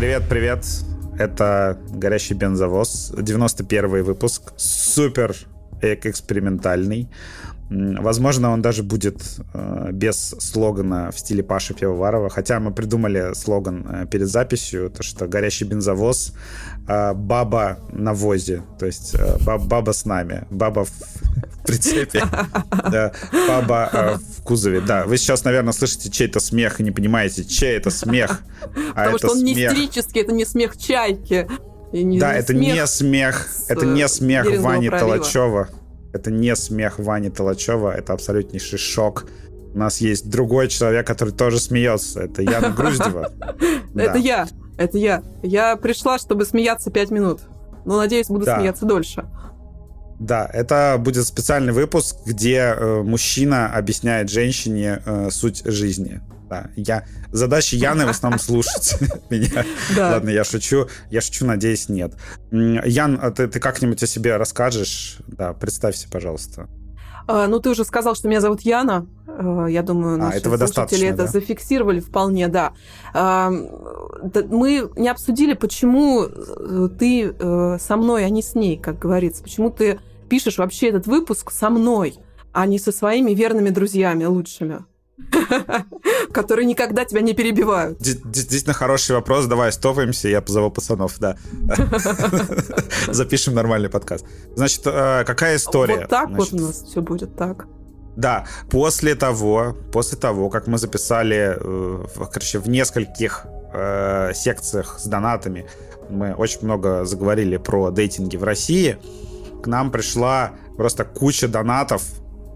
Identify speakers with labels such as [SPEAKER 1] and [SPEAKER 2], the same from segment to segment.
[SPEAKER 1] Привет, привет. Это «Горящий бензовоз», 91 выпуск. Супер экспериментальный. Возможно, он даже будет э, без слогана в стиле Паши Пивоварова. Хотя мы придумали слоган э, перед записью, то что горящий бензовоз, э, баба на возе. То есть э, баб, баба с нами, баба в, в прицепе, да, баба э, в кузове. Да, вы сейчас, наверное, слышите чей-то смех и не понимаете, чей это смех.
[SPEAKER 2] А Потому это что он смех... не истерический, это не смех чайки.
[SPEAKER 1] Не да, это не смех, это не смех Вани Толачева. Это не смех Вани Толачева, это абсолютнейший шок. У нас есть другой человек, который тоже смеется. Это Яна Груздева.
[SPEAKER 2] Это я. Это я. Я пришла, чтобы смеяться пять минут. Но, надеюсь, буду смеяться дольше.
[SPEAKER 1] Да, это будет специальный выпуск, где э, мужчина объясняет женщине э, суть жизни. Да, я задача Яны в основном слушать меня. Ладно, я шучу, я шучу, надеюсь, нет. Ян, а ты, как-нибудь о себе расскажешь? Да, представься, пожалуйста.
[SPEAKER 2] А, ну, ты уже сказал, что меня зовут Яна. А, я думаю, а, наши а, слушатели это да? зафиксировали вполне, да. Мы не обсудили, почему э, ты э, со мной, а не с ней, как говорится. Почему ты пишешь вообще этот выпуск со мной, а не со своими верными друзьями лучшими. которые никогда тебя не перебивают.
[SPEAKER 1] Действительно хороший вопрос. Давай стопаемся, я позову пацанов, да. Запишем нормальный подкаст. Значит, э, какая история?
[SPEAKER 2] Вот так вот у нас все будет, так.
[SPEAKER 1] Да, после того, после того, как мы записали, э, короче, в нескольких э, секциях с донатами, мы очень много заговорили про дейтинги в России, к нам пришла просто куча донатов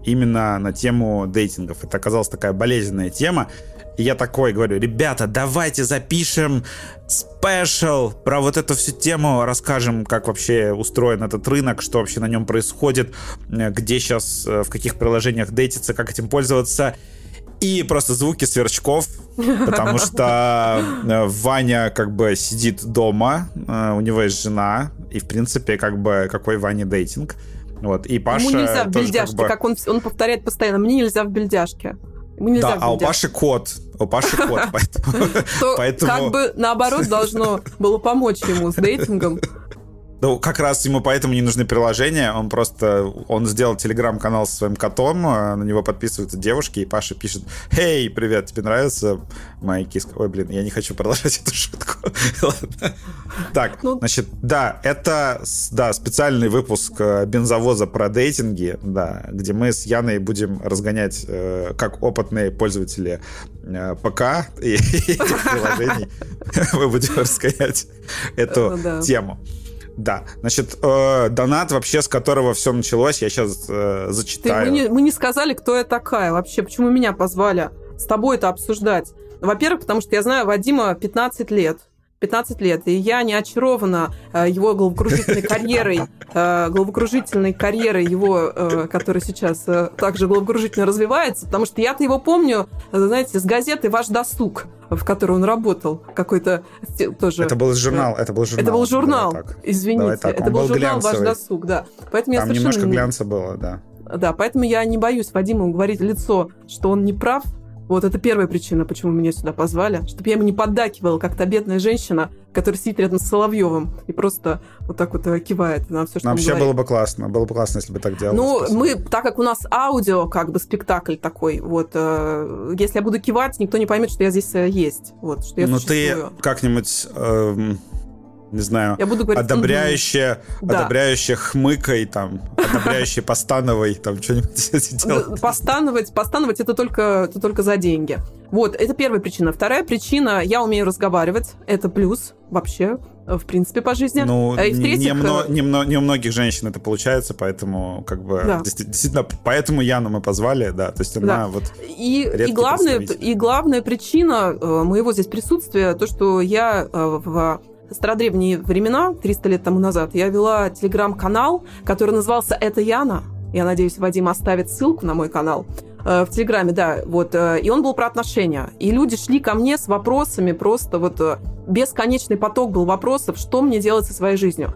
[SPEAKER 1] именно на тему дейтингов. Это оказалась такая болезненная тема. И я такой говорю, ребята, давайте запишем спешл про вот эту всю тему, расскажем, как вообще устроен этот рынок, что вообще на нем происходит, э, где сейчас, э, в каких приложениях дейтиться, как этим пользоваться. И просто звуки сверчков, потому что э, Ваня как бы сидит дома, у него есть жена, и в принципе как бы какой Ваня дейтинг. Вот, и Паша
[SPEAKER 2] Ему нельзя в бельдяшке, как, бы... как он, он повторяет постоянно, мне нельзя в бельдяшке.
[SPEAKER 1] Ему да, а у Паши кот. У Паши кот,
[SPEAKER 2] поэтому... Как бы наоборот должно было помочь ему с дейтингом.
[SPEAKER 1] Ну, как раз ему поэтому не нужны приложения. Он просто... Он сделал телеграм-канал со своим котом, а на него подписываются девушки, и Паша пишет, «Эй, привет, тебе нравится моя киска?» Ой, блин, я не хочу продолжать эту шутку. Так, ну... значит, да, это да, специальный выпуск э, бензовоза про дейтинги, да, где мы с Яной будем разгонять, э, как опытные пользователи э, ПК и этих приложений, мы будем разгонять эту тему. Да, значит, э, донат вообще, с которого все началось, я сейчас э, зачитаю.
[SPEAKER 2] Ты, мы, не, мы не сказали, кто я такая вообще, почему меня позвали с тобой это обсуждать. Во-первых, потому что я знаю Вадима 15 лет. 15 лет, и я не очарована э, его головокружительной карьерой, э, головокружительной карьерой его, э, которая сейчас э, также головокружительно развивается, потому что я-то его помню, знаете, с газеты «Ваш досуг», в которой он работал, какой-то тоже...
[SPEAKER 1] Это был журнал, это был журнал.
[SPEAKER 2] Это был журнал, извините. Так. Это был, был журнал глянцевый. «Ваш досуг», да.
[SPEAKER 1] Поэтому Там я совершенно... немножко глянца было, да.
[SPEAKER 2] Да, поэтому я не боюсь Вадиму говорить лицо, что он не прав, вот это первая причина, почему меня сюда позвали. Чтобы я ему не поддакивала, как та бедная женщина, которая сидит рядом с Соловьевым и просто вот так вот э, кивает на все, что
[SPEAKER 1] Нам вообще было бы классно. Было бы классно, если бы так делали.
[SPEAKER 2] Ну, спасибо. мы, так как у нас аудио, как бы спектакль такой, вот, э, если я буду кивать, никто не поймет, что я здесь э, есть. Вот, что я
[SPEAKER 1] Ну, ты как-нибудь... Э, не знаю, я буду говорить, одобряющая, угу. одобряющая да. хмыкой, там, одобряющая постановой, там, что-нибудь
[SPEAKER 2] делать. Постановать, постановать это только, это только за деньги. Вот, это первая причина. Вторая причина, я умею разговаривать, это плюс вообще, в принципе, по жизни.
[SPEAKER 1] Ну, а и не, мно, не, мно, не у многих женщин это получается, поэтому, как бы, да. действительно, поэтому Яну мы позвали, да, то есть она да. вот
[SPEAKER 2] и, и, главная, и главная причина э, моего здесь присутствия, то, что я э, в стародревние времена, 300 лет тому назад, я вела телеграм-канал, который назывался «Это Яна». Я надеюсь, Вадим оставит ссылку на мой канал э, в Телеграме, да, вот, э, и он был про отношения. И люди шли ко мне с вопросами, просто вот э, бесконечный поток был вопросов, что мне делать со своей жизнью.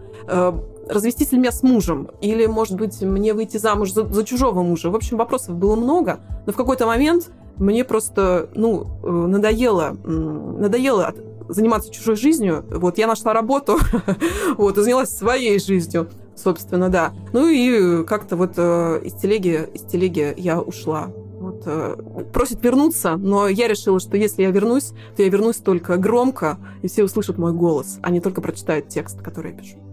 [SPEAKER 2] Развестись ли меня с мужем? Или, может быть, мне выйти замуж за, за чужого мужа? В общем, вопросов было много, но в какой-то момент мне просто, ну, надоело, надоело заниматься чужой жизнью. Вот я нашла работу, вот, и занялась своей жизнью, собственно, да. Ну и как-то вот э, из телеги, из телеги я ушла. Вот, э, просит вернуться, но я решила, что если я вернусь, то я вернусь только громко, и все услышат мой голос, а не только прочитают текст, который я пишу.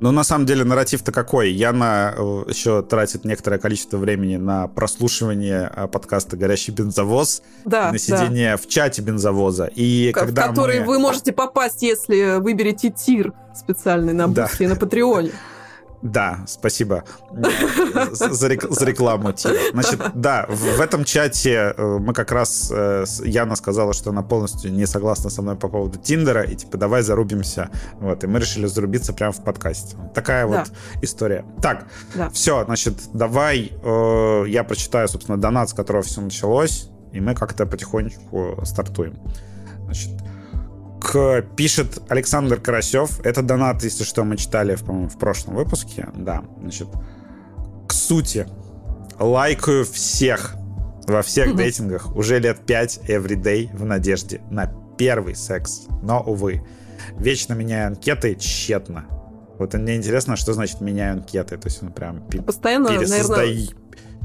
[SPEAKER 1] Ну, на самом деле, нарратив-то какой? Яна э, еще тратит некоторое количество времени на прослушивание э, подкаста «Горящий бензовоз»,
[SPEAKER 2] да,
[SPEAKER 1] на сидение
[SPEAKER 2] да.
[SPEAKER 1] в чате бензовоза. И
[SPEAKER 2] в
[SPEAKER 1] когда
[SPEAKER 2] который
[SPEAKER 1] мы...
[SPEAKER 2] вы можете попасть, если выберете tier специальный на Бусти да. и на Патреоне.
[SPEAKER 1] Да, спасибо за, рек, за рекламу. Значит, да, в, этом чате э, мы как раз... Э, Яна сказала, что она полностью не согласна со мной по поводу Тиндера, и типа давай зарубимся. Вот, и мы решили зарубиться прямо в подкасте. Такая да. вот история. Так, да. все, значит, давай э, я прочитаю, собственно, донат, с которого все началось, и мы как-то потихонечку стартуем. Значит, к, пишет Александр Карасев. Это донат, если что, мы читали, по-моему, в прошлом выпуске. Да, значит, к сути. Лайкаю всех во всех дейтингах уже лет 5 everyday в надежде на первый секс. Но, увы, вечно меняю анкеты тщетно. Вот мне интересно, что значит меняю анкеты. То есть он прям
[SPEAKER 2] Постоянно, пересозда... наверное...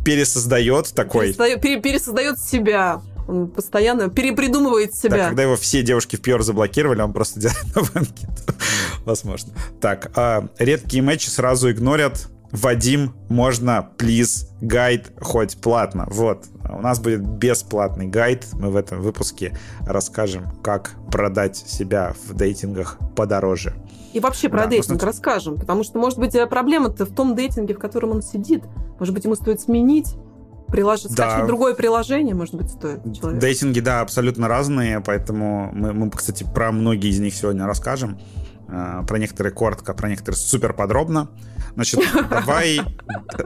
[SPEAKER 1] пересоздает такой...
[SPEAKER 2] Пересоздает, пересоздает себя он постоянно перепридумывает себя.
[SPEAKER 1] Да, когда его все девушки в PR заблокировали, он просто делает новый анкету. Возможно. Так, а, редкие матчи сразу игнорят. Вадим, можно, плиз, гайд хоть платно. Вот, у нас будет бесплатный гайд. Мы в этом выпуске расскажем, как продать себя в дейтингах подороже.
[SPEAKER 2] И вообще про да, дейтинг можно... расскажем, потому что, может быть, э, проблема-то в том дейтинге, в котором он сидит. Может быть, ему стоит сменить Прилож... Да. Скачать другое приложение, может быть, стоит человек.
[SPEAKER 1] Дейтинги, да, абсолютно разные, поэтому мы, мы, кстати, про многие из них сегодня расскажем. А, про некоторые коротко, про некоторые супер подробно. Значит, давай,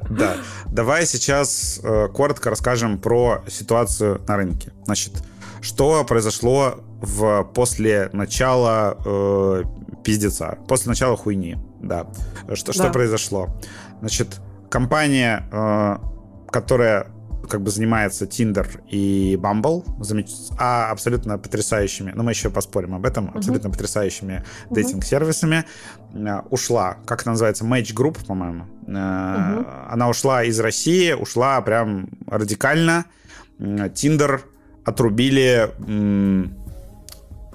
[SPEAKER 1] да, давай сейчас э, коротко расскажем про ситуацию на рынке. Значит, что произошло в, после начала э, пиздеца, после начала хуйни, да. Что, да. что произошло? Значит, компания, э, которая как бы занимается Tinder и Bumble, а абсолютно потрясающими, но мы еще поспорим об этом, абсолютно uh-huh. потрясающими uh-huh. дейтинг-сервисами, э, ушла, как это называется, Match Group, по-моему. Uh-huh. Она ушла из России, ушла прям радикально. Tinder отрубили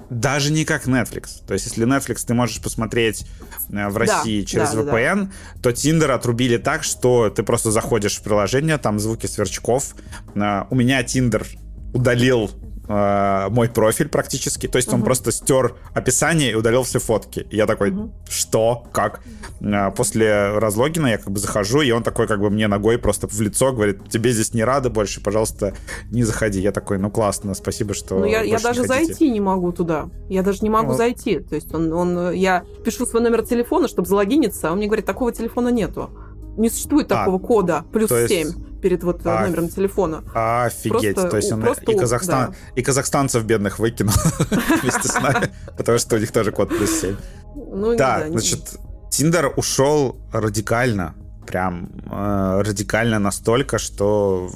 [SPEAKER 1] даже не как Netflix. То есть, если Netflix ты можешь посмотреть э, в России да, через да, VPN, да, то Tinder отрубили так, что ты просто заходишь в приложение, там звуки сверчков. Э, у меня Tinder удалил э, мой профиль практически. То есть угу. он просто стер описание и удалил все фотки. И я такой, угу. что? Как? Э, после разлогина я как бы захожу, и он такой как бы мне ногой просто в лицо говорит, тебе здесь не рады больше, пожалуйста, не заходи. Я такой, ну классно, спасибо, что
[SPEAKER 2] Ну я, я даже зайти не могу туда. Я даже не могу вот. зайти. То есть он, он, я пишу свой номер телефона, чтобы залогиниться, а он мне говорит, такого телефона нету. Не существует а, такого кода плюс есть... 7 перед вот а, номером телефона.
[SPEAKER 1] Офигеть. Просто, то есть он просто, и, Казахстан, да. и казахстанцев бедных выкинул вместе с нами, потому что у них тоже код плюс 7. Ну, да, значит, Тиндер ушел радикально. Прям э, радикально настолько, что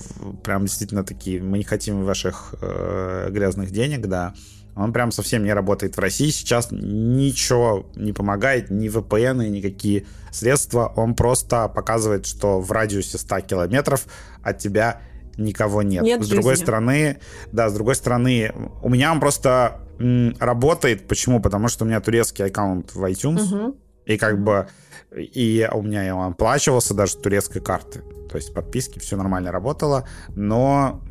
[SPEAKER 1] прям действительно такие, мы не хотим ваших э, грязных денег, да. Он прям совсем не работает в России. Сейчас ничего не помогает, ни VPN, никакие средства. Он просто показывает, что в радиусе 100 километров от тебя никого нет.
[SPEAKER 2] нет
[SPEAKER 1] с другой стороны, да, с другой стороны, у меня он просто м, работает. Почему? Потому что у меня турецкий аккаунт в iTunes. Угу. И как бы и у меня он оплачивался даже турецкой карты то есть подписки, все нормально работало, но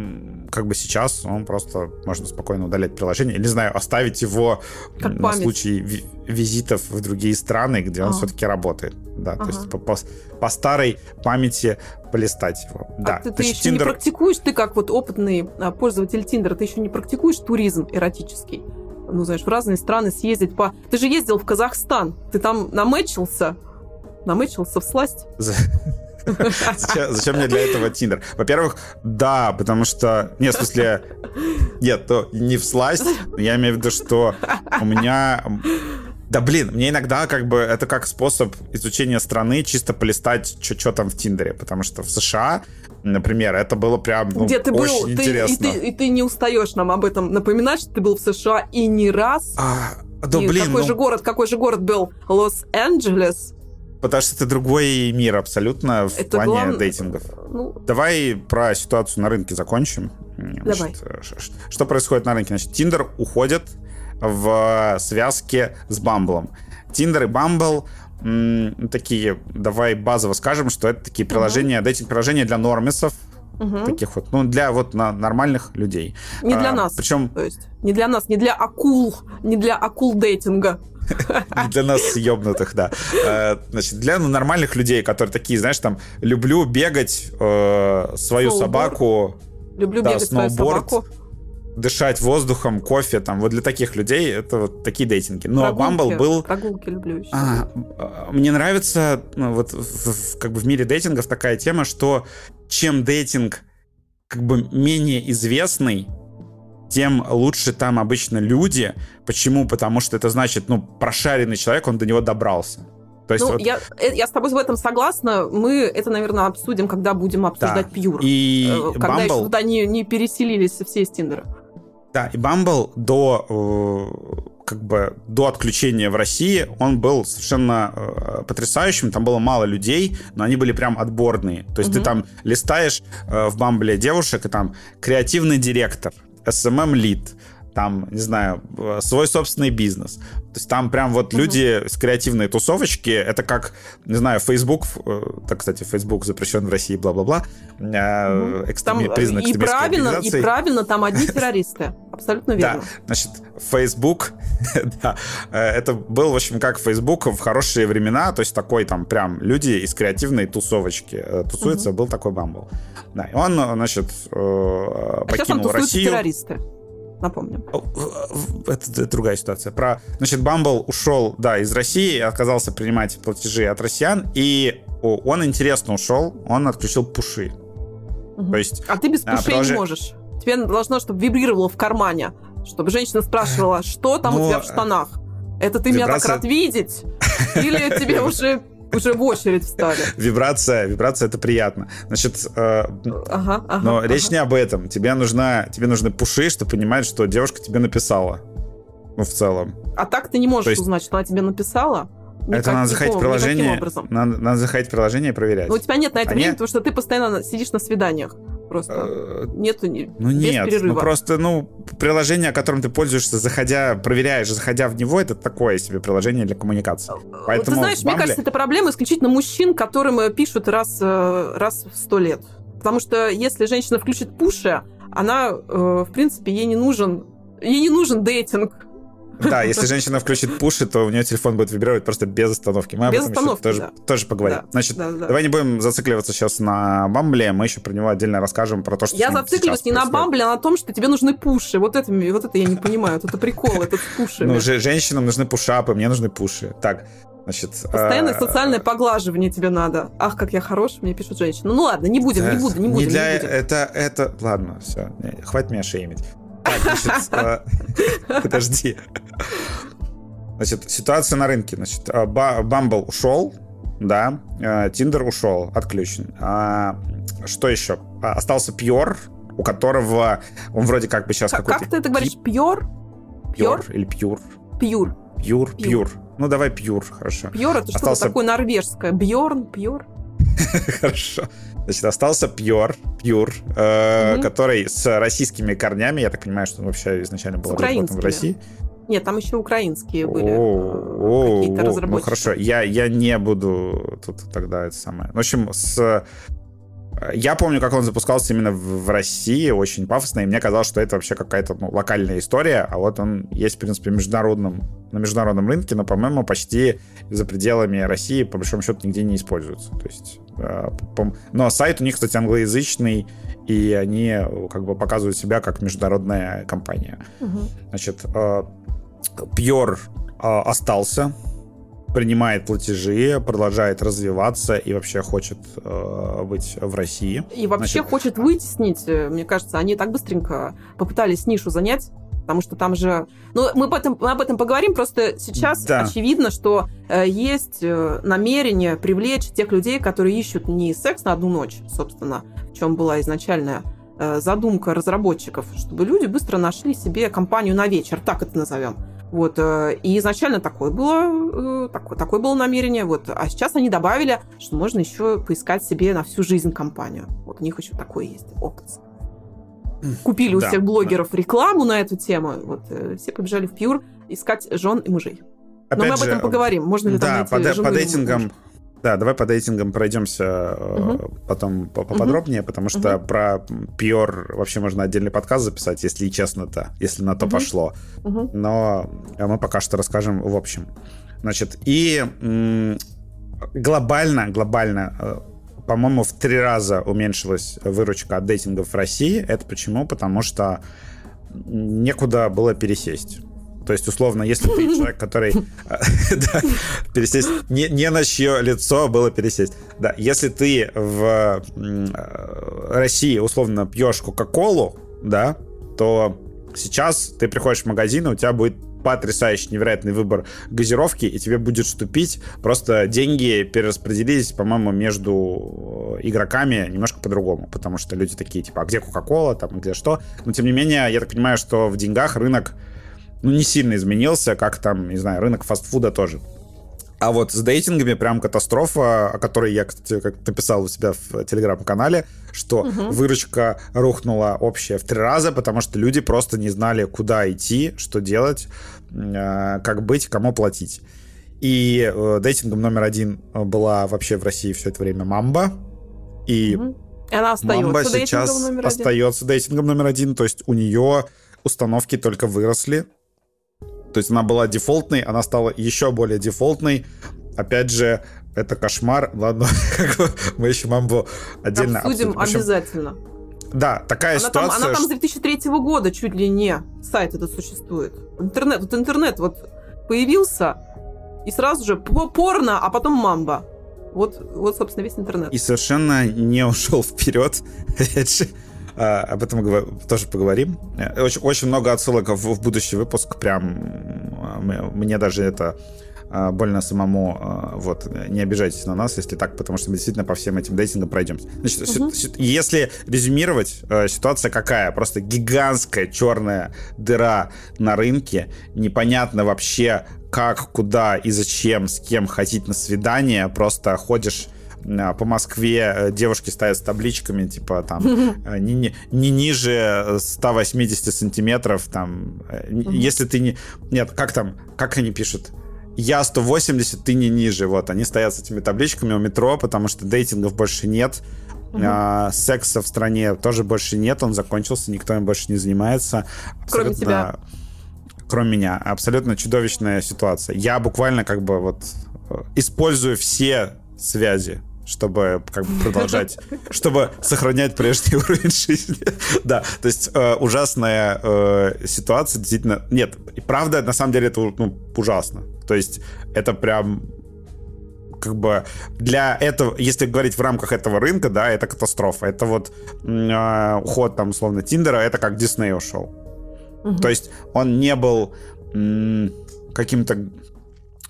[SPEAKER 1] как бы сейчас он просто можно спокойно удалять приложение, или, не знаю, оставить его как на память. случай визитов в другие страны, где он а. все-таки работает. Да, ага. то есть по, по, по старой памяти полистать его. А да.
[SPEAKER 2] ты, ты еще Tinder... не практикуешь, ты как вот опытный а, пользователь Тиндера, ты еще не практикуешь туризм эротический? Ну, знаешь, в разные страны съездить по... Ты же ездил в Казахстан, ты там намечился, намечился в сласть.
[SPEAKER 1] Зачем, зачем мне для этого Тиндер? Во-первых, да, потому что... Нет, в смысле... Нет, то не в сласть. Я имею в виду, что у меня... Да блин, мне иногда как бы это как способ изучения страны чисто полистать, что там в Тиндере, потому что в США, например, это было прям ну, Где ты очень был, интересно.
[SPEAKER 2] Ты, и, ты, и ты не устаешь нам об этом напоминать, что ты был в США и не раз.
[SPEAKER 1] А, Да,
[SPEAKER 2] и
[SPEAKER 1] блин,
[SPEAKER 2] какой
[SPEAKER 1] ну...
[SPEAKER 2] же город, какой же город был Лос-Анджелес?
[SPEAKER 1] Потому что это другой мир абсолютно в
[SPEAKER 2] Это
[SPEAKER 1] плане
[SPEAKER 2] главное-
[SPEAKER 1] дейтингов.
[SPEAKER 2] Ну,
[SPEAKER 1] Давай про ситуацию на рынке закончим.
[SPEAKER 2] Давай.
[SPEAKER 1] Значит, э, что происходит на рынке? Значит, Тиндер уходит в связке с Бамблом. Тиндер и Бамбл такие, давай базово скажем, что это такие приложения, dating-приложения для нормисов,
[SPEAKER 2] мгм.
[SPEAKER 1] таких вот, ну, для вот на- нормальных людей.
[SPEAKER 2] не для
[SPEAKER 1] А,
[SPEAKER 2] нас.
[SPEAKER 1] Причем
[SPEAKER 2] То есть не для нас, не для акул, не для акул дейтинга.
[SPEAKER 1] Для нас ёбнутых, да. Э, Значит, для ну, нормальных людей, которые такие, знаешь, там, люблю бегать, э, свою собаку,
[SPEAKER 2] Люблю бегать свою собаку.
[SPEAKER 1] дышать воздухом, кофе, там, вот для таких людей это вот такие дейтинги. Но
[SPEAKER 2] Прогулки.
[SPEAKER 1] Bumble был...
[SPEAKER 2] Прогулки люблю еще.
[SPEAKER 1] А, мне нравится, ну, вот в- в- как бы в мире дейтингов такая тема, что чем дейтинг как бы менее известный, тем лучше там обычно люди. Почему? Потому что это значит, ну, прошаренный человек, он до него добрался. То есть
[SPEAKER 2] Ну,
[SPEAKER 1] вот,
[SPEAKER 2] я, э, я с тобой в этом согласна. Мы это, наверное, обсудим, когда будем обсуждать Пьюр.
[SPEAKER 1] и
[SPEAKER 2] Э, Когда еще
[SPEAKER 1] Bumble,
[SPEAKER 2] туда не, не переселились все из Тиндера.
[SPEAKER 1] да, и Bumble до э, как бы до отключения в России он был совершенно э, потрясающим. Там было мало людей, но они были прям отборные. То есть ты
[SPEAKER 2] Мгм.
[SPEAKER 1] там листаешь э, в Бамбле девушек, и там креативный директор, SMM лид, там, не знаю, э, свой собственный бизнес. То есть там прям вот
[SPEAKER 2] Мгм.
[SPEAKER 1] люди с креативной тусовочки, это как, не знаю, Facebook, э, так, кстати, Facebook запрещен в России, бла-бла-бла, э,
[SPEAKER 2] Мгм.
[SPEAKER 1] экстреми-
[SPEAKER 2] э,
[SPEAKER 1] признак
[SPEAKER 2] и правильно, и правильно, там одни террористы. Абсолютно верно.
[SPEAKER 1] Да, значит, Facebook, да, э, это был, в общем, как Facebook в хорошие времена, то есть такой там прям люди из креативной тусовочки э, тусуются, был такой Бамбл. Да, и он, э, значит, э,
[SPEAKER 2] А сейчас там
[SPEAKER 1] покинул
[SPEAKER 2] тусуются
[SPEAKER 1] Россию.
[SPEAKER 2] террористы. Напомним.
[SPEAKER 1] Это, это другая ситуация. Про, значит, Бамбл ушел, да, из России, отказался принимать платежи от россиян, и о, он интересно ушел, он отключил пуши.
[SPEAKER 2] Мгм.
[SPEAKER 1] То есть
[SPEAKER 2] А ты без
[SPEAKER 1] А,
[SPEAKER 2] пушей
[SPEAKER 1] продолжай.
[SPEAKER 2] не можешь. Тебе должно, чтобы вибрировало в кармане. Чтобы женщина спрашивала, что там у
[SPEAKER 1] Ну,
[SPEAKER 2] тебя в штанах. Это ты меня так
[SPEAKER 1] вибрация-
[SPEAKER 2] рад видеть? Или тебе уже, уже в очередь встали?
[SPEAKER 1] вибрация, вибрация это приятно. Значит, э,
[SPEAKER 2] Ага, ага.
[SPEAKER 1] Но
[SPEAKER 2] ага.
[SPEAKER 1] речь не об этом. Тебе, нужна, тебе нужны пуши, чтобы понимать, что девушка тебе написала. Ну, в целом.
[SPEAKER 2] А так ты не можешь
[SPEAKER 1] То есть-
[SPEAKER 2] узнать, что она тебе написала.
[SPEAKER 1] это
[SPEAKER 2] Никак-
[SPEAKER 1] надо заходить в приложение. Надо, надо заходить в приложение и проверять.
[SPEAKER 2] Но у тебя нет на это
[SPEAKER 1] А
[SPEAKER 2] времени,
[SPEAKER 1] нет?
[SPEAKER 2] потому что ты постоянно сидишь на свиданиях. Просто.
[SPEAKER 1] Э,
[SPEAKER 2] Нету ни-
[SPEAKER 1] Ну
[SPEAKER 2] без
[SPEAKER 1] нет, ну
[SPEAKER 2] перерыва.
[SPEAKER 1] просто, ну, приложение, которым ты пользуешься, заходя, проверяешь, заходя в него, это такое себе приложение для коммуникации. Поэтому
[SPEAKER 2] Ты знаешь,
[SPEAKER 1] в
[SPEAKER 2] мне
[SPEAKER 1] Бамбле-
[SPEAKER 2] кажется, это проблема исключительно мужчин, которым э, пишут раз, э, раз в сто лет. Потому что если женщина включит пуши, она, в принципе, ей не нужен, ей не нужен дейтинг.
[SPEAKER 1] Да, если женщина включит пуши, то у нее телефон будет вибрировать просто без остановки. Мы об
[SPEAKER 2] Без
[SPEAKER 1] этом еще
[SPEAKER 2] остановки,
[SPEAKER 1] тоже,
[SPEAKER 2] да.
[SPEAKER 1] тоже поговорим.
[SPEAKER 2] Да,
[SPEAKER 1] Значит,
[SPEAKER 2] да, да.
[SPEAKER 1] давай не будем зацикливаться сейчас на Бамбле, мы еще про него отдельно расскажем, про то, что
[SPEAKER 2] Я зацикливаюсь не на бамбле, а на том, что тебе нужны пуши. Вот это, вот это я не понимаю. Это прикол, этот с пушами.
[SPEAKER 1] Ну, же- женщинам нужны пушапы, мне нужны пуши. Так, значит...
[SPEAKER 2] Постоянное
[SPEAKER 1] э,
[SPEAKER 2] социальное поглаживание тебе надо. Ах, как я хорош, мне пишут женщины. Ну ладно, не будем, не
[SPEAKER 1] э,
[SPEAKER 2] будем, не будем,
[SPEAKER 1] для-
[SPEAKER 2] не будем.
[SPEAKER 1] Это, это... Ладно, все, хватит меня шеймить. Э, подожди. Значит, ситуация на рынке. Значит, Ба- Бамбл ушел, да, Тиндер ушел, отключен. А, Что еще? А, Остался Пьор, у которого он вроде как бы сейчас
[SPEAKER 2] Как,
[SPEAKER 1] какой-то...
[SPEAKER 2] как ты это говоришь? Пьор?
[SPEAKER 1] Пьор или Пьюр?
[SPEAKER 2] Пьюр.
[SPEAKER 1] Пьюр,
[SPEAKER 2] Пьюр.
[SPEAKER 1] Пьюр. Ну, давай Пьюр, хорошо.
[SPEAKER 2] Пьор это что-то такое норвежское. Бьорн, Пьор.
[SPEAKER 1] Хорошо. Значит, остался Пьор, Пьюр, э,
[SPEAKER 2] Мгм.
[SPEAKER 1] который с российскими корнями. Я так понимаю, что он вообще изначально был разработан в. России.
[SPEAKER 2] Нет, там еще украинские были э,
[SPEAKER 1] О,
[SPEAKER 2] какие-то
[SPEAKER 1] о, Ну
[SPEAKER 2] разработчики.
[SPEAKER 1] хорошо, я, я не буду тут тогда это самое. В общем, с... Я помню, как он запускался именно в России, очень пафосно, и мне казалось, что это вообще какая-то ну, локальная история, а вот он есть, в принципе, международном, на международном рынке, но, по-моему, почти за пределами России, по большому счету, нигде не используется. То есть, э, но сайт у них, кстати, англоязычный, и они э, как бы показывают себя как международная компания.
[SPEAKER 2] Мгм.
[SPEAKER 1] Значит, э, Пьор э, остался, принимает платежи, продолжает развиваться и вообще хочет э, быть в России.
[SPEAKER 2] И вообще
[SPEAKER 1] Значит,
[SPEAKER 2] хочет вытеснить, э, мне кажется, они так быстренько попытались нишу занять, потому что там же... Ну, мы об этом, мы об этом поговорим, просто сейчас
[SPEAKER 1] Да.
[SPEAKER 2] очевидно, что э, есть э, намерение привлечь тех людей, которые ищут не секс на одну ночь, собственно, в чем была изначальная э, задумка разработчиков, чтобы люди быстро нашли себе компанию на вечер, так это назовем. Вот, и изначально такое было, такое, такое было намерение. Вот, а сейчас они добавили, что можно еще поискать себе на всю жизнь компанию. Вот у них еще такое есть опция. Купили у всех блогеров рекламу на эту тему. Вот все побежали в Пьюр искать жен и мужей. Опять Но мы об этом поговорим. Можно ли
[SPEAKER 1] да, там найти по, по дейтингам, да, давай по дейтингам пройдемся угу. потом поподробнее, угу. потому что угу. про Пьор вообще можно отдельный подкаст записать, если честно-то, если на то угу. пошло. Угу. Но мы пока что расскажем в общем. Значит, и глобально, глобально, э, по-моему, в три раза уменьшилась выручка от дейтингов в России. Это почему? Потому что некуда было пересесть. То есть, условно, если ты человек, который... Да, пересесть... Не, не на чье лицо было пересесть. Да, если ты в э, России, условно, пьешь Кока-Колу, да, то сейчас ты приходишь в магазин, и у тебя будет потрясающий, невероятный выбор газировки, и тебе будет вступить. Просто деньги перераспределились, по-моему, между э, игроками немножко по-другому, потому что люди такие, типа, а где Кока-Кола, там, где что. Но, тем не менее, я так понимаю, что в деньгах рынок ну, не сильно изменился, как там, не знаю, рынок фастфуда тоже. А вот с дейтингами прям катастрофа, о которой я, кстати, как написал у себя в телеграм-канале, что угу. выручка рухнула общая в три раза, потому что люди просто не знали, куда идти, что делать, э, как быть, кому платить. И э, дейтингом номер один была вообще в России все это время Мамба. И угу.
[SPEAKER 2] она остается
[SPEAKER 1] Мамба сейчас номер остается дейтингом номер один, то есть у нее установки только выросли, то есть она была дефолтной, она стала еще более дефолтной. Опять же, это кошмар. Ладно, мы еще мамбу отдельно
[SPEAKER 2] обсудим. Общем, обязательно.
[SPEAKER 1] Да, такая
[SPEAKER 2] она
[SPEAKER 1] ситуация.
[SPEAKER 2] Там, она там с 2003 года чуть ли не сайт этот существует. Интернет, вот интернет вот появился, и сразу же порно, а потом мамба. Вот, вот, собственно, весь интернет.
[SPEAKER 1] И совершенно не ушел вперед. Опять же, об этом тоже поговорим. Очень, очень много отсылок в, в будущий выпуск. Прям мне даже это а, больно самому, вот, не обижайтесь на нас, если так, потому что мы действительно по всем этим дейтингам пройдемся. Значит, угу. если резюмировать, э, ситуация какая? Просто гигантская черная дыра на рынке, непонятно вообще, как, куда и зачем, с кем ходить на свидание, просто ходишь а, по Москве э, девушки стоят с табличками, типа там э, не, не, не ниже 180 сантиметров, там, э, если ты не... Нет, как там, как они пишут? Я 180, ты не ниже. Вот, они стоят с этими табличками у метро, потому что дейтингов больше нет. Угу. А, секса в стране тоже больше нет, он закончился, никто им больше не занимается.
[SPEAKER 2] Абсолютно, Кроме тебя.
[SPEAKER 1] Кроме меня. Абсолютно чудовищная ситуация. Я буквально как бы вот использую все связи чтобы как бы продолжать, чтобы сохранять прежний уровень жизни. да, то есть э, ужасная э, ситуация, действительно. Нет, и правда, на самом деле это ну, ужасно. То есть это прям как бы для этого, если говорить в рамках этого рынка, да, это катастрофа. Это вот э, уход там, условно, Тиндера, это как Дисней ушел. Угу. То есть он не был м- каким-то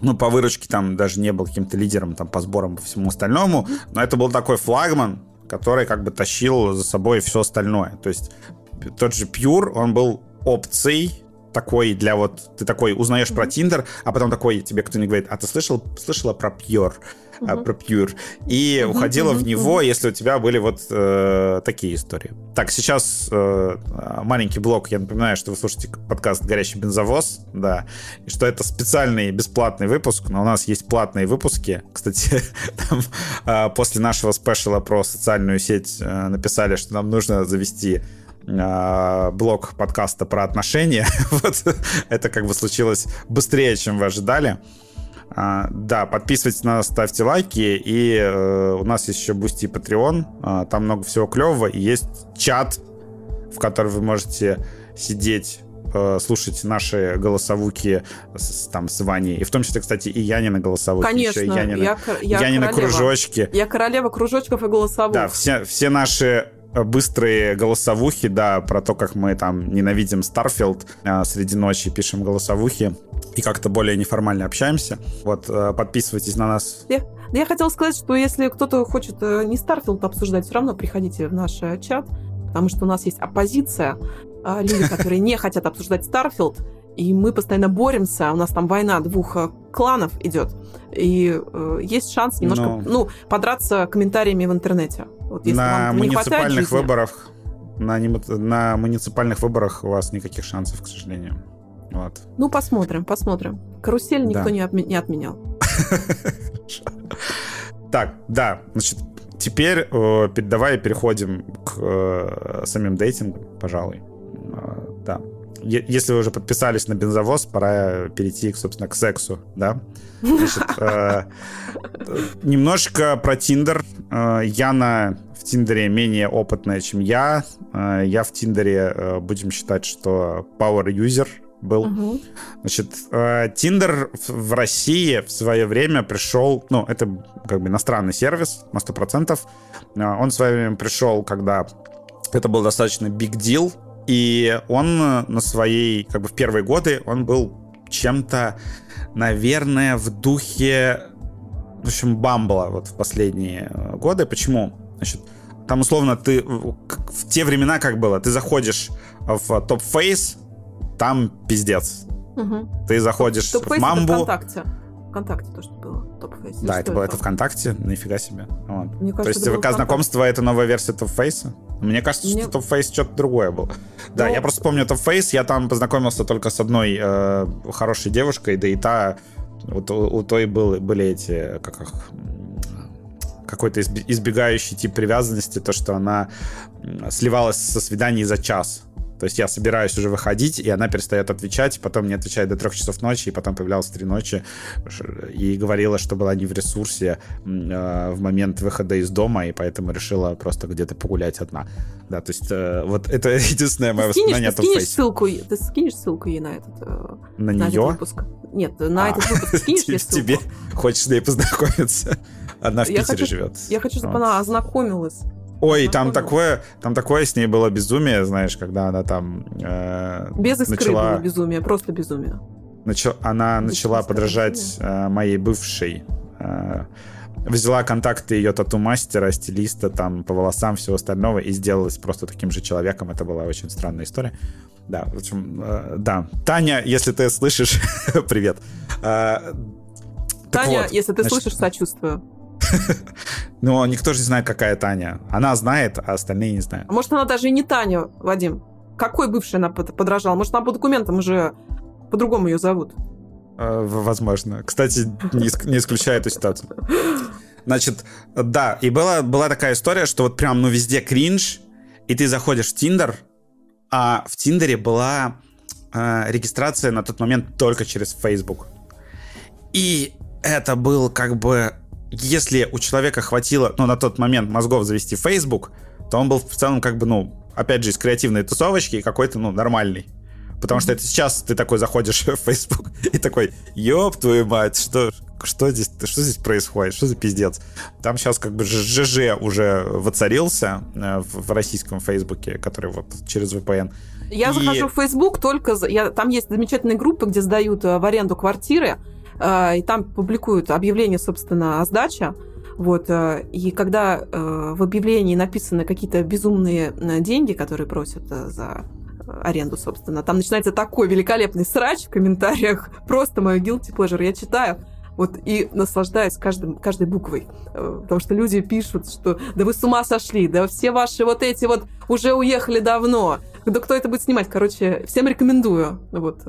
[SPEAKER 1] ну, по выручке там даже не был каким-то лидером там по сборам по всему остальному, но это был такой флагман, который как бы тащил за собой все остальное. То есть тот же Pure, он был опцией такой для вот... Ты такой узнаешь mm-hmm. про Tinder, а потом такой тебе кто-нибудь говорит, а ты слышал, слышала про Pure? Uh-huh. про Pure, и uh-huh, уходила uh-huh, в него, uh-huh. если у тебя были вот э, такие истории. Так, сейчас э, маленький блок. Я напоминаю, что вы слушаете подкаст «Горящий бензовоз», да, и что это специальный бесплатный выпуск, но у нас есть платные выпуски. Кстати, там, э, после нашего спешала про социальную сеть э, написали, что нам нужно завести э, блок подкаста про отношения. вот это как бы случилось быстрее, чем вы ожидали. А, да, подписывайтесь на нас, ставьте лайки. И э, у нас есть еще Boosty и Patreon. А, там много всего клевого. И есть чат, в котором вы можете сидеть э, слушать наши голосовуки с, там с Ваней. И в том числе, кстати, и Янина голосовуки.
[SPEAKER 2] Конечно.
[SPEAKER 1] Еще Янина,
[SPEAKER 2] я, я
[SPEAKER 1] Янина кружочки.
[SPEAKER 2] Я королева кружочков и голосовух.
[SPEAKER 1] Да, все, все наши быстрые голосовухи, да, про то, как мы там ненавидим Starfield а, среди ночи, пишем голосовухи и как-то более неформально общаемся. Вот, э, подписывайтесь на нас.
[SPEAKER 2] Я, я хотела сказать, что если кто-то хочет э, не Starfield обсуждать, все равно приходите в наш э, чат, потому что у нас есть оппозиция, люди, которые не хотят обсуждать Starfield, и мы постоянно боремся, у нас там война двух э, кланов идет, и э, есть шанс немножко, Но... ну, подраться комментариями в интернете.
[SPEAKER 1] Вот, на муниципальных выборах на, на муниципальных выборах у вас никаких шансов, к сожалению. Вот.
[SPEAKER 2] Ну, посмотрим, посмотрим. Карусель никто да. не, отме- не отменял.
[SPEAKER 1] Так, да, значит, теперь э, давай переходим к э, самим дейтингам, пожалуй. Э, да. Если вы уже подписались на бензовоз, пора перейти, собственно, к сексу, да? Значит, э, немножко про Тиндер. Э, Яна в Тиндере менее опытная, чем я. Э, я в Тиндере, э, будем считать, что power user — был. Угу. Значит, Тиндер в России в свое время пришел, ну, это как бы иностранный сервис на 100%. Э, он в свое время пришел, когда это был достаточно big deal, и он на своей, как бы в первые годы, он был чем-то, наверное, в духе, в общем, Бамбла вот в последние э, годы. Почему? Значит, там условно ты в те времена как было, ты заходишь в Topface, там пиздец. Угу. Ты заходишь топ в Мамбу.
[SPEAKER 2] ВКонтакте. ВКонтакте то, что было.
[SPEAKER 1] Topface. Да, это было это ВКонтакте. Нифига себе. Вот. Мне кажется, то есть ВК знакомство это новая версия Topface а? Мне кажется, Мне... что Topface что-то другое было. Да, Но... Ну, я просто помню Topface. Я там познакомился только с одной э, хорошей девушкой, да и та вот у, у той был, были эти, как их, какой-то избегающий тип привязанности, то, что она сливалась со свиданий за час. То есть я собираюсь уже выходить, и она перестает отвечать, потом не отвечает до трех часов ночи, и потом появлялась в три ночи и говорила, что была не в ресурсе э, в момент выхода из дома, и поэтому решила просто где-то погулять одна. Да, то есть э, вот это единственное мое воспоминание
[SPEAKER 2] ты скинешь ссылку, ты скинешь ссылку ей на этот э,
[SPEAKER 1] на, на нее? Этот
[SPEAKER 2] выпуск? Нет, на а, этот выпуск скинешь ей ссылку?
[SPEAKER 1] Тебе хочешь с ней познакомиться? Она в Питере живет.
[SPEAKER 2] Я хочу, чтобы она ознакомилась
[SPEAKER 1] Ой, там такое, там такое с ней было безумие, знаешь, когда она там
[SPEAKER 2] э, без искры начала... было безумие, просто безумие.
[SPEAKER 1] Начал, она без начала подражать э, моей бывшей. Э, взяла контакты ее тату-мастера, стилиста, там, по волосам, всего остального, и сделалась просто таким же человеком. Это была очень странная история. Да, в общем, э, да. Таня, если ты слышишь, привет. Э,
[SPEAKER 2] Таня, вот, если ты значит, слышишь, сочувствую.
[SPEAKER 1] Но никто же не знает, какая Таня. Она знает, а остальные не знают.
[SPEAKER 2] А может, она даже и не Таня, Вадим? Какой бывший она подражала? Может, она по документам уже по-другому ее зовут?
[SPEAKER 1] Э, возможно. Кстати, не исключаю эту ситуацию. Значит, да, и была, была такая история, что вот прям, ну, везде кринж, и ты заходишь в Тиндер, а в Тиндере была э, регистрация на тот момент только через Facebook. И это был как бы если у человека хватило, ну, на тот момент мозгов завести Facebook, то он был в целом как бы, ну, опять же, из креативной тусовочки и какой-то, ну, нормальный. Потому что это сейчас ты такой заходишь в Facebook и такой, ёб твою мать, что, что здесь, что здесь происходит, что за пиздец? Там сейчас как бы ЖЖ уже воцарился э, в российском Фейсбуке, который вот через VPN.
[SPEAKER 2] Я и... захожу в Facebook только... Я... Там есть замечательные группы, где сдают э, в аренду квартиры, и там публикуют объявление, собственно, о сдаче. Вот, э, и когда э, в объявлении написаны какие-то безумные деньги, которые просят за аренду, собственно, там начинается такой великолепный срач в комментариях, просто мой guilty pleasure, я читаю, вот и наслаждаюсь каждым, каждой буквой. Потому что люди пишут, что да вы с ума сошли, да все ваши вот эти вот уже уехали давно. Да кто это будет снимать? Короче, всем рекомендую. Вот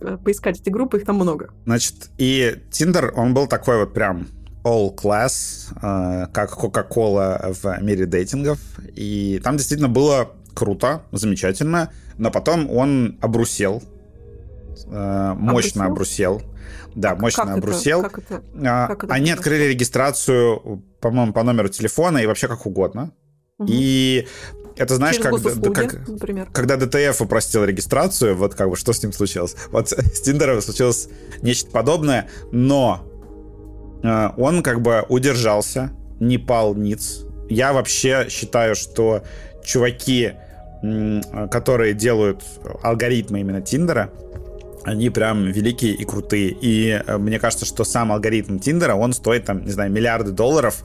[SPEAKER 2] Э, поискать эти группы, их там много.
[SPEAKER 1] Значит, и Tinder, он был такой вот прям all class, э, как Coca-Cola в мире дейтингов. И там действительно было круто, замечательно, но потом он обрусел, э, мощно обрусел. обрусел. Да, мощно как обрусел. Это? Как это? А, как это Они открыли регистрацию, по-моему, по номеру телефона и вообще как угодно. Угу. И это знаешь, как, как, например. когда DTF упростил регистрацию, вот как бы что с ним случилось. Вот с Тиндером случилось нечто подобное, но э, он как бы удержался, не пал ниц. Я вообще считаю, что чуваки, которые делают алгоритмы именно Тиндера, они прям великие и крутые. И э, мне кажется, что сам алгоритм Тиндера, он стоит там, не знаю, миллиарды долларов,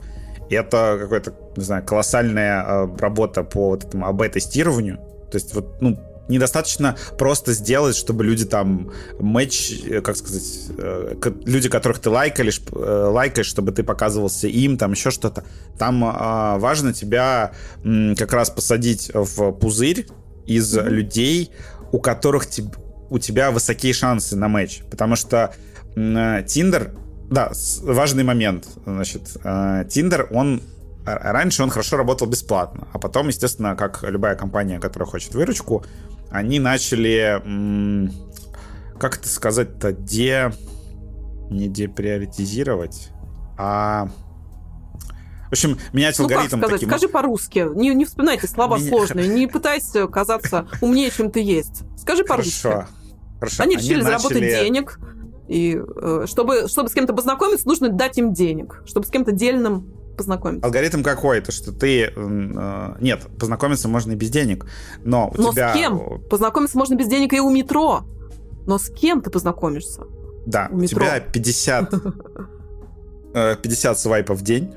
[SPEAKER 1] это какая-то, не знаю, колоссальная э, работа по вот этому АБ-тестированию. То есть вот, ну, недостаточно просто сделать, чтобы люди там матч, э, как сказать, э, люди, которых ты лайкаешь, лайкаешь, чтобы ты показывался им, там еще что-то. Там а, важно тебя как раз посадить в пузырь из mm-hmm. людей, у которых у тебя высокие шансы на матч. Потому что Тиндер, да, важный момент. Значит, Тиндер, он раньше он хорошо работал бесплатно, а потом, естественно, как любая компания, которая хочет выручку, они начали, как это сказать-то, де... не деприоритизировать, а... В общем, менять ну, алгоритм
[SPEAKER 2] как сказать? таким... Скажи по-русски. Не, не вспоминайте слова Меня... сложные. Не пытайся казаться умнее, чем ты есть. Скажи по-русски.
[SPEAKER 1] Хорошо. Хорошо.
[SPEAKER 2] Они, Они решили начали... заработать денег. И э, чтобы, чтобы с кем-то познакомиться, нужно дать им денег. Чтобы с кем-то дельным познакомиться?
[SPEAKER 1] Алгоритм какой? То, что ты... Э, нет, познакомиться можно и без денег, но у
[SPEAKER 2] но
[SPEAKER 1] тебя...
[SPEAKER 2] с кем? Познакомиться можно без денег и у метро. Но с кем ты познакомишься?
[SPEAKER 1] Да, у, у тебя 50... 50 э, свайпов в день,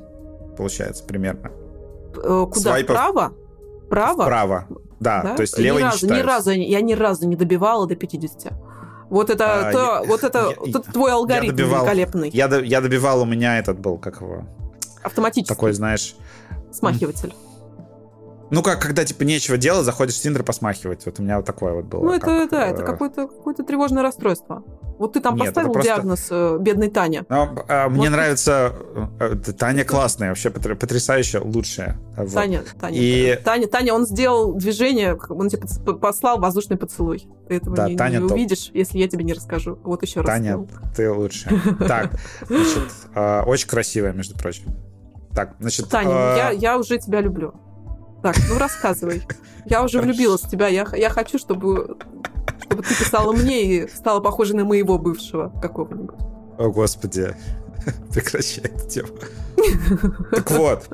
[SPEAKER 1] получается, примерно.
[SPEAKER 2] Э, куда? Свайпов... Вправо? Право?
[SPEAKER 1] Вправо, да. да? То есть лево ни
[SPEAKER 2] разу,
[SPEAKER 1] не
[SPEAKER 2] ни разу, Я ни разу не добивала до 50. Вот это, а, то, я, вот это, я, вот твой алгоритм я добивал, великолепный.
[SPEAKER 1] Я, я добивал, у меня этот был, как его,
[SPEAKER 2] Автоматически.
[SPEAKER 1] Такой, знаешь...
[SPEAKER 2] Смахиватель.
[SPEAKER 1] Ну как, когда типа нечего делать, заходишь в Тиндер посмахивать. Вот у меня вот такое вот было.
[SPEAKER 2] Ну это, как, да, э... это какое-то какое тревожное расстройство. Вот ты там Нет, поставил просто... диагноз э, бедной Тане.
[SPEAKER 1] Ну, э, мне нравится... Э, Таня классная, вообще потрясающая, лучшая.
[SPEAKER 2] Вот. Таня, Таня, И... Таня, Таня, он сделал движение, он тебе послал воздушный поцелуй. Ты этого да, не, Таня не увидишь, если я тебе не расскажу. Вот еще раз.
[SPEAKER 1] Таня, ты лучшая. Так, значит, э, очень красивая, между прочим. Так, значит...
[SPEAKER 2] Таня, э... я уже тебя люблю. Так, ну рассказывай. Я уже влюбилась в тебя. Я, я хочу, чтобы, чтобы ты писала мне и стала похожей на моего бывшего какого-нибудь.
[SPEAKER 1] О, Господи. Прекращай эту тему. Так вот.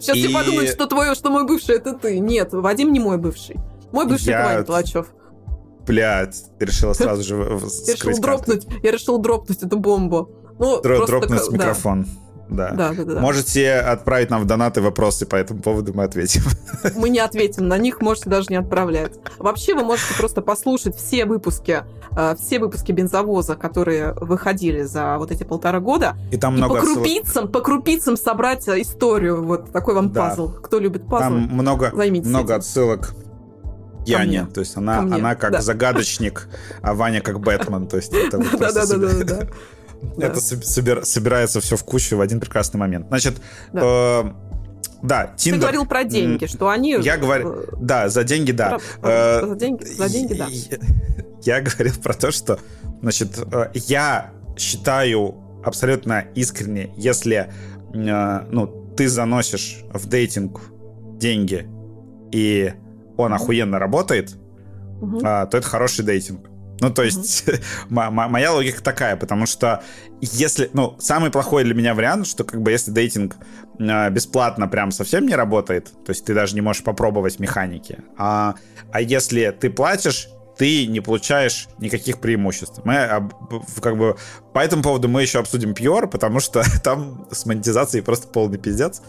[SPEAKER 2] Сейчас и... все подумают, что твой, что мой бывший это ты. Нет, Вадим не мой бывший. Мой бывший я... Ваня Толачев.
[SPEAKER 1] Блядь, ты решила сразу же
[SPEAKER 2] я решил дропнуть, Я решил дропнуть эту бомбу.
[SPEAKER 1] Ну, дропнуть так, микрофон. Да. Да. Да, да, да. Можете отправить нам в донаты вопросы по этому поводу, мы ответим.
[SPEAKER 2] Мы не ответим на них, можете даже не отправлять. Вообще вы можете просто послушать все выпуски, э, все выпуски бензовоза, которые выходили за вот эти полтора года.
[SPEAKER 1] И там и много
[SPEAKER 2] по крупицам, отсылок. по крупицам собрать историю. Вот такой вам да. пазл. Кто любит пазл,
[SPEAKER 1] Там много, много отсылок Яне. То есть она, она как да. загадочник, а Ваня как Бэтмен. То есть это да, да, да, да, да. Это собир, собирается все в кучу в один прекрасный момент. Значит, да. Э, да, Tinder... Ты
[SPEAKER 2] говорил про деньги, что они...
[SPEAKER 1] Я говорю... Э, да, за деньги, да.
[SPEAKER 2] Про... Э, за, деньги, за деньги, да.
[SPEAKER 1] Я говорил про то, что, значит, э, я считаю абсолютно искренне, если, ну, ты заносишь в дейтинг деньги, и он охуенно работает, угу. то это хороший дейтинг. Ну, то есть, mm-hmm. моя логика такая, потому что если, ну, самый плохой для меня вариант, что как бы если дейтинг э, бесплатно прям совсем не работает, то есть ты даже не можешь попробовать механики, а, а если ты платишь, ты не получаешь никаких преимуществ. Мы как бы по этому поводу мы еще обсудим Pure, потому что там с монетизацией просто полный пиздец.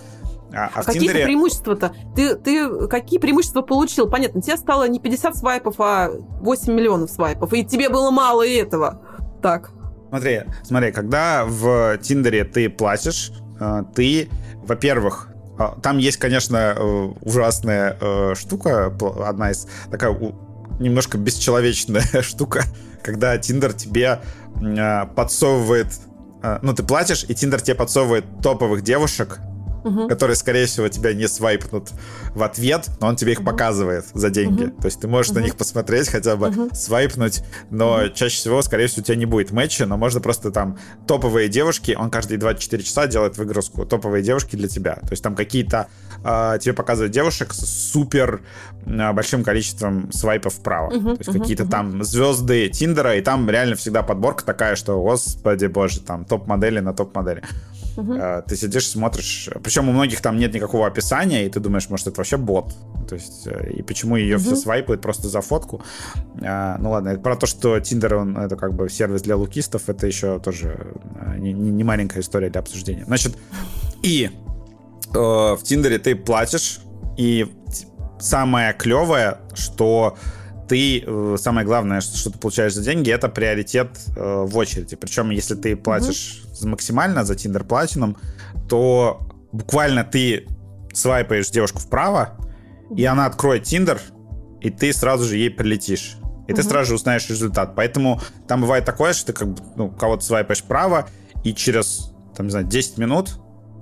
[SPEAKER 2] А, а какие Тиндере... преимущества-то? Ты, ты какие преимущества получил? Понятно, тебе стало не 50 свайпов, а 8 миллионов свайпов, и тебе было мало и этого. Так.
[SPEAKER 1] Смотри, смотри, когда в Тиндере ты платишь, э, ты, во-первых, э, там есть, конечно, э, ужасная штука, одна из такая немножко бесчеловечная штука, когда Тиндер тебе подсовывает, ну, ты платишь, и Тиндер тебе подсовывает топовых девушек, угу. которые, скорее всего, тебя не свайпнут в ответ, но он тебе их угу. показывает за деньги. Угу. То есть ты можешь угу. на них посмотреть, хотя бы угу. свайпнуть, но угу. чаще всего, скорее всего, у тебя не будет матча, но можно просто там топовые девушки, он каждые 24 часа делает выгрузку, топовые девушки для тебя. То есть там какие-то э, тебе показывают девушек с супер э, большим количеством свайпов вправо. Uh-huh, То есть uh-huh, какие-то uh-huh. там звезды Тиндера, и там реально всегда подборка такая, что, господи боже, там топ-модели на топ-модели. Uh-huh. Ты сидишь, смотришь. Причем у многих там нет никакого описания, и ты думаешь, может, это вообще бот. То есть, э, и почему ее uh-huh. все свайпают просто за фотку. А, ну ладно, про то, что Tinder, он это как бы сервис для лукистов, это еще тоже э, не, не маленькая история для обсуждения. Значит, и э, в Тиндере ты платишь, и самое клевое, что ты, э, самое главное, что, ты получаешь за деньги, это приоритет э, в очереди. Причем, если ты платишь mm-hmm. максимально за Tinder Platinum, то буквально ты свайпаешь девушку вправо, mm-hmm. и она откроет Tinder, и ты сразу же ей прилетишь. И mm-hmm. ты сразу же узнаешь результат. Поэтому там бывает такое, что ты как бы ну, кого-то свайпаешь вправо, и через, там, не знаю, 10 минут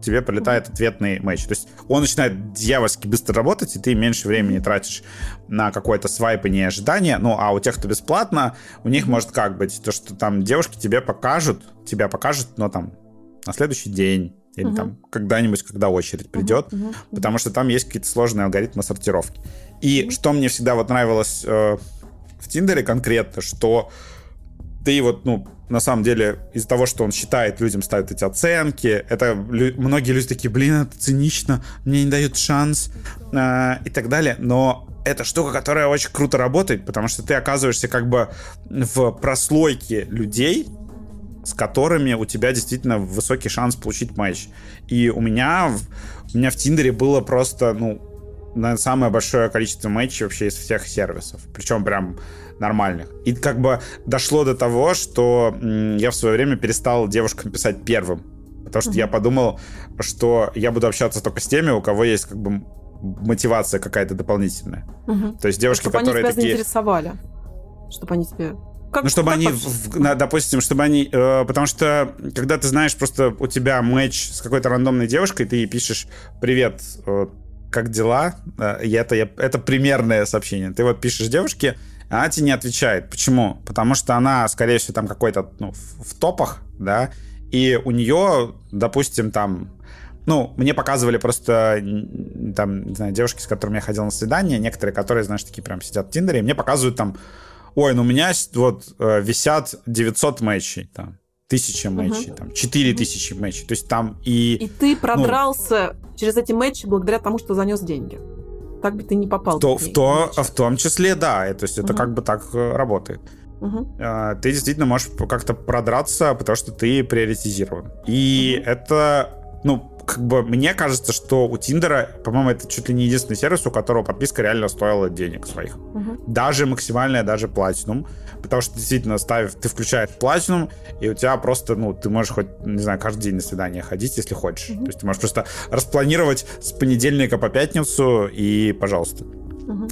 [SPEAKER 1] тебе прилетает ответный матч. То есть он начинает дьявольски быстро работать, и ты меньше времени тратишь на какое-то свайпание ожидания. Ну, а у тех, кто бесплатно, у них может как быть, то, что там девушки тебе покажут, тебя покажут, но там на следующий день или uh-huh. там когда-нибудь, когда очередь придет, uh-huh. Uh-huh. потому что там есть какие-то сложные алгоритмы сортировки. И uh-huh. что мне всегда вот нравилось э, в Тиндере конкретно, что ты вот, ну, на самом деле, из-за того, что он считает, людям ставят эти оценки, это лю- многие люди такие, блин, это цинично, мне не дают шанс э, и так далее, но это штука, которая очень круто работает, потому что ты оказываешься как бы в прослойке людей, с которыми у тебя действительно высокий шанс получить матч. И у меня, у меня в Тиндере было просто, ну, самое большое количество матчей вообще из всех сервисов. Причем прям нормальных. И как бы дошло до того, что я в свое время перестал девушкам писать первым. Потому что mm-hmm. я подумал, что я буду общаться только с теми, у кого есть как бы мотивация какая-то дополнительная.
[SPEAKER 2] Угу.
[SPEAKER 1] То есть девушки,
[SPEAKER 2] чтобы
[SPEAKER 1] которые
[SPEAKER 2] они тебя
[SPEAKER 1] такие...
[SPEAKER 2] заинтересовали. Чтобы они тебе...
[SPEAKER 1] Как, ну, чтобы они, в, на, допустим, чтобы они... Э, потому что, когда ты знаешь, просто у тебя матч с какой-то рандомной девушкой, ты ей пишешь «Привет, э, как дела?» э, и это, я, это примерное сообщение. Ты вот пишешь девушке, она тебе не отвечает. Почему? Потому что она, скорее всего, там какой-то ну, в, топах, да, и у нее, допустим, там ну, мне показывали просто там, не знаю, девушки, с которыми я ходил на свидание, некоторые, которые, знаешь, такие прям сидят в Тиндере, и мне показывают там, ой, ну у меня вот э, висят 900 матчей, там, тысяча матчей, угу. там, 4000 угу. матчей, то есть там и...
[SPEAKER 2] И ты ну, продрался ну, через эти матчи благодаря тому, что занес деньги так бы ты не попал.
[SPEAKER 1] То, в, то, в том числе, да. То есть это угу. как бы так э, работает. Угу. Ты действительно можешь как-то продраться, потому что ты приоритизирован. И угу. это, ну, как бы мне кажется, что у Тиндера, по-моему, это чуть ли не единственный сервис, у которого подписка реально стоила денег своих. Угу. Даже максимальная, даже платинум. Потому что действительно, ставив, ты включаешь платинум, и у тебя просто, ну, ты можешь хоть, не знаю, каждый день на свидание ходить, если хочешь. Угу. То есть ты можешь просто распланировать с понедельника по пятницу, и пожалуйста. Угу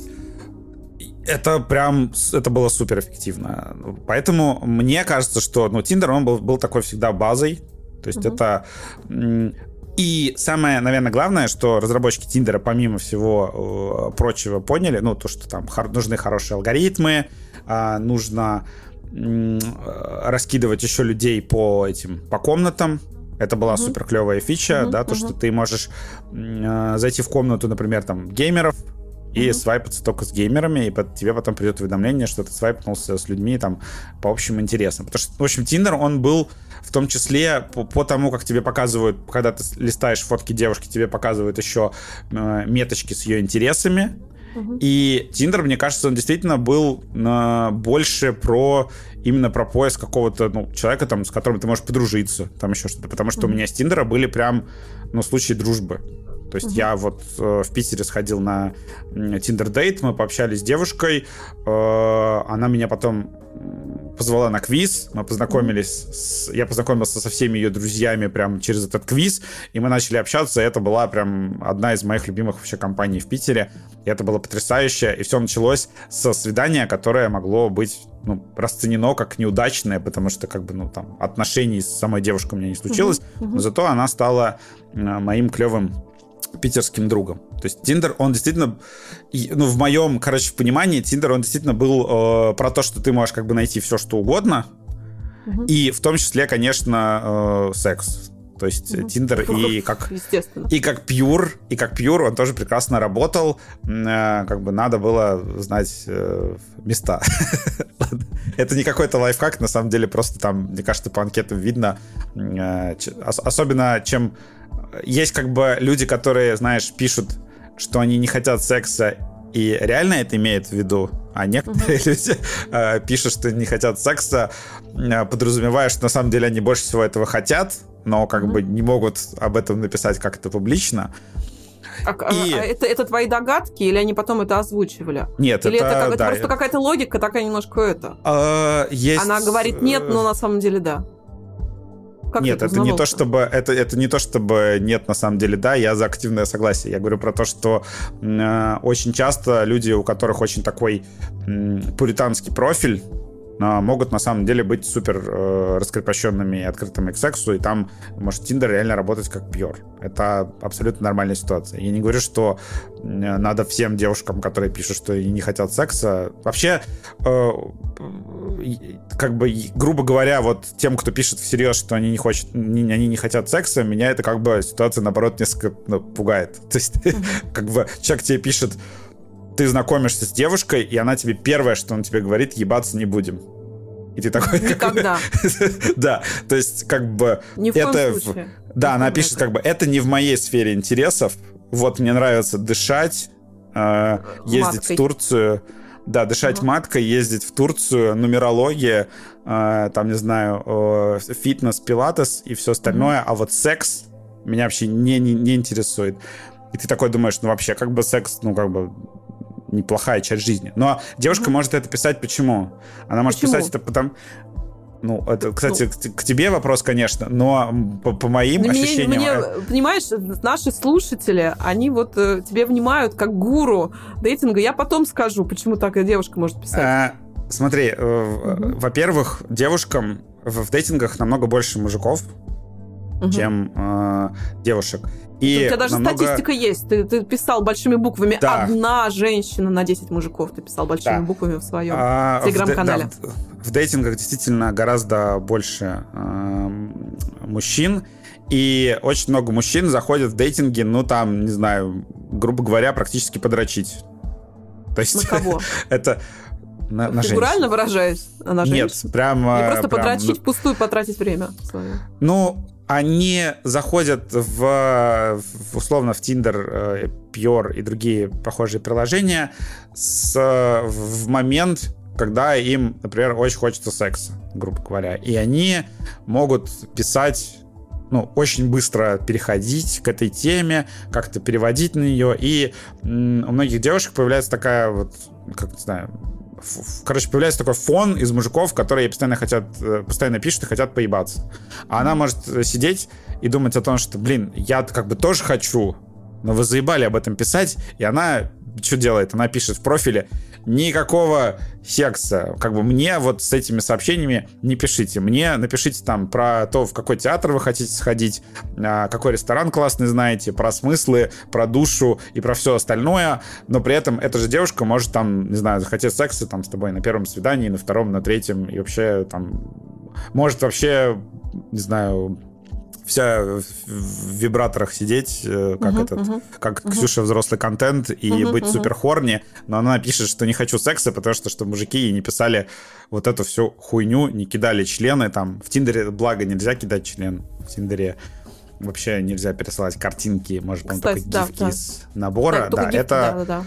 [SPEAKER 1] это прям, это было супер эффективно. Поэтому мне кажется, что, ну, Tinder, он был, был такой всегда базой. То есть uh это и самое, наверное, главное, что разработчики Тиндера, помимо всего э, прочего, поняли, ну, то, что там нужны хорошие алгоритмы, э, нужно э, раскидывать еще людей по этим, по комнатам, это была uh-huh. супер клевая фича, uh-huh, да, то, uh-huh. что ты можешь э, зайти в комнату, например, там, геймеров, и mm-hmm. свайпаться только с геймерами, и под, тебе потом придет уведомление, что ты свайпнулся с людьми там по общим интересам. Потому что, в общем, Тиндер, он был в том числе по, по тому, как тебе показывают, когда ты листаешь фотки девушки, тебе показывают еще э, меточки с ее интересами. И Тиндер, мне кажется, он действительно был э, больше про именно про поиск какого-то ну, человека, там, с которым ты можешь подружиться, там еще что-то. Потому что mm-hmm. у меня с Тиндера были прям, ну, случаи дружбы. То есть угу. я вот э, в Питере сходил на Tinder дейт, мы пообщались с девушкой, э, она меня потом позвала на квиз, мы познакомились, с, я познакомился со всеми ее друзьями прям через этот квиз, и мы начали общаться, это была прям одна из моих любимых вообще компаний в Питере, и это было потрясающе, и все началось со свидания, которое могло быть ну, расценено как неудачное, потому что как бы, ну, там, отношений с самой девушкой у меня не случилось, но зато она стала моим клевым питерским другом. То есть Тиндер, он действительно, ну, в моем, короче, понимании, Тиндер, он действительно был э, про то, что ты можешь как бы найти все, что угодно, угу. и в том числе, конечно, э, секс. То есть Тиндер угу. и как и как Пьюр, и как Пьюр он тоже прекрасно работал. Э, как бы надо было знать э, места. Это не какой-то лайфхак, на самом деле просто там, мне кажется, по анкетам видно, э, особенно чем есть как бы люди, которые, знаешь, пишут, что они не хотят секса и реально это имеют в виду, а некоторые uh-huh. люди э, пишут, что не хотят секса, э, подразумевая, что на самом деле они больше всего этого хотят, но как uh-huh. бы не могут об этом написать как-то публично.
[SPEAKER 2] А, а и... а это, это твои догадки, или они потом это озвучивали?
[SPEAKER 1] Нет,
[SPEAKER 2] или
[SPEAKER 1] это,
[SPEAKER 2] это, это
[SPEAKER 1] да,
[SPEAKER 2] просто какая-то логика такая немножко это?
[SPEAKER 1] А, есть...
[SPEAKER 2] Она говорит нет, но на самом деле да.
[SPEAKER 1] Как нет, это не то, чтобы это, это не то, чтобы нет, на самом деле, да, я за активное согласие. Я говорю про то, что э, очень часто люди, у которых очень такой э, пуританский профиль, а, могут на самом деле быть супер э, раскрепощенными и открытыми к сексу, и там может Тиндер реально работать как пьер. Это абсолютно нормальная ситуация. Я не говорю, что надо всем девушкам, которые пишут, что не хотят секса. Вообще, э, как бы, грубо говоря, вот тем, кто пишет всерьез, что они не, хочет, не, они не хотят секса, меня это как бы ситуация, наоборот, несколько ну, пугает. То есть, как бы, человек тебе пишет, ты знакомишься с девушкой, и она тебе первое, что он тебе говорит, ебаться не будем. И ты такой...
[SPEAKER 2] Никогда.
[SPEAKER 1] да, то есть как бы...
[SPEAKER 2] Ни в это... случае.
[SPEAKER 1] Да, она пишет как бы, это не в моей сфере интересов. Вот мне нравится дышать, э, ездить в Турцию. Да, дышать угу. маткой, ездить в Турцию, нумерология, э, там, не знаю, э, фитнес, пилатес и все остальное. Угу. А вот секс меня вообще не, не, не интересует. И ты такой думаешь, ну вообще, как бы секс, ну как бы неплохая часть жизни. Но девушка mm-hmm. может это писать почему? Она может почему? писать это потому... Ну, это, кстати, ну, к, тебе вопрос, конечно, но по, по моим мне, ощущениям... Мне,
[SPEAKER 2] это... понимаешь, наши слушатели, они вот э, тебе внимают как гуру дейтинга. Я потом скажу, почему так девушка может писать. А,
[SPEAKER 1] смотри, э, mm-hmm. во-первых, девушкам в, в дейтингах намного больше мужиков, угу. чем э, девушек.
[SPEAKER 2] И у тебя даже намного... статистика есть. Ты, ты писал большими буквами да. одна женщина на 10 мужиков. Ты писал большими да. буквами в своем а, телеграм-канале.
[SPEAKER 1] В, да, в, дейтингах действительно гораздо больше э, мужчин. И очень много мужчин заходят в дейтинги, ну там, не знаю, грубо говоря, практически подрочить.
[SPEAKER 2] То есть на кого?
[SPEAKER 1] это
[SPEAKER 2] на, на Фигурально выражаюсь? На
[SPEAKER 1] Нет, прямо...
[SPEAKER 2] Не просто прям, подрочить, ну, пустую потратить время свое.
[SPEAKER 1] Ну, они заходят в, в условно в Tinder, Pure и другие похожие приложения с, в момент, когда им, например, очень хочется секса, грубо говоря. И они могут писать ну, очень быстро переходить к этой теме, как-то переводить на нее. И у многих девушек появляется такая вот, как не знаю, короче, появляется такой фон из мужиков, которые постоянно хотят, э, постоянно пишут и хотят поебаться. А она может сидеть и думать о том, что, блин, я как бы тоже хочу, но вы заебали об этом писать, и она что делает? Она пишет в профиле, никакого секса. Как бы мне вот с этими сообщениями не пишите. Мне напишите там про то, в какой театр вы хотите сходить, а, какой ресторан классный знаете, про смыслы, про душу и про все остальное. Но при этом эта же девушка может там, не знаю, захотеть секса там с тобой на первом свидании, на втором, на третьем и вообще там может вообще, не знаю, вся в вибраторах сидеть, э, как uh-huh, этот, uh-huh, как uh-huh. Ксюша взрослый контент и uh-huh, быть uh-huh. супер хорни, но она пишет, что не хочу секса, потому что что мужики ей не писали вот эту всю хуйню, не кидали члены там. В Тиндере, благо, нельзя кидать член в Тиндере. Вообще нельзя пересылать картинки, может, там только да, гифки да. из набора. Да, да гиф, это... Да, да, да.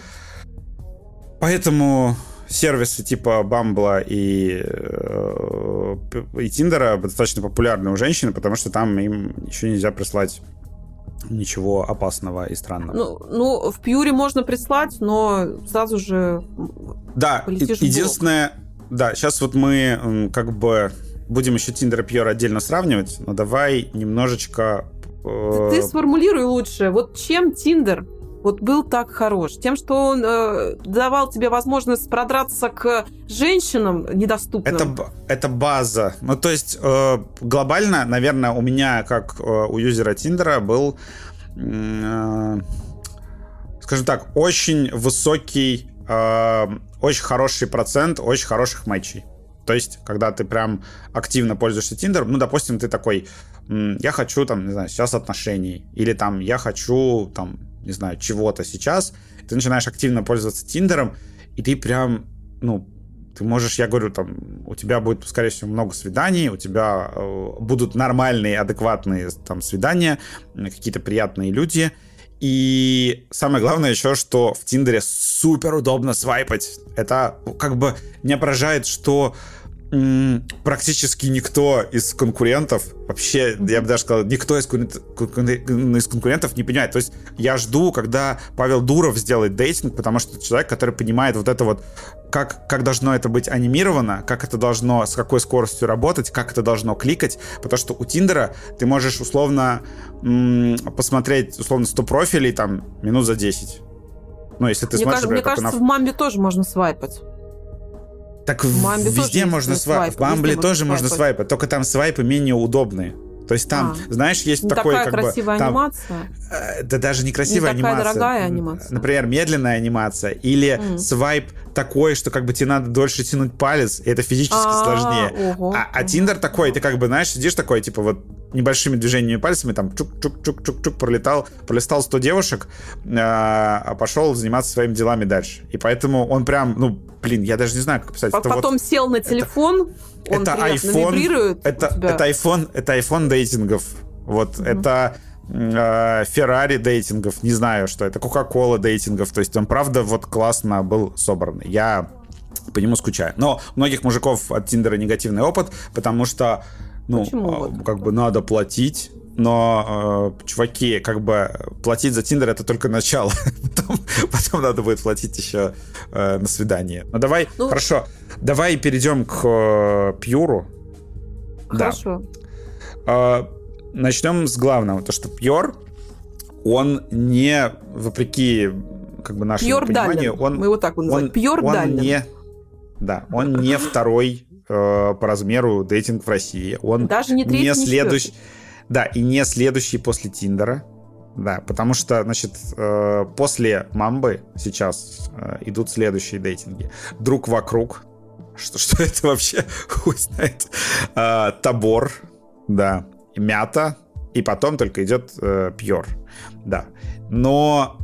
[SPEAKER 1] Поэтому сервисы типа Бамбла и, э, и Тиндера достаточно популярны у женщин, потому что там им еще нельзя прислать ничего опасного и странного.
[SPEAKER 2] Ну, ну в Пьюре можно прислать, но сразу же
[SPEAKER 1] Да, единственное... Да, сейчас вот мы как бы будем еще Тиндер и Пьюр отдельно сравнивать, но давай немножечко...
[SPEAKER 2] Э... Ты сформулируй лучше. Вот чем Тиндер вот был так хорош? Тем, что он э, давал тебе возможность продраться к женщинам недоступным?
[SPEAKER 1] Это, это база. Ну, то есть э, глобально, наверное, у меня, как э, у юзера Тиндера, был, э, скажем так, очень высокий, э, очень хороший процент очень хороших матчей. То есть, когда ты прям активно пользуешься Тиндером, ну, допустим, ты такой, я хочу, там, не знаю, сейчас отношений, или там, я хочу, там, не знаю, чего-то сейчас, ты начинаешь активно пользоваться Тиндером, и ты прям, ну, ты можешь, я говорю, там, у тебя будет, скорее всего, много свиданий, у тебя э, будут нормальные, адекватные там свидания, какие-то приятные люди. И самое главное еще, что в Тиндере супер удобно свайпать. Это как бы не поражает, что практически никто из конкурентов, вообще, я бы даже сказал, никто из, из конкурентов не понимает. То есть я жду, когда Павел Дуров сделает дейтинг, потому что это человек, который понимает вот это вот, как, как должно это быть анимировано, как это должно, с какой скоростью работать, как это должно кликать, потому что у Тиндера ты можешь условно м- посмотреть, условно, 100 профилей там минут за 10. Ну, если ты
[SPEAKER 2] мне
[SPEAKER 1] смотришь,
[SPEAKER 2] кажется, например, мне кажется, на... в Мамбе тоже можно свайпать.
[SPEAKER 1] Так в Мамбе везде можно свайпать. В Бамбле тоже можно свайпать, только там свайпы менее удобные. То есть там, а, знаешь, есть не такой
[SPEAKER 2] такая
[SPEAKER 1] как
[SPEAKER 2] красивая
[SPEAKER 1] бы...
[SPEAKER 2] Там, анимация?
[SPEAKER 1] Э, да даже не красивая не
[SPEAKER 2] такая
[SPEAKER 1] анимация.
[SPEAKER 2] дорогая анимация.
[SPEAKER 1] Например, медленная анимация. Или mm. свайп такой, что как бы тебе надо дольше тянуть палец, и это физически а, сложнее. Ого, а, а Тиндер такой, ты как бы, знаешь, сидишь такой, типа вот небольшими движениями пальцами, там чук-чук-чук-чук-чук пролетал, пролистал 100 девушек, а, а пошел заниматься своими делами дальше. И поэтому он прям, ну, блин, я даже не знаю, как писать.
[SPEAKER 2] Потом вот, сел на телефон,
[SPEAKER 1] это, он это iPhone,
[SPEAKER 2] вибрирует.
[SPEAKER 1] Это, это iPhone, это iPhone дейтингов. Вот, mm-hmm. это Феррари дейтингов, не знаю, что это, Кока-Кола дейтингов, то есть он, правда, вот классно был собран. Я по нему скучаю. Но у многих мужиков от Тиндера негативный опыт, потому что, ну, Почему? А, как бы надо платить, но, э, чуваки, как бы платить за Тиндер это только начало. потом, потом надо будет платить еще э, на свидание. Ну давай, ну, хорошо, давай перейдем к э, Пьюру.
[SPEAKER 2] Хорошо.
[SPEAKER 1] Да. Э, начнем с главного, то что Пьор, он не, вопреки как бы нашему Пьор пониманию,
[SPEAKER 2] Далин. он... Мы его так называем. Пьор
[SPEAKER 1] он Далин. не, Да, он не второй э, по размеру дейтинг в России. Он
[SPEAKER 2] Даже не третий, не
[SPEAKER 1] следующий... Да, и не следующий после Тиндера. Да, потому что, значит, э, после Мамбы сейчас э, идут следующие дейтинги. Друг вокруг. Что, что это вообще? Хуй знает. Э, табор. Да мята, и потом только идет э, пьор. Да. Но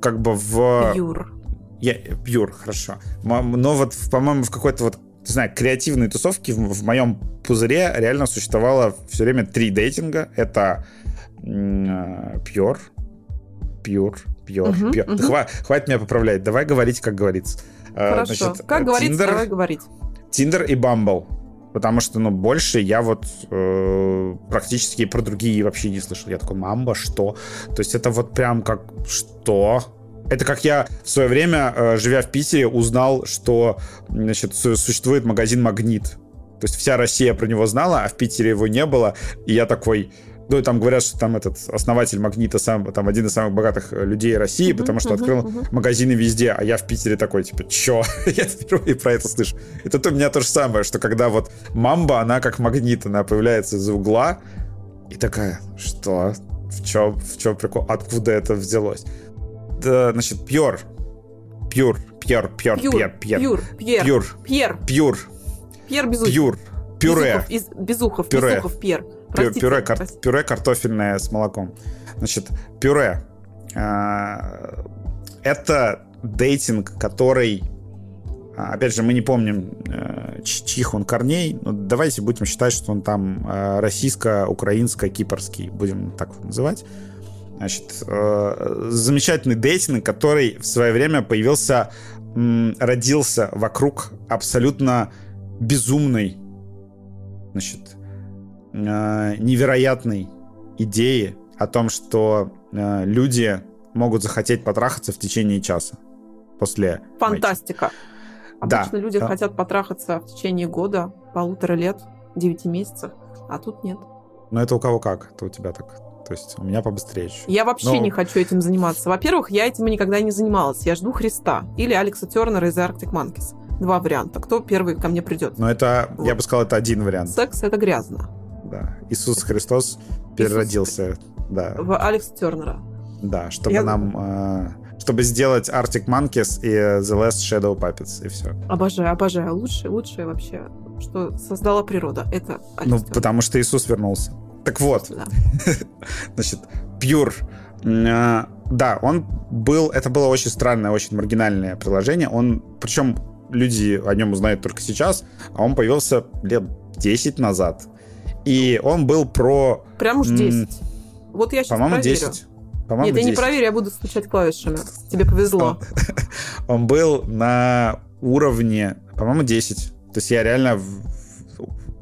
[SPEAKER 1] как бы в...
[SPEAKER 2] Пьюр.
[SPEAKER 1] Я, пьюр, хорошо. Но вот, по-моему, в какой-то вот не знаю, креативной тусовке в, в моем пузыре реально существовало все время три дейтинга. Это пьор, пьюр, пьор, пьор. Угу. Хва, хватит меня поправлять. Давай говорить, как говорится.
[SPEAKER 2] А, хорошо. Значит, как говорится, давай говорить.
[SPEAKER 1] Тиндер и Бамбл. Потому что, ну, больше я вот э, практически про другие вообще не слышал. Я такой, мамба, что? То есть это вот прям как, что? Это как я в свое время, э, живя в Питере, узнал, что, значит, существует магазин «Магнит». То есть вся Россия про него знала, а в Питере его не было. И я такой, ну, там говорят, что там этот основатель Магнита сам, там один из самых богатых э, людей России, uh-huh, потому что uh-huh, открыл uh-huh. магазины везде, а я в Питере такой, типа, чё? я впервые про это слышу. И тут у меня то же самое, что когда вот мамба, она как магнит, она появляется из угла, и такая, что? В чем, в чем прикол? Откуда это взялось? Да, значит, пьер. Пьюр. Пьер, пьер, пьер, пьер.
[SPEAKER 2] Пьер. Пьер.
[SPEAKER 1] Пьюр.
[SPEAKER 2] Пьер Безухов.
[SPEAKER 1] Пьюр. Пюре.
[SPEAKER 2] Безухов, из, Безухов, Пьер.
[SPEAKER 1] Пюре, пюре картофельное с молоком. Значит, пюре. А, это дейтинг, который а, Опять же, мы не помним, э, чьих он корней, но давайте будем считать, что он там э, российско-украинско-кипрский, будем так называть. Значит, э, замечательный дейтинг, который в свое время появился, родился вокруг абсолютно безумной, значит, э, невероятной идеи о том, что э, люди могут захотеть потрахаться в течение часа после
[SPEAKER 2] Фантастика. Обычно да. люди да. хотят потрахаться в течение года, полутора лет, девяти месяцев, а тут нет.
[SPEAKER 1] Но это у кого как? Это у тебя так. То есть у меня побыстрее еще.
[SPEAKER 2] Я вообще Но... не хочу этим заниматься. Во-первых, я этим никогда не занималась. Я жду Христа или Алекса Тернера из Arctic Monkeys. Два варианта. Кто первый ко мне придет?
[SPEAKER 1] Но это, вот. я бы сказал, это один вариант.
[SPEAKER 2] Секс — это грязно.
[SPEAKER 1] Да. Иисус Христос переродился. Иисус... Да.
[SPEAKER 2] В Алекс Тернера.
[SPEAKER 1] Да, чтобы я... нам... Э, чтобы сделать Arctic Monkeys и The Last Shadow Puppets, и все.
[SPEAKER 2] Обожаю, обожаю. Лучшее, лучшее вообще, что создала природа. Это
[SPEAKER 1] Алекс Ну, Тернер. потому что Иисус вернулся. Так вот. Да. Значит, Pure. Э, да, он был... Это было очень странное, очень маргинальное приложение. Он... Причем люди о нем узнают только сейчас, а он появился лет 10 назад. И он был про...
[SPEAKER 2] Прям уж 10. Вот я сейчас
[SPEAKER 1] По-моему, проверю. 10.
[SPEAKER 2] По-моему, Нет, 10. я не проверю, я буду стучать клавишами. Тебе повезло.
[SPEAKER 1] Он, он был на уровне, по-моему, 10. То есть я реально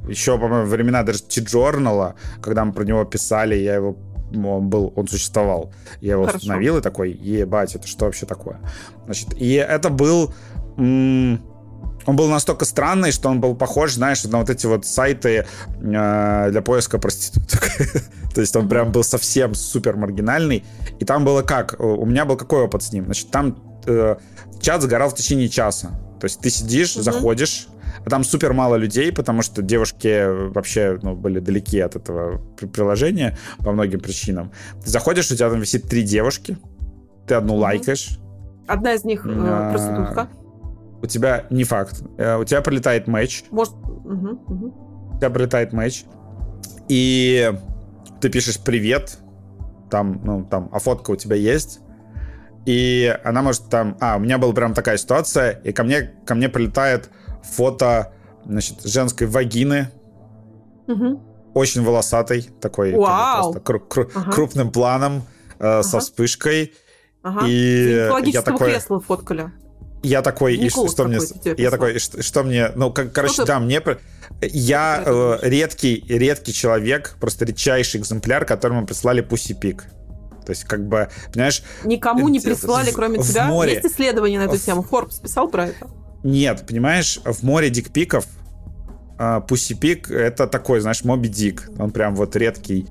[SPEAKER 1] еще, по-моему, времена даже T-Journal, когда мы про него писали, я его он был, он существовал. Я его Хорошо. установил и такой, ебать, это что вообще такое? Значит, и это был... М- он был настолько странный, что он был похож, знаешь, на вот эти вот сайты э, для поиска проституток. То есть он прям был совсем супер маргинальный. И там было как? У меня был какой опыт с ним? Значит, там э, чат загорал в течение часа. То есть ты сидишь, заходишь, там супер мало людей, потому что девушки вообще ну, были далеки от этого приложения по многим причинам. Ты заходишь, у тебя там висит три девушки, ты одну лайкаешь.
[SPEAKER 2] Одна из них э, проститутка.
[SPEAKER 1] У тебя не факт. Э, у тебя прилетает матч.
[SPEAKER 2] Может. Угу, угу.
[SPEAKER 1] У тебя прилетает матч. И ты пишешь привет. Там, ну, там, а фотка у тебя есть. И она может там... А, у меня была прям такая ситуация, и ко мне, ко мне прилетает фото, значит, женской вагины. Угу. Очень волосатой, такой
[SPEAKER 2] Вау.
[SPEAKER 1] просто кру- кру- ага. крупным планом, э, ага. со вспышкой. Ага. И я такой...
[SPEAKER 2] кресла фоткали.
[SPEAKER 1] Я такой, и что, что мне, я такой, что, что мне, ну, как, короче, что да, мне, я э, редкий, редкий человек, просто редчайший экземпляр, которому прислали Пусси Пик. То есть, как бы, понимаешь...
[SPEAKER 2] Никому не прислали, кроме в тебя? Море. Есть исследование на эту тему? Forbes писал про это?
[SPEAKER 1] Нет, понимаешь, в море дикпиков Пусси Пик — это такой, знаешь, Моби Дик. Он прям вот редкий.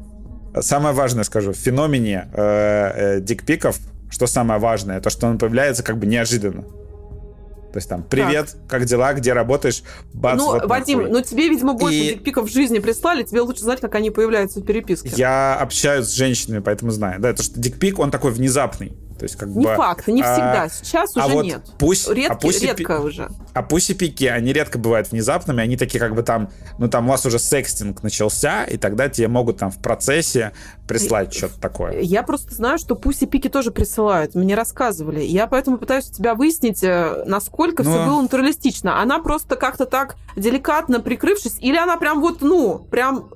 [SPEAKER 1] Самое важное скажу, в феномене э, э, дикпиков, что самое важное, то, что он появляется как бы неожиданно. То есть там, привет, так. как дела, где работаешь?
[SPEAKER 2] Бац, ну, вот Вадим, нахуй. ну тебе, видимо, больше и... дикпиков в жизни прислали, тебе лучше знать, как они появляются в переписке.
[SPEAKER 1] Я общаюсь с женщинами, поэтому знаю. Да, это что дикпик, он такой внезапный. То есть, как
[SPEAKER 2] не
[SPEAKER 1] бы,
[SPEAKER 2] факт, не всегда. А, Сейчас а уже вот нет.
[SPEAKER 1] Пусть,
[SPEAKER 2] Редки,
[SPEAKER 1] а пусть
[SPEAKER 2] редко уже.
[SPEAKER 1] А пусть и пики, они редко бывают внезапными, они такие как бы там, ну там у вас уже секстинг начался, и тогда тебе могут там в процессе прислать что-то такое.
[SPEAKER 2] Я просто знаю, что пусть и пики тоже присылают, мне рассказывали. Я поэтому пытаюсь у тебя выяснить, э, насколько Но... все ну. было натуралистично. Она просто как-то так деликатно прикрывшись, или она прям вот, ну, прям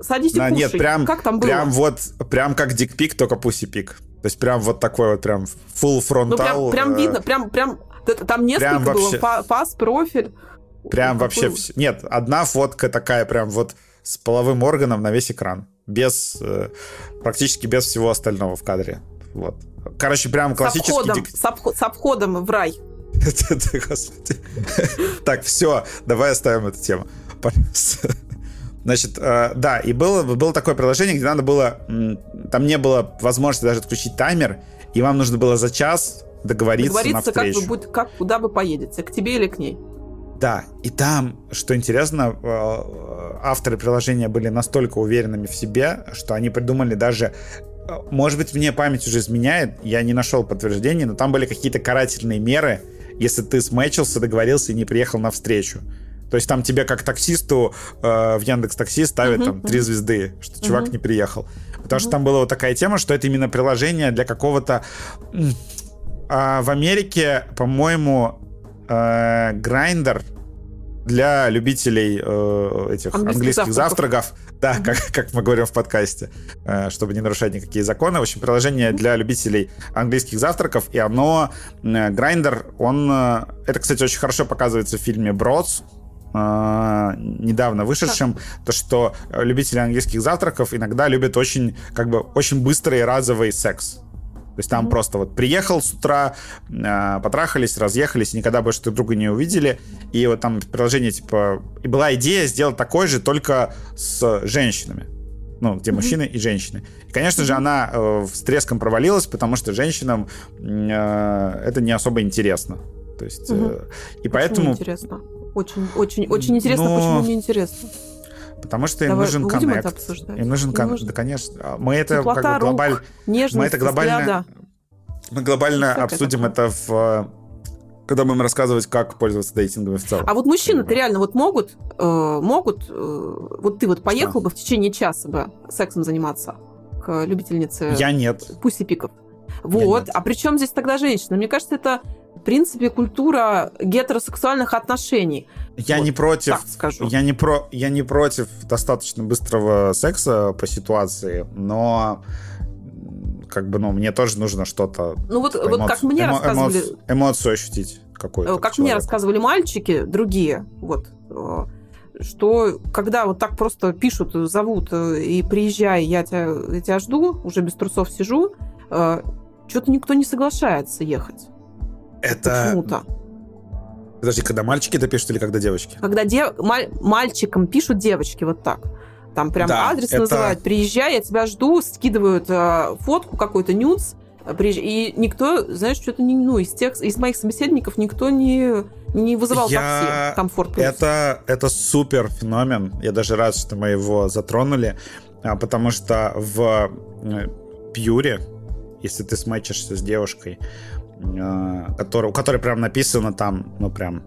[SPEAKER 2] садись и да,
[SPEAKER 1] Нет, прям, как там было? Прям вот, прям как дикпик, только пусть пик. То есть прям вот такой вот прям full фронтал.
[SPEAKER 2] Ну, прям, прям э, видно, прям, прям, там несколько прям вообще, было, фас, профиль.
[SPEAKER 1] Прям вообще все. Нет, одна фотка такая прям вот с половым органом на весь экран. Без, э, практически без всего остального в кадре. Вот. Короче, прям классический... С обходом,
[SPEAKER 2] дик... с, обход, с обходом в рай.
[SPEAKER 1] Так, все, давай оставим эту тему. Значит, э, да, и было, было такое приложение, где надо было... Там не было возможности даже отключить таймер, и вам нужно было за час договориться, договориться на встречу.
[SPEAKER 2] Как, вы, как, куда вы поедете, к тебе или к ней.
[SPEAKER 1] Да, и там, что интересно, э, авторы приложения были настолько уверенными в себе, что они придумали даже э, может быть, мне память уже изменяет, я не нашел подтверждения, но там были какие-то карательные меры, если ты смечился, договорился и не приехал на встречу. То есть там тебе как таксисту э, в Яндекс Такси ставят uh-huh, там три uh-huh. звезды, что uh-huh. чувак не приехал. Потому uh-huh. что там была вот такая тема, что это именно приложение для какого-то... А в Америке, по-моему, э, Grindr для любителей э, этих английских, английских завтраков. Да, как, как мы говорим в подкасте, э, чтобы не нарушать никакие законы. В общем, приложение для любителей английских завтраков, и оно, э, Grindr, он... Э, это, кстати, очень хорошо показывается в фильме «Бродс», недавно вышедшем, то, что любители английских завтраков иногда любят очень, как бы, очень быстрый разовый секс. То есть там mm-hmm. просто вот приехал с утра, э, потрахались, разъехались, никогда больше друг друга не увидели. И вот там приложение, типа... И была идея сделать такой же, только с женщинами. Ну, где mm-hmm. мужчины и женщины. И, конечно mm-hmm. же, она э, с треском провалилась, потому что женщинам э, это не особо интересно. То есть... Э, и поэтому...
[SPEAKER 2] интересно? Очень, очень, очень интересно, Но... почему не интересно.
[SPEAKER 1] Потому что им Давай, нужен коннект. Им нужен коннект. Да, конечно. Мы это Теплота как бы глобально... Мы это глобально... Взгляда. Мы глобально Все обсудим это, это в когда будем рассказывать, как пользоваться дейтингом в целом.
[SPEAKER 2] А вот мужчины-то реально вот могут, э, могут, э, вот ты вот поехал Что? бы в течение часа бы сексом заниматься к любительнице...
[SPEAKER 1] Я нет.
[SPEAKER 2] Пусть пиков. Вот. А при чем здесь тогда женщина? Мне кажется, это принципе, культура гетеросексуальных отношений.
[SPEAKER 1] Я вот, не против, так скажу. Я не, про, я не против достаточно быстрого секса по ситуации, но как бы, ну, мне тоже нужно что-то...
[SPEAKER 2] Ну, вот, типа, вот как мне эмо, рассказывали...
[SPEAKER 1] Эмоцию, эмоцию ощутить. какой-то.
[SPEAKER 2] Как человек. мне рассказывали мальчики, другие, вот, что когда вот так просто пишут, зовут и приезжай, я тебя, я тебя жду, уже без трусов сижу, что-то никто не соглашается ехать.
[SPEAKER 1] Это... Почему-то. Подожди, когда мальчики это пишут или когда девочки?
[SPEAKER 2] Когда дев... Маль... мальчикам пишут девочки вот так. Там прям да, адрес это... называют. Приезжай, я тебя жду, скидывают э, фотку какой-то нюц. И никто, знаешь, что-то не, ну, из тех, из моих собеседников никто не, не вызывал я... такси, комфорт.
[SPEAKER 1] Это, это супер феномен. Я даже рад, что мы его затронули, а, потому что в э, Пьюре, если ты смачишься с девушкой, э, который, у которой прям написано там, ну прям,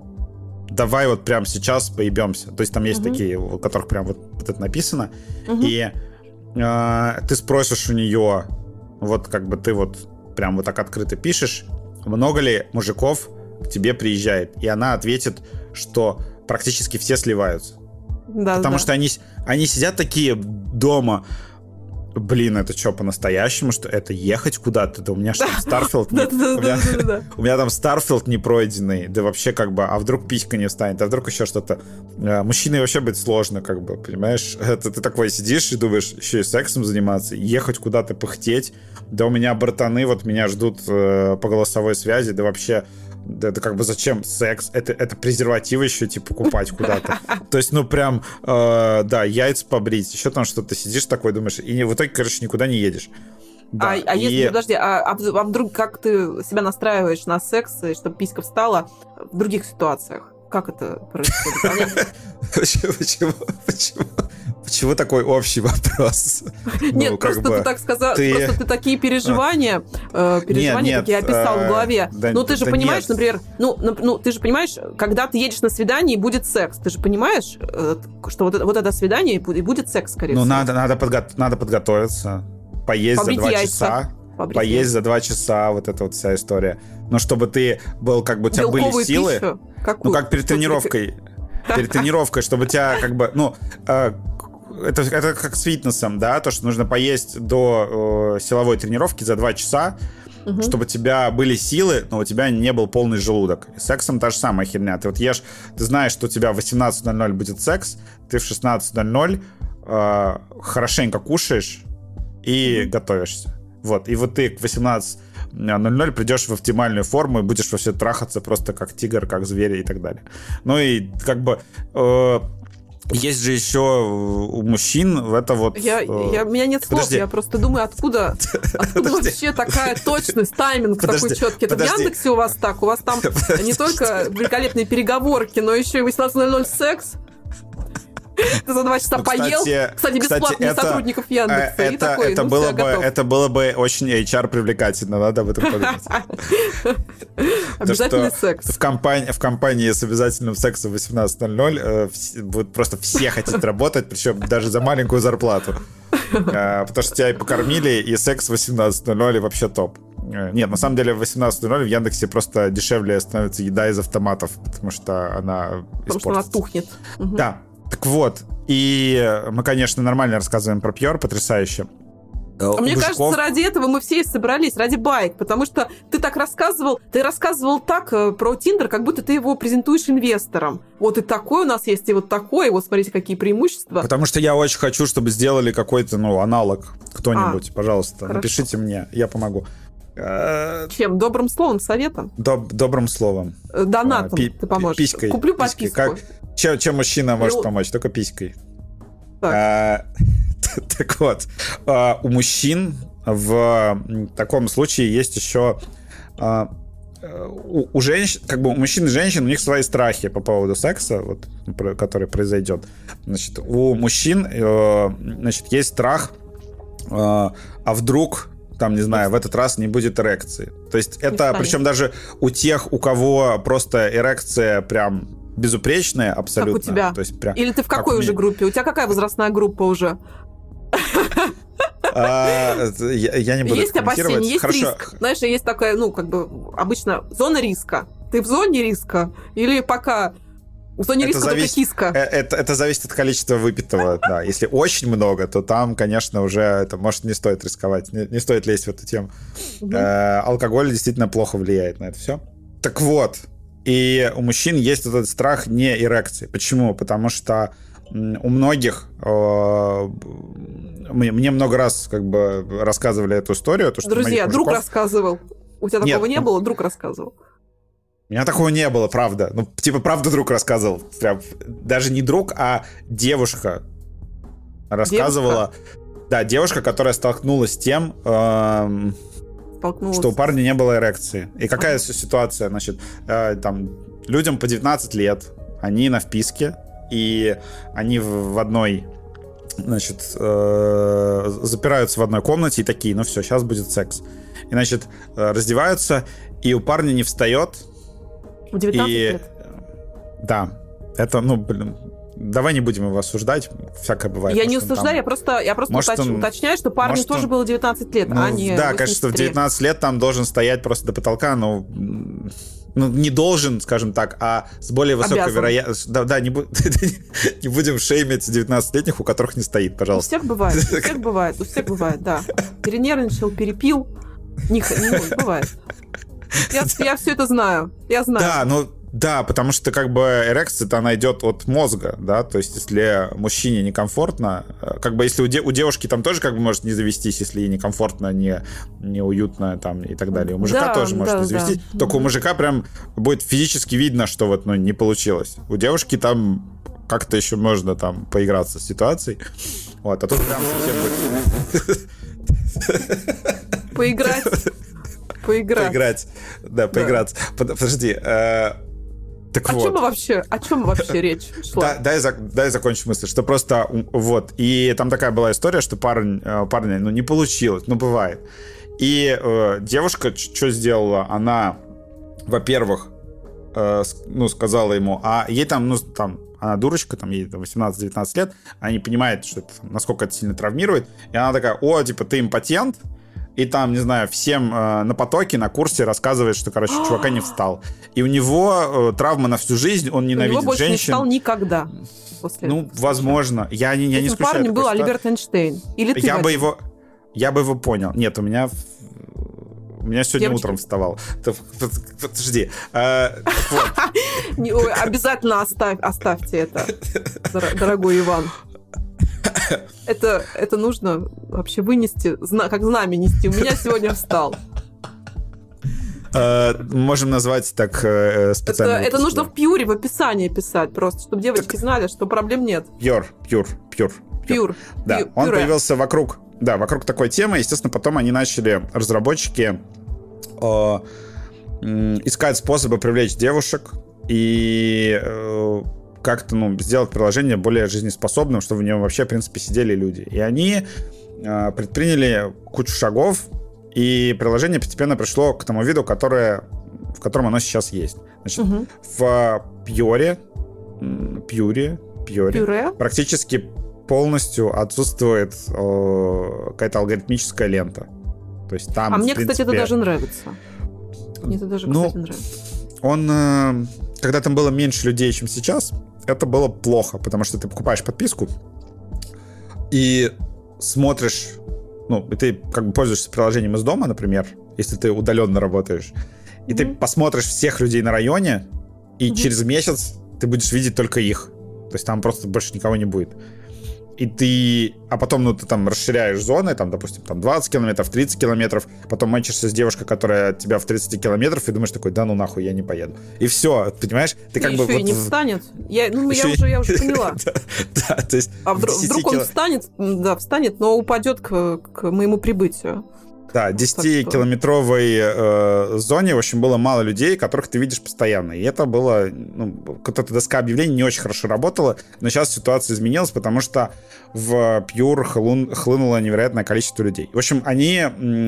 [SPEAKER 1] давай вот прям сейчас поебемся. То есть там есть угу. такие, у которых прям вот, вот это написано. Угу. И э, ты спросишь у нее, вот как бы ты вот прям вот так открыто пишешь, много ли мужиков к тебе приезжает? И она ответит, что практически все сливаются. Да, Потому да. что они, они сидят такие дома, блин, это что, по-настоящему, что это ехать куда-то? Да у меня же там Starfield... У меня там Starfield не пройденный, да вообще как бы, а вдруг писька не встанет, а вдруг еще что-то. Э, мужчиной вообще быть сложно, как бы, понимаешь? Это ты такой сидишь и думаешь, еще и сексом заниматься, ехать куда-то пыхтеть. Да у меня братаны вот меня ждут э, по голосовой связи, да вообще это как бы зачем секс? Это, это презервативы еще, типа, покупать куда-то. То есть, ну, прям, э, да, яйца побрить, еще там что-то сидишь такой, думаешь, и в итоге, короче, никуда не едешь.
[SPEAKER 2] Да, а, а и... если, подожди, а, а, а вдруг как ты себя настраиваешь на секс, чтобы писька встала в других ситуациях? Как это происходит?
[SPEAKER 1] Почему? Почему? Почему? Такой общий вопрос?
[SPEAKER 2] Нет, ну, просто бы, ты так сказал, ты... просто ты такие переживания, э, переживания нет, нет, такие описал э, в голове. Да, ну, ты же да понимаешь, нет. например, ну, ну, ты же понимаешь, когда ты едешь на свидание и будет секс, ты же понимаешь, э, что вот, вот это свидание и будет секс, скорее
[SPEAKER 1] ну, всего. Ну, надо, надо, подго- надо подготовиться, поесть Побрить за два яйца. часа. Побрить поесть за два часа, вот эта вот вся история. Но чтобы ты был, как бы у тебя Белковую были силы. Пищу? Какую? Ну, как перед тренировкой. Перед тренировкой, чтобы тебя как бы, ну, э, это, это как с фитнесом, да, то, что нужно поесть до э, силовой тренировки за 2 часа, угу. чтобы у тебя были силы, но у тебя не был полный желудок. И сексом та же самая херня. Ты вот ешь, ты знаешь, что у тебя в 18.00 будет секс, ты в 16.00 э, хорошенько кушаешь и угу. готовишься. Вот, и вот ты к 18.00 придешь в оптимальную форму и будешь вообще трахаться просто как тигр, как зверь и так далее. Ну и как бы э, есть же еще у мужчин в это вот...
[SPEAKER 2] Я, э... я, у меня нет слов, подожди. я просто думаю, откуда, откуда вообще такая точность, тайминг подожди, такой четкий. Это подожди. в Яндексе у вас так? У вас там не только великолепные переговорки, но еще и 18.00 секс? Ты за два часа ну, поел. Кстати, бесплатно для сотрудников Яндекса.
[SPEAKER 1] Это, и такой, это, ну, было бы, это было бы очень HR привлекательно, надо об этом подумать.
[SPEAKER 2] Обязательный секс.
[SPEAKER 1] В компании, в компании с обязательным сексом 18.00 э, будут просто все хотеть работать, причем даже за маленькую зарплату. Э, потому что тебя и покормили, и секс 18.00 вообще топ. Э, нет, на самом деле в 18.00 в Яндексе просто дешевле становится еда из автоматов, потому что она
[SPEAKER 2] Потому что она тухнет.
[SPEAKER 1] Да, так вот, и мы, конечно, нормально рассказываем про Пьер, потрясающе.
[SPEAKER 2] А мне Бушков... кажется, ради этого мы все и собрались, ради байк, потому что ты так рассказывал, ты рассказывал так э, про Тиндер, как будто ты его презентуешь инвесторам. Вот и такой у нас есть, и вот такой, вот смотрите, какие преимущества.
[SPEAKER 1] Потому что я очень хочу, чтобы сделали какой-то, ну, аналог кто-нибудь, а, пожалуйста, хорошо. напишите мне, я помогу.
[SPEAKER 2] Э, Чем? Добрым словом, советом?
[SPEAKER 1] Доб добрым словом.
[SPEAKER 2] Э, донатом пи ты поможешь.
[SPEAKER 1] Писькой.
[SPEAKER 2] Куплю подписку. Писькой. Как,
[SPEAKER 1] чем, чем мужчина может помочь? Только писькой. Так, а, так вот, у мужчин в таком случае есть еще у, у женщин, как бы у мужчин и женщин, у них свои страхи по поводу секса, вот, который произойдет. Значит, у мужчин, значит, есть страх, а вдруг там, не знаю, в этот раз не будет эрекции. То есть это, причем даже у тех, у кого просто эрекция прям безупречная абсолютно.
[SPEAKER 2] Как у тебя? То есть прям, Или ты в какой уже группе? У тебя какая возрастная группа уже?
[SPEAKER 1] А, я, не буду
[SPEAKER 2] Есть опасения, есть риск. Знаешь, есть такая, ну, как бы, обычно зона риска. Ты в зоне риска? Или пока зоне это риска зависит, только киска.
[SPEAKER 1] Э, это, это зависит от количества выпитого, да. Если очень много, то там, конечно, уже это может не стоит рисковать, не, не стоит лезть в эту тему. Угу. Э, алкоголь действительно плохо влияет на это все. Так вот, И у мужчин есть этот страх не эрекции. Почему? Потому что у многих э, мне много раз как бы рассказывали эту историю. То, что
[SPEAKER 2] Друзья, мужиков... друг рассказывал. У тебя такого Нет, не ну... было, друг рассказывал.
[SPEAKER 1] У меня такого не было, правда. Ну, типа, правда друг рассказывал. Прям, даже не друг, а девушка рассказывала. Девушка? Да, девушка, которая столкнулась с тем, эм, что у парня не было эрекции. И какая ага. ситуация, значит, э, там, людям по 19 лет, они на вписке, и они в, в одной значит, э, запираются в одной комнате и такие, ну все, сейчас будет секс. И, значит, э, раздеваются, и у парня не встает.
[SPEAKER 2] В 19 и... лет?
[SPEAKER 1] Да. Это, ну, блин, давай не будем его осуждать, всякое бывает.
[SPEAKER 2] Я не осуждаю, там... я просто, я просто может, уточ... он... уточняю, что парню может, тоже он... было 19 лет,
[SPEAKER 1] ну,
[SPEAKER 2] а не
[SPEAKER 1] Да, конечно, в 19 лет там должен стоять просто до потолка, но ну, не должен, скажем так, а с более высокой вероятностью... Да, да не, бу... не будем шеймить 19-летних, у которых не стоит, пожалуйста.
[SPEAKER 2] У всех бывает, у всех бывает, у всех бывает, да. Перенервничал, перепил, не, не бывает. Я, я все это знаю, я знаю.
[SPEAKER 1] Да, ну да, потому что как бы эрекция-то она идет от мозга, да, то есть если мужчине некомфортно, э, как бы если у, де- у девушки там тоже как бы может не завестись, если ей некомфортно, не, неуютно там и так далее. У мужика да, тоже может да, не завестись, да. только у мужика прям будет физически видно, что вот ну, не получилось. У девушки там как-то еще можно там поиграться с ситуацией. Вот, а тут прям совсем
[SPEAKER 2] будет... Поиграть. Поиграть.
[SPEAKER 1] Поиграть. Да, поиграть. Да. Подожди. Э, так
[SPEAKER 2] о
[SPEAKER 1] вот.
[SPEAKER 2] чем вообще, о чем вообще речь шла?
[SPEAKER 1] Да, дай, дай закончу мысль, что просто вот, и там такая была история, что парень, э, парня, ну, не получилось, ну, бывает. И э, девушка что сделала? Она, во-первых, э, ну, сказала ему, а ей там, ну, там, она дурочка, там ей 18-19 лет, она не понимает, что это, насколько это сильно травмирует, и она такая, о, типа, ты импотент, и там, не знаю, всем э, на потоке, на курсе рассказывает, что, короче, чувака не встал. И у него э, травма на всю жизнь, он ненавидит
[SPEAKER 2] у него больше
[SPEAKER 1] женщин.
[SPEAKER 2] не встал никогда. После
[SPEAKER 1] ну, возможно. Я не, я не исключаю.
[SPEAKER 2] парнем был Альберт Эйнштейн. Или ты,
[SPEAKER 1] я бы его, я бы его понял. Нет, у меня у меня сегодня Девочки. утром вставал. Подожди. А,
[SPEAKER 2] обязательно оставь, оставьте это, дорогой Иван. Это, это нужно вообще вынести, как знамя нести. У меня сегодня встал.
[SPEAKER 1] Uh, можем назвать так uh, специально.
[SPEAKER 2] Это, это нужно в пьюре, в описании писать просто, чтобы девочки так... знали, что проблем нет.
[SPEAKER 1] Пьюр, пьюр, пьюр.
[SPEAKER 2] Пьюр.
[SPEAKER 1] Да, пью, он пюре. появился вокруг, да, вокруг такой темы. Естественно, потом они начали, разработчики, uh, искать способы привлечь девушек и э, как-то, ну, сделать приложение более жизнеспособным, чтобы в нем вообще, в принципе, сидели люди. И они э, предприняли кучу шагов, и приложение постепенно пришло к тому виду, которое, в котором оно сейчас есть. Значит, угу. в Пьоре, Пьюре, Пьоре Пюре? практически полностью отсутствует э, какая-то алгоритмическая лента. То есть там,
[SPEAKER 2] а мне,
[SPEAKER 1] принципе,
[SPEAKER 2] кстати, это даже нравится. Мне это даже, ну, кстати, нравится.
[SPEAKER 1] Он, э, когда там было меньше людей, чем сейчас, это было плохо, потому что ты покупаешь подписку и смотришь, ну, и ты как бы пользуешься приложением из дома, например, если ты удаленно работаешь, и mm-hmm. ты посмотришь всех людей на районе, и mm-hmm. через месяц ты будешь видеть только их. То есть там просто больше никого не будет и ты... А потом, ну, ты там расширяешь зоны, там, допустим, там 20 километров, 30 километров, потом мочишься с девушкой, которая от тебя в 30 километров, и думаешь такой, да ну нахуй, я не поеду. И все, понимаешь?
[SPEAKER 2] Ты как бы... Еще и не встанет. Я, ну, я уже, я уже поняла.
[SPEAKER 1] Да, то есть...
[SPEAKER 2] А вдруг он встанет, да, встанет, но упадет к моему прибытию.
[SPEAKER 1] Да, 10-километровой э, зоне, в общем, было мало людей, которых ты видишь постоянно. И это было, ну, вот эта доска объявлений не очень хорошо работала, но сейчас ситуация изменилась, потому что в Pure хлын, хлынуло невероятное количество людей. В общем, они...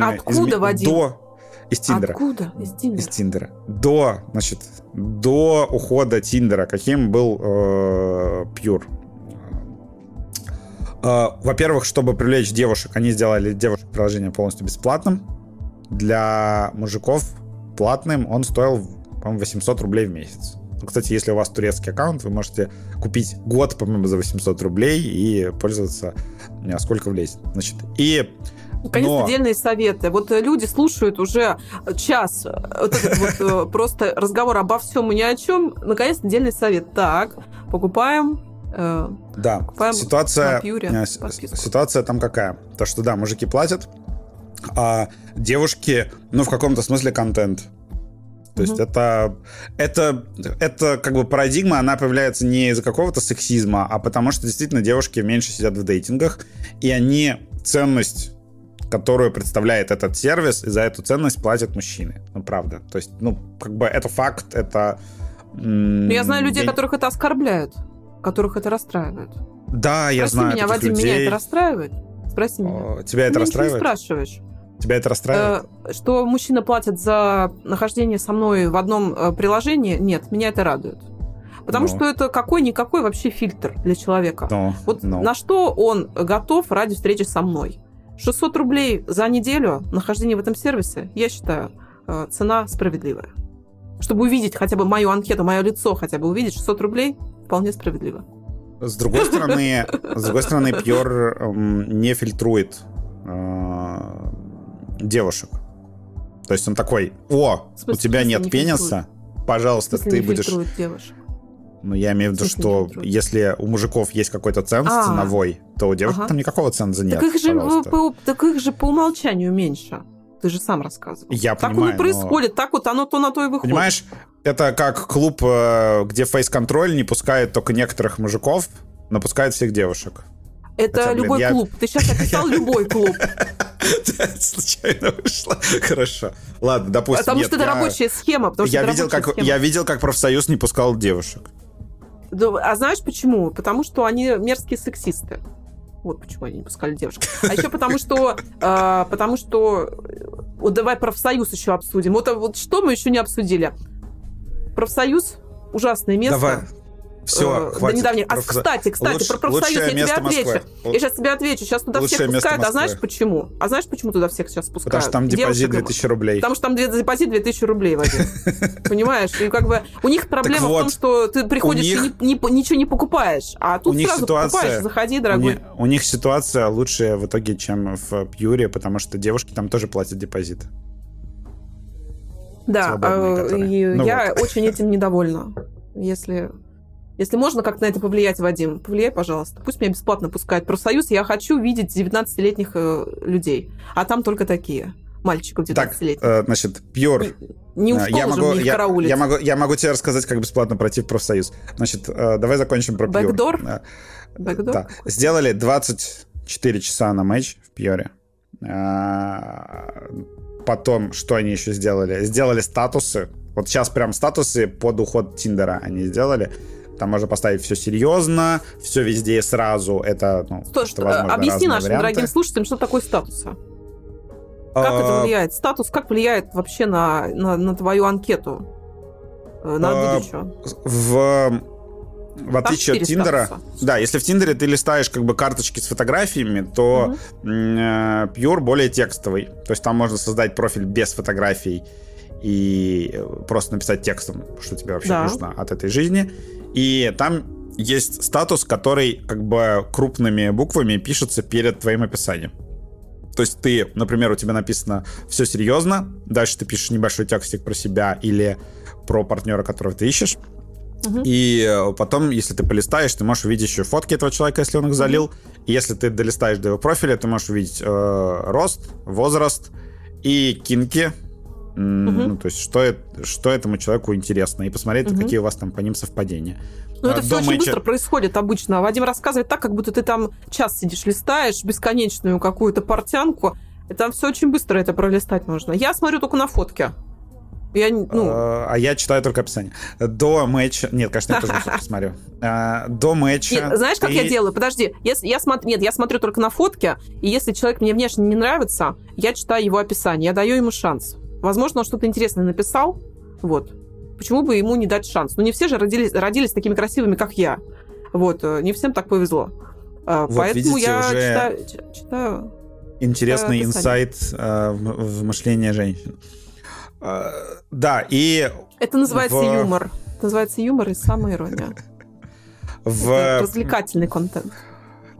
[SPEAKER 2] Откуда, изме... Вадим?
[SPEAKER 1] До... Из Тиндера.
[SPEAKER 2] Откуда? Из Тиндера.
[SPEAKER 1] Из Тиндера. До, значит, до ухода Тиндера, каким был э, Pure. Uh, во-первых, чтобы привлечь девушек, они сделали девушек приложение полностью бесплатным. Для мужиков платным он стоил, по-моему, 800 рублей в месяц. Ну, кстати, если у вас турецкий аккаунт, вы можете купить год, по-моему, за 800 рублей и пользоваться сколько влезет. Значит, и
[SPEAKER 2] Наконец-то Но... отдельные советы. Вот э, люди слушают уже час вот этот вот просто разговор обо всем и ни о чем. Наконец-то отдельный совет. Так, покупаем
[SPEAKER 1] да, ситуация, ситуация там какая? То, что да, мужики платят, а девушки, ну, в каком-то смысле контент. То есть это, это, это как бы парадигма, она появляется не из-за какого-то сексизма, а потому что действительно девушки меньше сидят в дейтингах, и они ценность которую представляет этот сервис, и за эту ценность платят мужчины. Ну, правда. То есть, ну, как бы это факт, это...
[SPEAKER 2] Ну, я знаю людей, я... которых это оскорбляет, которых это расстраивает.
[SPEAKER 1] Да, я знаю
[SPEAKER 2] меня, Вадим,
[SPEAKER 1] людей.
[SPEAKER 2] меня это расстраивает? Спроси меня.
[SPEAKER 1] Тебя это
[SPEAKER 2] Ты
[SPEAKER 1] расстраивает?
[SPEAKER 2] не спрашиваешь.
[SPEAKER 1] Тебя это расстраивает?
[SPEAKER 2] Э, что мужчина платит за нахождение со мной в одном э, приложении, нет, меня это радует. Потому. Ну. что это какой-никакой вообще фильтр для человека.
[SPEAKER 1] Ну,
[SPEAKER 2] вот
[SPEAKER 1] no.
[SPEAKER 2] на что он готов ради встречи со мной? 600 рублей за неделю нахождения в этом сервисе, я считаю, э, цена справедливая. Чтобы увидеть хотя бы мою анкету, мое лицо хотя бы увидеть, 600 рублей вполне справедливо.
[SPEAKER 1] С другой стороны, с другой стороны, Пьор эм, не фильтрует девушек. То есть он такой, о, у тебя нет не пениса, пожалуйста, ты будешь...
[SPEAKER 2] девушек?
[SPEAKER 1] Ну, я имею в виду, что если у мужиков есть какой-то ценз а, ценовой, то у девушек там никакого ценза нет.
[SPEAKER 2] Так их же по умолчанию меньше. Ты же сам рассказывал.
[SPEAKER 1] Я
[SPEAKER 2] так
[SPEAKER 1] понимаю,
[SPEAKER 2] оно происходит, но... так вот оно то на то и выходит.
[SPEAKER 1] Понимаешь, это как клуб, э, где фейс-контроль не пускает только некоторых мужиков, но пускает всех девушек.
[SPEAKER 2] Это Хотя, любой блин, клуб. Я... Ты сейчас описал любой клуб.
[SPEAKER 1] Случайно вышло. Хорошо. Ладно, допустим.
[SPEAKER 2] Потому что это рабочая схема.
[SPEAKER 1] Я видел, как я видел, как профсоюз не пускал девушек.
[SPEAKER 2] А знаешь почему? Потому что они мерзкие сексисты. Вот почему они не пускали девушек. А еще потому что, э, потому что, вот давай профсоюз еще обсудим. Вот, вот что мы еще не обсудили? Профсоюз ужасное место.
[SPEAKER 1] Давай. Все, э, хватит.
[SPEAKER 2] недавних. А, кстати, кстати, Луч, про профсоюз я тебе отвечу. Москвы. Я сейчас тебе отвечу. Сейчас туда лучшее всех пускают. А знаешь почему? А знаешь, почему туда всех сейчас пускают?
[SPEAKER 1] Потому что там депозит 2000 рублей.
[SPEAKER 2] Потому что там депозит 2000 рублей, Вадим. Понимаешь? И как бы у них проблема в том, что ты приходишь и ничего не покупаешь. А тут сразу покупаешь. Заходи, дорогой.
[SPEAKER 1] У них ситуация лучшая в итоге, чем в Пьюре, потому что девушки там тоже платят депозит.
[SPEAKER 2] Да, э, ну я очень этим недовольна. Если если можно как-то на это повлиять, Вадим, повлияй, пожалуйста. Пусть меня бесплатно пускают профсоюз. Я хочу видеть 19-летних э, людей. А там только такие мальчиков 19-летних.
[SPEAKER 1] Так, э, значит, Пьор.
[SPEAKER 2] Не ушел я могу,
[SPEAKER 1] я, я, могу, я могу тебе рассказать, как бесплатно пройти в профсоюз. Значит, э, давай закончим про Пьор.
[SPEAKER 2] Бэкдор? Бэкдор?
[SPEAKER 1] Да. Сделали 24 часа на матч в Пьоре. Потом, что они еще сделали? Сделали статусы. Вот сейчас прям статусы под уход Тиндера они сделали. Там можно поставить все серьезно, все везде и сразу. Это, ну,
[SPEAKER 2] что, что, возможно, Объясни нашим варианты. дорогим слушателям, что такое статус. Как а... это влияет? Статус как влияет вообще на, на, на твою анкету? Э, на а... выдачу?
[SPEAKER 1] В в отличие от Тиндера, статуса. да, если в Тиндере ты листаешь как бы карточки с фотографиями, то угу. Pure более текстовый. То есть там можно создать профиль без фотографий и просто написать текстом, что тебе вообще да. нужно от этой жизни. И там есть статус, который как бы крупными буквами пишется перед твоим описанием. То есть ты, например, у тебя написано все серьезно, дальше ты пишешь небольшой текстик про себя или про партнера, которого ты ищешь. Угу. И потом, если ты полистаешь, ты можешь увидеть еще фотки этого человека, если он их залил. Угу. И если ты долистаешь до его профиля, ты можешь увидеть э, рост, возраст и кинки, Угу. Ну, то есть, что, что этому человеку интересно, и посмотреть, угу. какие у вас там по ним совпадения.
[SPEAKER 2] Ну, это все очень быстро происходит обычно. Вадим рассказывает так, как будто ты там час сидишь, листаешь бесконечную какую-то портянку. И там все очень быстро это пролистать можно. Я смотрю только на фотки. Я, ну...
[SPEAKER 1] а, а я читаю только описание. До матча... Нет, конечно, я тоже все посмотрю. А, до матча...
[SPEAKER 2] Нет, знаешь, как ты... я делаю? Подожди. Если я смотрю... Нет, я смотрю только на фотки, и если человек мне внешне не нравится, я читаю его описание, я даю ему шанс. Возможно, он что-то интересное написал, вот. Почему бы ему не дать шанс? Ну, не все же родились, родились такими красивыми, как я. Вот, э, не всем так повезло. А, вот, Поэтому видите, я уже читаю, читаю...
[SPEAKER 1] Интересный читаю инсайт э, в, в мышление женщин. Э, да, и...
[SPEAKER 2] Это называется в... юмор. Это называется юмор и самоирония. В... Развлекательный контент.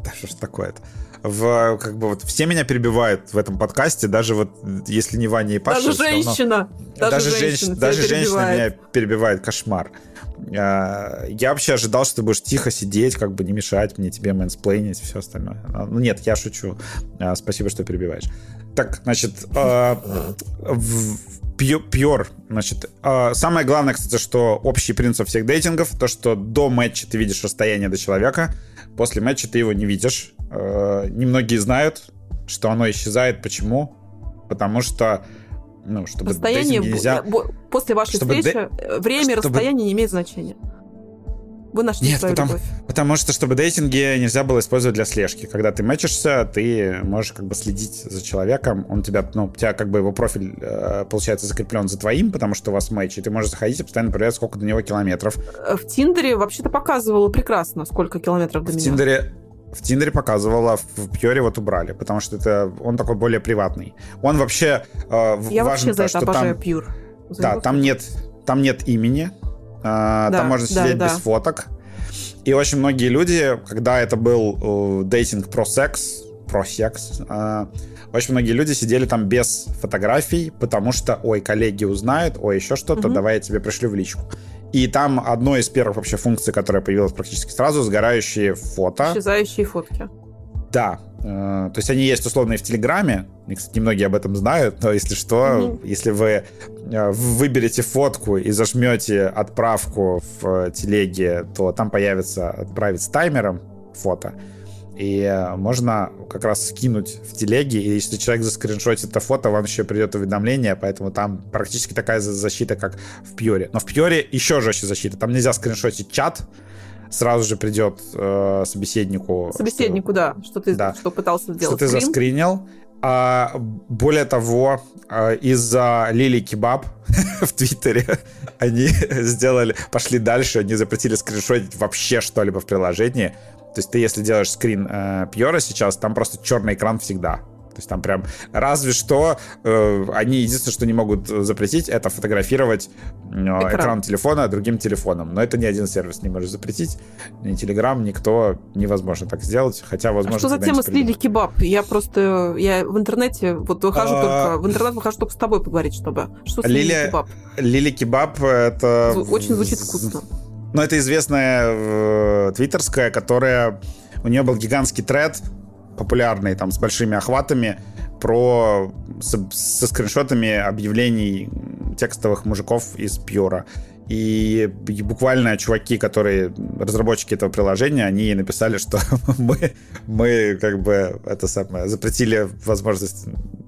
[SPEAKER 1] Да что ж такое-то? В как бы вот все меня перебивают в этом подкасте, даже вот если не Ваня и Паша.
[SPEAKER 2] Даже женщина.
[SPEAKER 1] Даже, даже женщина, даже женщина меня перебивает кошмар. А, я вообще ожидал, что ты будешь тихо сидеть, как бы не мешать мне, тебе мэнсплейнить, все остальное. А, ну нет, я шучу. А, спасибо, что перебиваешь. Так, значит, Пьор, значит, самое главное, кстати, что общий принцип всех дейтингов, то, что до матча ты видишь расстояние до человека, после матча ты его не видишь. Немногие знают, что оно исчезает. Почему? Потому что ну, чтобы
[SPEAKER 2] расстояние
[SPEAKER 1] нельзя...
[SPEAKER 2] после вашей чтобы встречи де... Э, время чтобы... расстояние не имеет значения. Вы нашли
[SPEAKER 1] Нет,
[SPEAKER 2] свою
[SPEAKER 1] потому,
[SPEAKER 2] любовь.
[SPEAKER 1] потому что, чтобы дейтинги нельзя было использовать для слежки. Когда ты мэчишься, ты можешь как бы следить за человеком. Он тебя, ну, у тебя как бы его профиль, э, получается, закреплен за твоим, потому что у вас матч, и ты можешь заходить и постоянно проверять, сколько до него километров.
[SPEAKER 2] Э, в Тиндере вообще-то показывало прекрасно, сколько километров до
[SPEAKER 1] в
[SPEAKER 2] меня.
[SPEAKER 1] Тиндере в Тиндере показывала, в Пьоре вот убрали, потому что это он такой более приватный. Он вообще
[SPEAKER 2] э, Я вообще за это обожаю там, Пьюр.
[SPEAKER 1] Да, там нет, там нет имени, э, да, там можно сидеть да, без да. фоток. И очень многие люди, когда это был э, дейтинг про секс, про секс, э, очень многие люди сидели там без фотографий, потому что, ой, коллеги узнают, ой, еще что-то, угу. давай я тебе пришлю в личку. И там одной из первых вообще функций, которая появилась практически сразу, сгорающие фото.
[SPEAKER 2] Исчезающие фотки.
[SPEAKER 1] Да. Э, то есть они есть условно и в Телеграме. И, кстати, немногие об этом знают, но если что, угу. если вы э, выберете фотку и зажмете отправку в телеге, то там появится отправить с таймером фото. И э, можно как раз скинуть в телеге, и если человек заскриншотит это фото, вам еще придет уведомление, поэтому там практически такая защита, как в Пьоре. Но в Пьоре еще жестче защита. Там нельзя скриншотить чат, сразу же придет э, собеседнику.
[SPEAKER 2] Собеседнику, что, да, что ты да, что пытался сделать.
[SPEAKER 1] Что ты скрин. заскринил. А, более того, а, из-за Лили Кебаб в Твиттере они сделали, пошли дальше, они запретили скриншотить вообще что-либо в приложении. То есть ты, если делаешь скрин э, Пьора сейчас, там просто черный экран всегда. То есть там прям разве что э, они единственное, что не могут запретить, это фотографировать э, экран. экран телефона другим телефоном. Но это ни один сервис не может запретить. Ни Telegram, никто невозможно так сделать. Хотя, возможно, а
[SPEAKER 2] что за тема с Лили Кебаб? Я просто я в интернете вот выхожу а... только в интернет выхожу только с тобой поговорить, чтобы. Что с Лили Кебаб?
[SPEAKER 1] Лили Кебаб это
[SPEAKER 2] очень звучит вкусно.
[SPEAKER 1] Но это известная э, твиттерская, которая... У нее был гигантский тред, популярный, там, с большими охватами, про... Со, со скриншотами объявлений текстовых мужиков из Пьора. И, и буквально чуваки, которые разработчики этого приложения, они написали, что мы, мы как бы это самое запретили возможность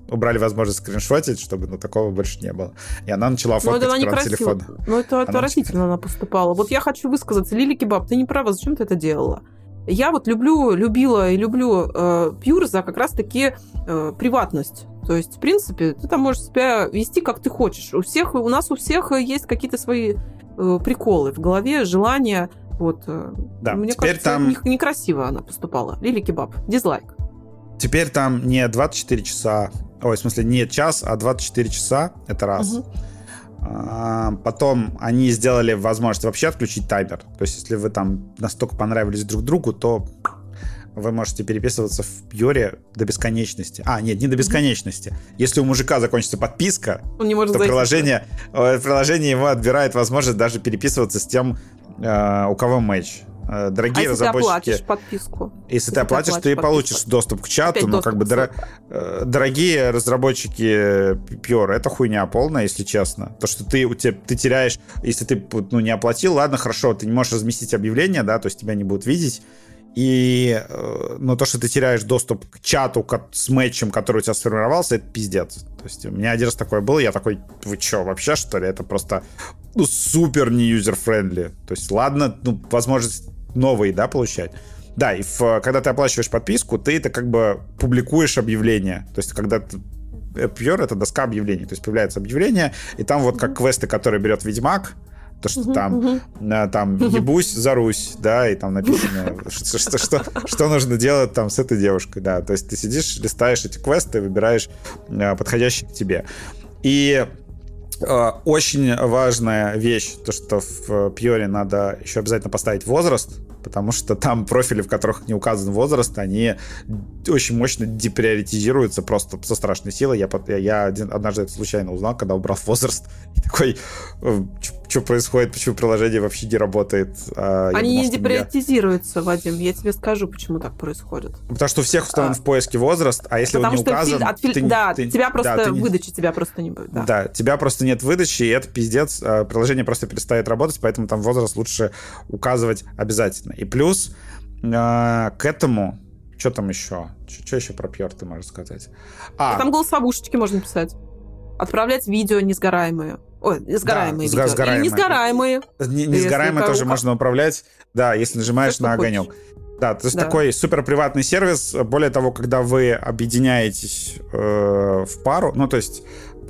[SPEAKER 1] убрали возможность скриншотить, чтобы ну, такого больше не было. И она начала фоткать
[SPEAKER 2] ну, экран телефона. Ну, это отвратительно она поступала. Вот я хочу высказаться. Лили Кебаб, ты не права, зачем ты это делала? Я вот люблю, любила и люблю э, Пьюр за как раз-таки э, приватность. То есть, в принципе, ты там можешь себя вести как ты хочешь. У всех, у нас у всех есть какие-то свои э, приколы в голове, желания. Вот. Э,
[SPEAKER 1] да,
[SPEAKER 2] Мне
[SPEAKER 1] теперь
[SPEAKER 2] кажется,
[SPEAKER 1] там...
[SPEAKER 2] некрасиво она поступала. Лили Кебаб, дизлайк.
[SPEAKER 1] Теперь там не 24 часа Ой, в смысле, не час, а 24 часа. Это раз. Угу. А, потом они сделали возможность вообще отключить таймер. То есть, если вы там настолько понравились друг другу, то вы можете переписываться в Пьоре до бесконечности. А, нет, не до бесконечности. Если у мужика закончится подписка,
[SPEAKER 2] Он не может
[SPEAKER 1] то приложение, э, приложение ему отбирает возможность даже переписываться с тем, э, у кого матч. Э, дорогие а
[SPEAKER 2] если
[SPEAKER 1] разработчики...
[SPEAKER 2] ты оплатишь подписку?
[SPEAKER 1] Если, если ты оплатишь, ты, ты получишь доступ к чату, но как бы дор... Э, дорогие разработчики Pure, это хуйня полная, если честно. То, что ты, у тебя, ты теряешь, если ты ну, не оплатил, ладно, хорошо, ты не можешь разместить объявление, да, то есть тебя не будут видеть, и, э, но то, что ты теряешь доступ к чату с матчем, который у тебя сформировался, это пиздец. То есть у меня один раз такое было, я такой, вы что, вообще что ли? Это просто ну, супер не user-friendly. То есть ладно, ну, возможность новые, да, получать. Да, и в, когда ты оплачиваешь подписку, ты это как бы публикуешь объявление. То есть когда ты Pure — это доска объявлений. То есть появляется объявление, и там вот как квесты, которые берет Ведьмак, то, что uh-huh, там, uh-huh. там ебусь за Русь, да, и там написано, что, что, что, что нужно делать там с этой девушкой, да. То есть ты сидишь, листаешь эти квесты, выбираешь а, подходящий к тебе. И а, очень важная вещь, то, что в Пьоре надо еще обязательно поставить возраст, потому что там профили, в которых не указан возраст, они очень мощно деприоритизируются просто со страшной силой. Я, я, я один, однажды это случайно узнал, когда убрал возраст. И такой, «Э, что происходит, почему приложение вообще не работает?
[SPEAKER 2] А, они думал, не деприоритизируются, меня... Вадим. Я тебе скажу, почему так происходит.
[SPEAKER 1] Потому что у всех установлен а... в поиске возраст, а если Потому он не указан... Филь...
[SPEAKER 2] Филь... Ты, да, ты... тебя просто да, ты... выдачи, тебя просто не будет.
[SPEAKER 1] Да. да, тебя просто нет выдачи, и это пиздец. А, приложение просто перестает работать, поэтому там возраст лучше указывать обязательно. И плюс э, к этому что там еще? Что еще про PR ты можешь сказать?
[SPEAKER 2] А, там голосовушечки можно писать. Отправлять видео несгораемые. Ой, сгораемые да, видео. Сгораемые. Или несгораемые.
[SPEAKER 1] Не, несгораемые тоже можно управлять, да, если нажимаешь на огонек. Хочешь. Да, то есть да. такой супер приватный сервис. Более того, когда вы объединяетесь э, в пару, ну то есть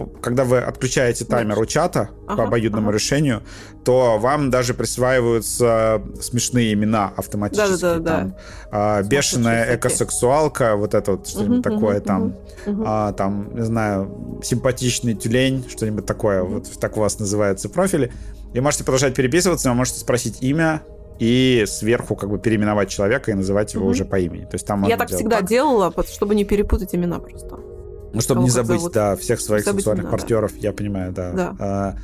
[SPEAKER 1] когда вы отключаете таймер у чата ага, по обоюдному ага. решению, то вам даже присваиваются смешные имена автоматически. Да, да, да, там, да. А, бешеная экосексуалка, вот это вот что-нибудь угу, такое угу, там, угу. А, там, не знаю, симпатичный тюлень, что-нибудь такое, вот так у вас называются профили. И можете продолжать переписываться, вы можете спросить имя, и сверху как бы переименовать человека и называть его угу. уже по имени. То есть там
[SPEAKER 2] Я так всегда так. делала, чтобы не перепутать имена просто.
[SPEAKER 1] Ну, чтобы не забыть, зовут. да, всех своих забыть сексуальных имена, партнеров, я понимаю, да. Да. А,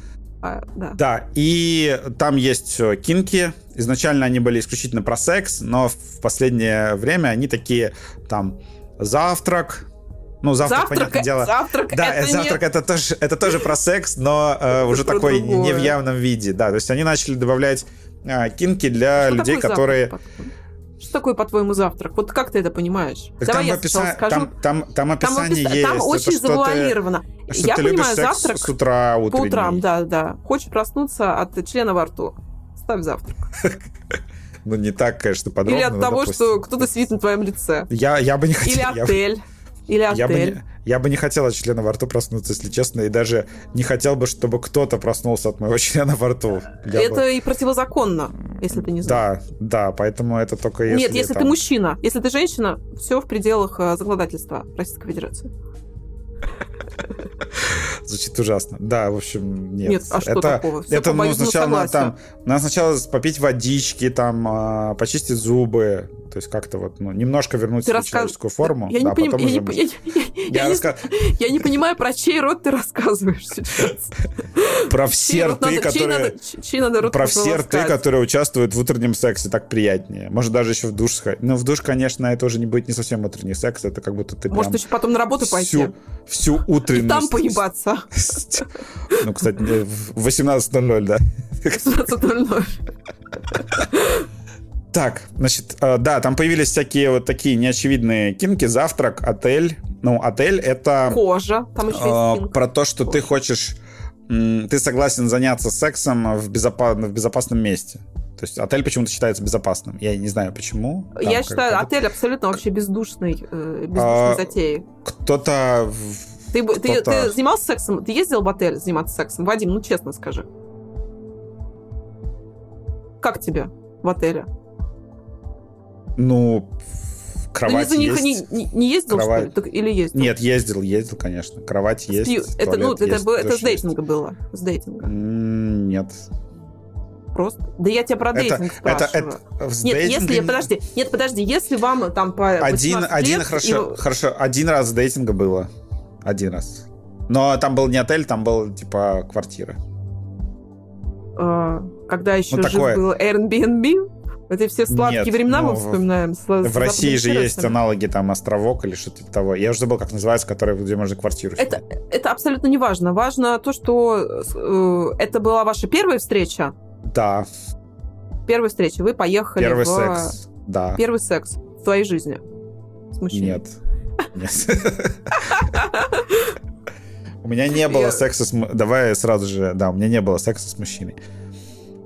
[SPEAKER 1] а, да. да, и там есть э, кинки. Изначально они были исключительно про секс, но в последнее время они такие там завтрак, ну, завтрак, завтрак понятное дело.
[SPEAKER 2] Завтрак
[SPEAKER 1] да,
[SPEAKER 2] это
[SPEAKER 1] завтрак
[SPEAKER 2] не...
[SPEAKER 1] это тоже, это тоже про секс, но э, уже такой другое. не в явном виде. Да, то есть они начали добавлять э, кинки для Что людей, которые. Завтрак,
[SPEAKER 2] что такое, по-твоему, завтрак? Вот как ты это понимаешь?
[SPEAKER 1] Так Давай там я описа... скажу. Там, там, там описание там, опис... есть.
[SPEAKER 2] Там очень это завуалировано.
[SPEAKER 1] Ты, что я ты понимаю завтрак с утра утренний.
[SPEAKER 2] По утрам, да, да. Хочешь проснуться от члена во рту? Ставь завтрак.
[SPEAKER 1] Ну, не так, конечно, подробно.
[SPEAKER 2] Или от того, что кто-то сидит на твоем лице.
[SPEAKER 1] Я, я бы не хотел.
[SPEAKER 2] Или отель. Или отель.
[SPEAKER 1] Я бы, не, я бы не хотел от члена во рту проснуться, если честно, и даже не хотел бы, чтобы кто-то проснулся от моего члена во рту.
[SPEAKER 2] Я это бы... и противозаконно, если ты не
[SPEAKER 1] знаешь. Да, да, поэтому это только если...
[SPEAKER 2] Нет, если там... ты мужчина. Если ты женщина, все в пределах э, законодательства Российской Федерации.
[SPEAKER 1] Звучит ужасно. Да, в общем, нет.
[SPEAKER 2] Нет, а что это, такого? Все
[SPEAKER 1] это ну, сначала надо, там, надо сначала попить водички, там, а, почистить зубы, то есть как-то вот, ну, немножко вернуть ты рассказ... человеческую форму.
[SPEAKER 2] Я, да, не, поним... я, не... я, я, я, раска... я не понимаю, про чей рот ты рассказываешь сейчас.
[SPEAKER 1] Про все рты, которые... Про все рты, которые участвуют в утреннем сексе, так приятнее. Может, даже еще в душ сходить. Но в душ, конечно, это уже не будет не совсем утренний секс, это как будто ты
[SPEAKER 2] Может, еще потом на работу пойти.
[SPEAKER 1] Всю утренность.
[SPEAKER 2] там поебаться.
[SPEAKER 1] Ну, кстати, в 18.00, да. 18.00. Так, значит, э, да, там появились всякие вот такие неочевидные кинки. Завтрак, отель. Ну, отель — это...
[SPEAKER 2] Кожа. Там еще есть
[SPEAKER 1] кинг. Про то, что Кожа. ты хочешь... Ты согласен заняться сексом в, безопа... в безопасном месте. То есть отель почему-то считается безопасным. Я не знаю, почему.
[SPEAKER 2] Там Я считаю, отель абсолютно вообще бездушный, э, бездушной а, затеей.
[SPEAKER 1] Кто-то...
[SPEAKER 2] Ты, кто ты, ты занимался сексом? Ты ездил в отель заниматься сексом? Вадим, ну честно скажи. Как тебе в отеле?
[SPEAKER 1] Ну, кровать
[SPEAKER 2] Ты
[SPEAKER 1] есть.
[SPEAKER 2] Не, не, не ездил, кровать... что ли? Или ездил?
[SPEAKER 1] Нет, ездил, ездил, конечно. Кровать есть, Спи...
[SPEAKER 2] Это, ну,
[SPEAKER 1] есть,
[SPEAKER 2] это, это с дейтинга есть. было? С дейтинга?
[SPEAKER 1] Нет.
[SPEAKER 2] Просто? Да я тебя про дейтинг это, спрашиваю. Это, это, нет, дейтинг... если, подожди, нет, подожди, если вам там по
[SPEAKER 1] Один, один лет, хорошо, и... хорошо, один раз дейтинга было. Один раз. Но там был не отель, там был, типа, квартира.
[SPEAKER 2] А, когда еще ну, жив был Airbnb? Это все сладкие Нет, времена ну, мы вспоминаем. С,
[SPEAKER 1] в с России же есть аналоги, там, островок или что-то типа того. Я уже забыл, как называется, который, где можно квартиру
[SPEAKER 2] это, это абсолютно не важно. Важно то, что э, это была ваша первая встреча.
[SPEAKER 1] Да.
[SPEAKER 2] Первая встреча. Вы поехали
[SPEAKER 1] Первый в... секс, да.
[SPEAKER 2] Первый секс в твоей жизни с мужчиной.
[SPEAKER 1] Нет. Нет. У меня не было секса с... Давай сразу же... Да, у меня не было секса с мужчиной.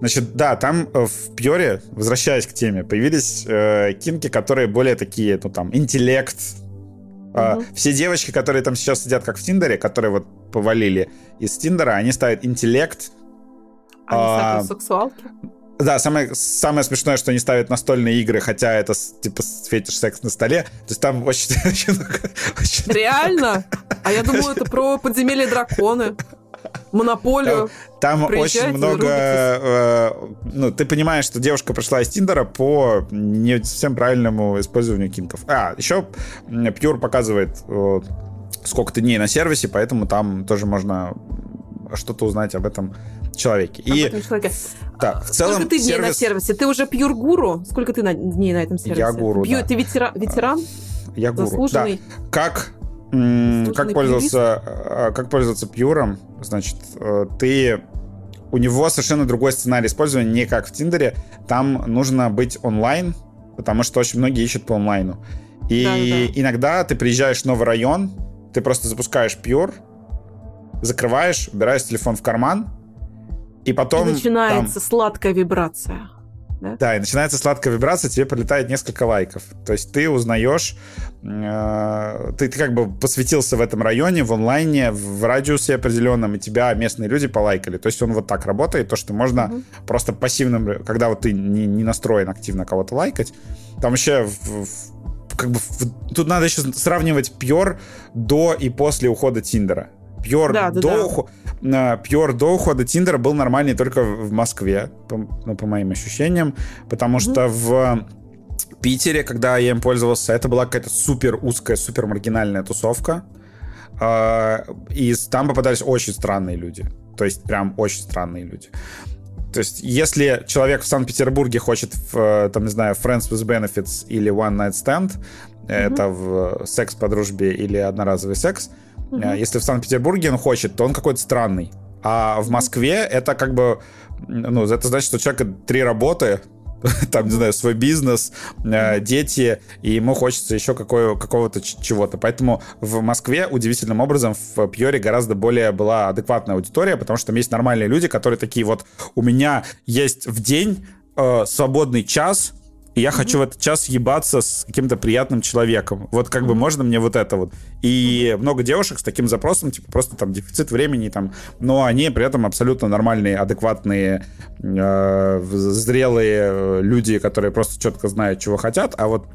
[SPEAKER 1] Значит, да, там э, в Пьоре, возвращаясь к теме, появились э, кинки, которые более такие, ну там, интеллект. Угу. все девочки, которые там сейчас сидят, как в Тиндере, которые вот повалили из Тиндера, они ставят интеллект.
[SPEAKER 2] Они а, ставят сексуалки?
[SPEAKER 1] Да, самое, самое смешное, что они ставят настольные игры, хотя это типа фетиш секс на столе. То есть там очень... очень,
[SPEAKER 2] очень... Реально? А я думаю, это про подземелье драконы. Монополию.
[SPEAKER 1] Там, там очень много... Э, ну, ты понимаешь, что девушка пришла из Тиндера по не совсем правильному использованию кинков. А, еще Pure показывает, э, сколько ты дней на сервисе, поэтому там тоже можно что-то узнать об этом человеке.
[SPEAKER 2] Об и этом человеке. Да, в целом Сколько ты дней сервис... на сервисе? Ты уже Pure гуру? Сколько ты на... дней на этом сервисе?
[SPEAKER 1] Я гуру,
[SPEAKER 2] Пью...
[SPEAKER 1] да.
[SPEAKER 2] Ты ветера... ветеран?
[SPEAKER 1] Я гуру, Заслуженный? да. Как как пользоваться, а, как пользоваться пьюром? Значит, э, ты у него совершенно другой сценарий использования, не как в Тиндере. Там нужно быть онлайн, потому что очень многие ищут по онлайну. И да, да. иногда ты приезжаешь в новый район, ты просто запускаешь Pure, закрываешь, убираешь телефон в карман, и потом... И
[SPEAKER 2] начинается там... сладкая вибрация
[SPEAKER 1] да? Да, и начинается сладкая вибрация, тебе прилетает несколько лайков. То есть ты узнаешь, э, ты, ты как бы посвятился в этом районе, в онлайне, в радиусе определенном, и тебя местные люди полайкали. То есть он вот так работает, то, что можно угу. просто пассивным, когда вот ты не, не настроен активно кого-то лайкать, там вообще в, в, как бы в, тут надо еще сравнивать Пьор до и после ухода Тиндера. Пьор да, до, да, да. Pure до ухода Тиндера был нормальный только в Москве, по, ну, по моим ощущениям, потому mm-hmm. что в Питере, когда я им пользовался, это была какая-то супер узкая, супер маргинальная тусовка. А, и там попадались очень странные люди. То есть прям очень странные люди. То есть, если человек в Санкт-Петербурге хочет, в, там, не знаю, Friends with Benefits или One Night Stand, mm-hmm. это в секс по дружбе или одноразовый секс, Угу. Если в Санкт-Петербурге он хочет, то он какой-то странный. А в Москве это как бы, ну, это значит, что у человека три работы, там, не знаю, свой бизнес, э, дети, и ему хочется еще какое, какого-то чего-то. Поэтому в Москве удивительным образом в Пьоре гораздо более была адекватная аудитория, потому что там есть нормальные люди, которые такие вот, у меня есть в день э, свободный час, и я хочу в этот час ебаться с каким-то приятным человеком. Вот как бы можно мне вот это вот. И много девушек с таким запросом, типа просто там дефицит времени, там, но они при этом абсолютно нормальные, адекватные, э, зрелые э, люди, которые просто четко знают, чего хотят. А вот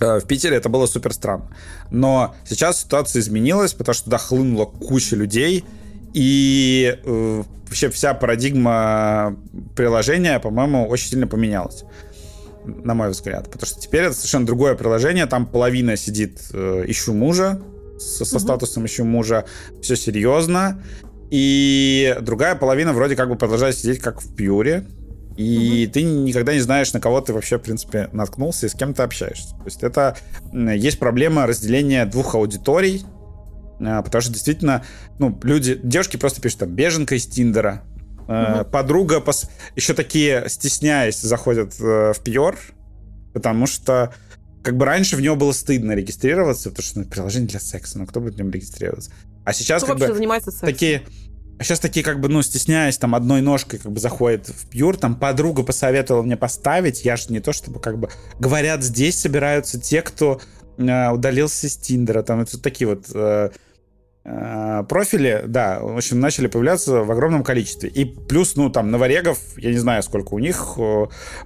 [SPEAKER 1] э, в Питере это было супер странно. Но сейчас ситуация изменилась, потому что туда хлынула куча людей, и э, вообще вся парадигма приложения, по-моему, очень сильно поменялась на мой взгляд. Потому что теперь это совершенно другое приложение. Там половина сидит э, «Ищу мужа», со, со угу. статусом «Ищу мужа», все серьезно. И другая половина вроде как бы продолжает сидеть как в пьюре. И угу. ты никогда не знаешь, на кого ты вообще, в принципе, наткнулся и с кем ты общаешься. То есть это есть проблема разделения двух аудиторий, э, потому что действительно, ну, люди, девушки просто пишут там беженка из Тиндера, Угу. Подруга пос... еще такие, стесняясь, заходят э, в Пьор, потому что как бы раньше в него было стыдно регистрироваться, потому что ну, приложение для секса, ну кто будет в нем регистрироваться? А сейчас
[SPEAKER 2] кто
[SPEAKER 1] как бы
[SPEAKER 2] занимается сексом?
[SPEAKER 1] такие а сейчас такие, как бы, ну, стесняясь, там, одной ножкой, как бы, заходит в пьюр, там, подруга посоветовала мне поставить, я же не то, чтобы, как бы, говорят, здесь собираются те, кто э, удалился из Тиндера, там, это такие вот Э, профили, да, в общем, начали появляться в огромном количестве. И плюс, ну, там, новорегов, я не знаю, сколько у них,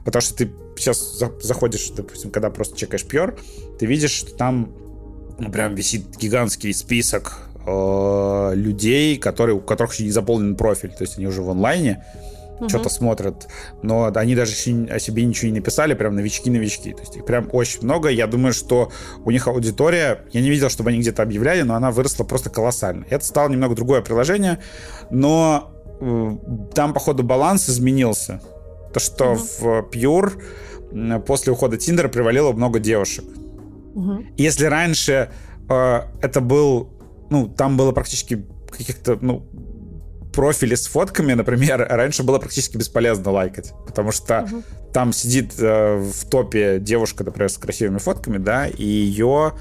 [SPEAKER 1] потому что ты сейчас заходишь, допустим, когда просто чекаешь пьер, ты видишь, что там ну, прям висит гигантский список людей, которые, у которых еще не заполнен профиль, то есть они уже в онлайне, угу. что-то смотрят, но они даже о себе ничего не написали, прям новички-новички. То есть их прям очень много. Я думаю, что у них аудитория, я не видел, чтобы они где-то объявляли, но она выросла просто колоссально. Это стало немного другое приложение, но э, там, походу, баланс изменился. То, что угу. в Pure после ухода Тиндера привалило много девушек. Угу. Если раньше э, это был, ну, там было практически каких-то, ну, профили с фотками, например, раньше было практически бесполезно лайкать, потому что угу. там сидит э, в топе девушка, например, с красивыми фотками, да, и ее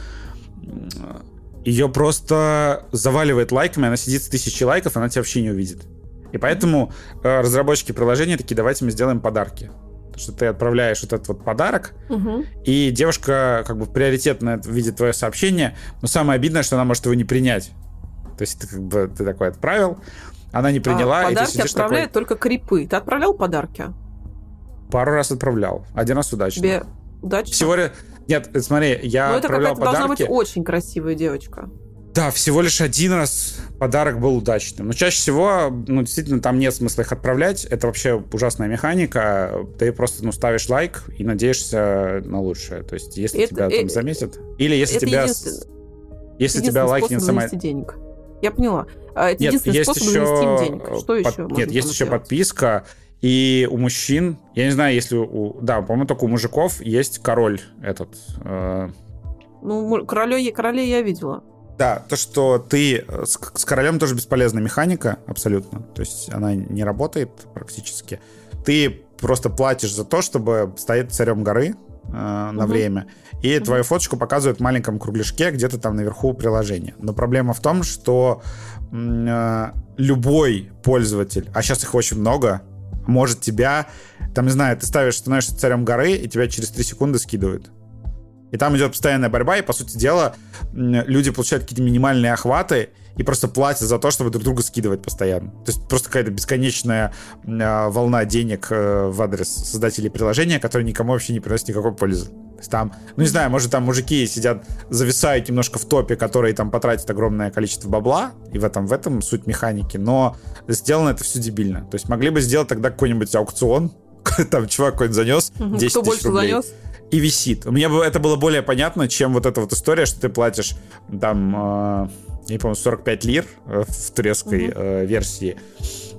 [SPEAKER 1] ее просто заваливает лайками, она сидит с тысячи лайков, она тебя вообще не увидит. И поэтому э, разработчики приложения такие, давайте мы сделаем подарки. Что ты отправляешь вот этот вот подарок, угу. и девушка как бы приоритетно видит твое сообщение, но самое обидное, что она может его не принять. То есть ты как бы ты такой отправил, она не приняла.
[SPEAKER 2] А, подарки отправляют такой... только крипы. Ты отправлял подарки?
[SPEAKER 1] Пару раз отправлял. Один раз удачно.
[SPEAKER 2] Тебе удачно?
[SPEAKER 1] Всего Нет, смотри, я
[SPEAKER 2] Ну, это
[SPEAKER 1] отправлял
[SPEAKER 2] какая-то должна быть очень красивая девочка.
[SPEAKER 1] Да, всего лишь один раз подарок был удачным. Но чаще всего, ну, действительно, там нет смысла их отправлять. Это вообще ужасная механика. Ты просто, ну, ставишь лайк и надеешься на лучшее. То есть, если это, тебя там э, заметят... Или если
[SPEAKER 2] это
[SPEAKER 1] тебя...
[SPEAKER 2] Если тебя лайкнет сама... денег. Я поняла. А, это нет, единственный есть способ еще...
[SPEAKER 1] занести денег. Что под... еще? Нет, есть еще сделать? подписка. И у мужчин, я не знаю, если у... Да, по-моему, только у мужиков есть король этот... Э...
[SPEAKER 2] Ну, королей, королей я видела.
[SPEAKER 1] Да, то, что ты... Э, с, с королем тоже бесполезная механика, абсолютно. То есть она не работает практически. Ты просто платишь за то, чтобы стоять царем горы э, на угу. время, и угу. твою фоточку показывают в маленьком кругляшке где-то там наверху приложения. Но проблема в том, что любой пользователь, а сейчас их очень много, может тебя, там, не знаю, ты ставишь, становишься царем горы, и тебя через 3 секунды скидывают. И там идет постоянная борьба, и, по сути дела, люди получают какие-то минимальные охваты и просто платят за то, чтобы друг друга скидывать постоянно. То есть просто какая-то бесконечная э, волна денег э, в адрес создателей приложения, которые никому вообще не приносят никакой пользы. То есть там, ну не знаю, может там мужики сидят, зависают немножко в топе, которые там потратят огромное количество бабла, и в этом, в этом суть механики, но сделано это все дебильно. То есть могли бы сделать тогда какой-нибудь аукцион, там чувак какой-нибудь занес 10 Кто тысяч рублей. занес? и висит. Мне бы это было более понятно, чем вот эта вот история, что ты платишь там, э, я не помню, 45 лир э, в турецкой угу. э, версии.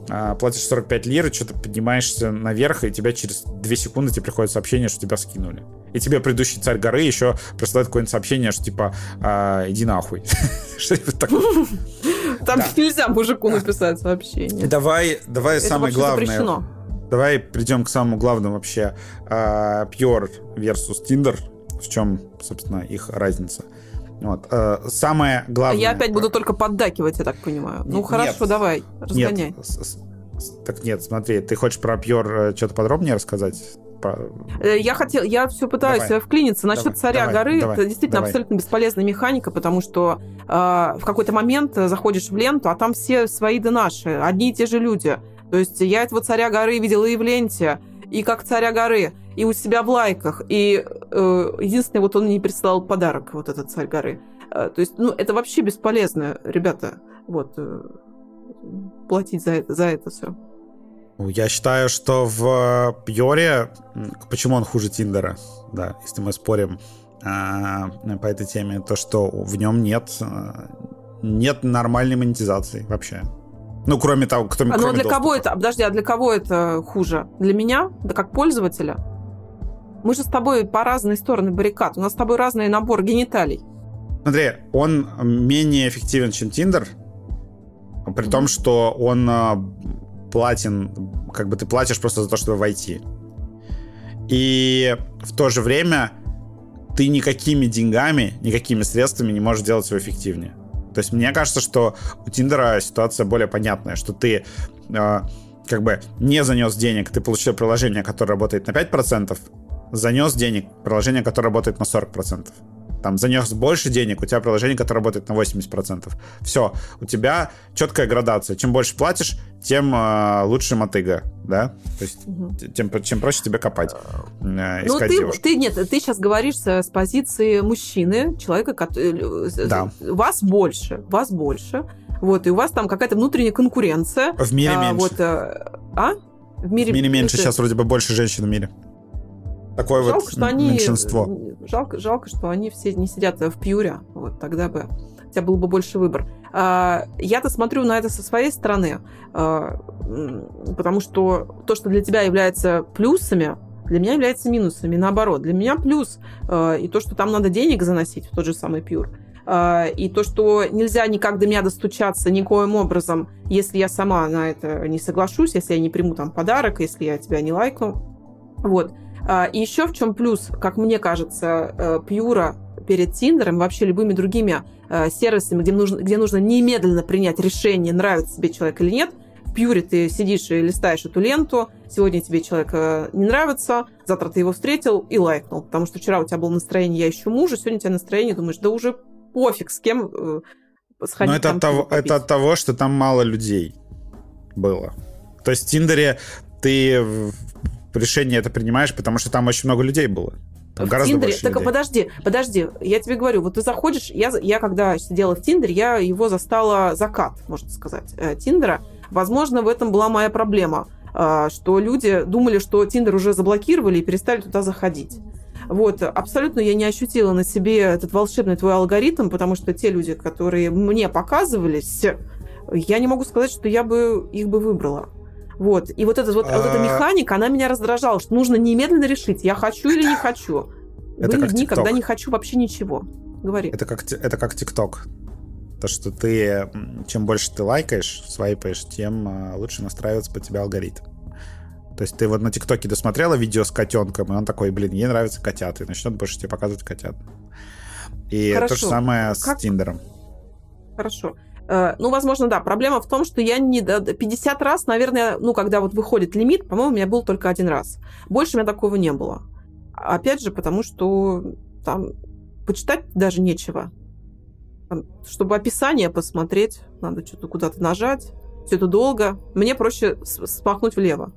[SPEAKER 1] Э, платишь 45 лир, и что-то поднимаешься наверх, и тебя через 2 секунды тебе приходит сообщение, что тебя скинули. И тебе предыдущий царь горы еще присылает какое-нибудь сообщение, что типа э, иди нахуй. Что-нибудь такое.
[SPEAKER 2] Там нельзя мужику написать сообщение.
[SPEAKER 1] Давай, давай самое главное давай придем к самому главному вообще. Uh, Pure versus Tinder. В чем, собственно, их разница. Вот. Uh, самое главное...
[SPEAKER 2] Я опять буду только поддакивать, я так понимаю. Ну, нет, хорошо, давай, разгоняй. Нет,
[SPEAKER 1] так нет, смотри, ты хочешь про Pure э, что-то подробнее рассказать?
[SPEAKER 2] Э, я хотел, я все пытаюсь давай. вклиниться. Насчет давай, царя давай, горы, давай, это действительно давай. абсолютно бесполезная механика, потому что э, в какой-то момент заходишь в ленту, а там все свои да наши, одни и те же люди. То есть я этого царя горы видела и в ленте, и как царя горы, и у себя в лайках. И э, единственное, вот он не прислал подарок, вот этот царь горы. Э, то есть, ну, это вообще бесполезно, ребята. Вот, э, платить за это, за это все.
[SPEAKER 1] Ну, я считаю, что в Пьоре, почему он хуже Тиндера, да, если мы спорим э, по этой теме, то, что в нем нет, э, нет нормальной монетизации вообще. Ну, кроме того, кто
[SPEAKER 2] а, Но для доступа. кого это? Подожди, а для кого это хуже? Для меня? Да как пользователя? Мы же с тобой по разные стороны баррикад. У нас с тобой разный набор гениталий.
[SPEAKER 1] Смотри, он менее эффективен, чем Тиндер, при mm-hmm. том, что он а, платен, как бы ты платишь просто за то, чтобы войти. И в то же время ты никакими деньгами, никакими средствами не можешь делать его эффективнее. То есть мне кажется, что у Тиндера ситуация более понятная, что ты э, как бы не занес денег, ты получил приложение, которое работает на 5%, занес денег, приложение, которое работает на 40% там занес больше денег, у тебя приложение, которое работает на 80%. Все, у тебя четкая градация. Чем больше платишь, тем э, лучше мотыга, да? То есть угу. тем, чем проще тебе копать,
[SPEAKER 2] э, ну, ты, ты, нет, ты сейчас говоришь с, позиции мужчины, человека, который... Э, да. Вас больше, вас больше. Вот, и у вас там какая-то внутренняя конкуренция.
[SPEAKER 1] В мире а, меньше. Вот,
[SPEAKER 2] а? а?
[SPEAKER 1] В мире, в мире меньше. Сейчас вроде бы больше женщин в мире такое жалко, вот что они, меньшинство.
[SPEAKER 2] Жалко, жалко, что они все не сидят в пьюре. Вот тогда бы у тебя был бы больше выбор. А, я-то смотрю на это со своей стороны, а, потому что то, что для тебя является плюсами, для меня является минусами. Наоборот, для меня плюс а, и то, что там надо денег заносить в тот же самый пьюр, и то, что нельзя никак до меня достучаться никоим образом, если я сама на это не соглашусь, если я не приму там подарок, если я тебя не лайкну. Вот. А, и еще в чем плюс, как мне кажется, э, Пьюра перед Тиндером, вообще любыми другими э, сервисами, где нужно, где нужно немедленно принять решение, нравится тебе человек или нет, в Пьюре ты сидишь и листаешь эту ленту, сегодня тебе человек э, не нравится, завтра ты его встретил и лайкнул, потому что вчера у тебя было настроение «я ищу мужа», сегодня у тебя настроение, думаешь, да уже пофиг, с кем
[SPEAKER 1] сходить. Но это от, того, это от того, что там мало людей было. То есть в Тиндере ты решение это принимаешь, потому что там очень много людей было. Там в гораздо
[SPEAKER 2] Тиндере,
[SPEAKER 1] больше
[SPEAKER 2] так
[SPEAKER 1] людей.
[SPEAKER 2] подожди, подожди, я тебе говорю, вот ты заходишь, я, я когда сидела в Тиндере, я его застала закат, можно сказать, э, Тиндера. Возможно, в этом была моя проблема, э, что люди думали, что Тиндер уже заблокировали и перестали туда заходить. Вот, абсолютно я не ощутила на себе этот волшебный твой алгоритм, потому что те люди, которые мне показывались, я не могу сказать, что я бы их бы выбрала. Вот. И вот, этот, вот, вот эта
[SPEAKER 1] А.
[SPEAKER 2] механика, она меня раздражала, что нужно немедленно решить, я хочу или не хочу.
[SPEAKER 1] Это
[SPEAKER 2] Были дни, когда не хочу вообще ничего. Говори.
[SPEAKER 1] Это как, это как ТикТок. То, что ты, чем больше ты лайкаешь, свайпаешь, тем а, лучше настраивается под тебя алгоритм. То есть ты вот на ТикТоке досмотрела видео с котенком, и он такой, блин, ей нравятся котята, и начнет больше тебе показывать котят. И
[SPEAKER 2] Хорошо.
[SPEAKER 1] то же самое с
[SPEAKER 2] Как-
[SPEAKER 1] Тиндером.
[SPEAKER 2] Хорошо. Э, Ну, возможно, да. Проблема в том, что я не... до- 50 раз, наверное, ну, когда вот выходит лимит, по-моему, у меня был только один раз. Больше у меня такого не было. Опять же, потому что там почитать даже нечего. Чтобы описание посмотреть, надо что-то куда-то нажать. Все это долго. Мне проще смахнуть влево.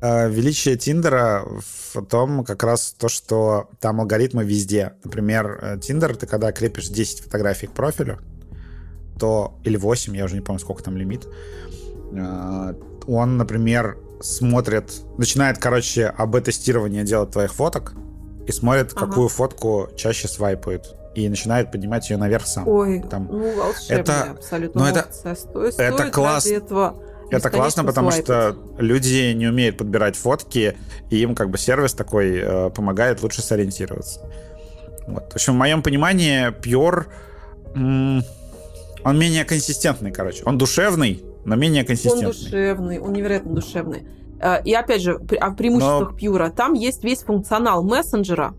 [SPEAKER 1] А, Величие Тиндера в том как раз то, что там алгоритмы везде. Например, э, Тиндер, ты когда крепишь 10 фотографий к профилю, то... Или 8, я уже не помню, сколько там лимит. э, Он, например, смотрит... Начинает, короче, АБ-тестирование делать твоих фоток и смотрит,
[SPEAKER 2] Ага.
[SPEAKER 1] какую фотку чаще свайпают. И начинает поднимать ее наверх сам.
[SPEAKER 2] Ой,
[SPEAKER 1] Там-
[SPEAKER 2] ну, волшебная
[SPEAKER 1] Это-
[SPEAKER 2] абсолютно
[SPEAKER 1] ну, это-.
[SPEAKER 2] Стоит,
[SPEAKER 1] это класс-
[SPEAKER 2] этого
[SPEAKER 1] Это классно, потому
[SPEAKER 2] свайпать.
[SPEAKER 1] что люди не умеют подбирать фотки, и им как бы сервис такой э, помогает лучше сориентироваться. Вот. В общем, в моем понимании, Pure, он менее консистентный, короче. Он душевный, но менее
[SPEAKER 2] Он
[SPEAKER 1] консистентный.
[SPEAKER 2] душевный, он невероятно душевный. Э, И опять же, о преимуществах Пьюра. Там есть весь функционал мессенджера,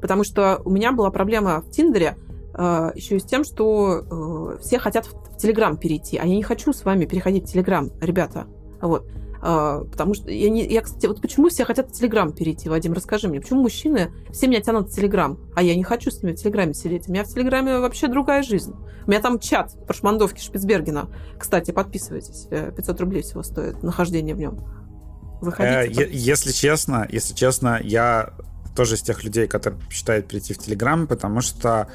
[SPEAKER 2] потому что у меня была проблема в Тиндере э, еще и с тем, что э, все хотят в Телеграм перейти, а я не хочу с вами переходить в Телеграм, ребята. Вот. Э, Потому что я, не, я, кстати, вот почему все хотят в Телеграм перейти, Вадим, расскажи мне, почему мужчины все меня тянут в Телеграм, а я не хочу с ними в Телеграме сидеть. У меня в Телеграме вообще другая жизнь. У меня там чат про шмандовки Шпицбергена. Кстати, подписывайтесь. Э, 500 рублей всего стоит нахождение в нем.
[SPEAKER 1] Э,
[SPEAKER 2] Заходите.
[SPEAKER 1] е- если честно, если честно, я тоже из тех людей, которые считают перейти в Телеграм, потому что,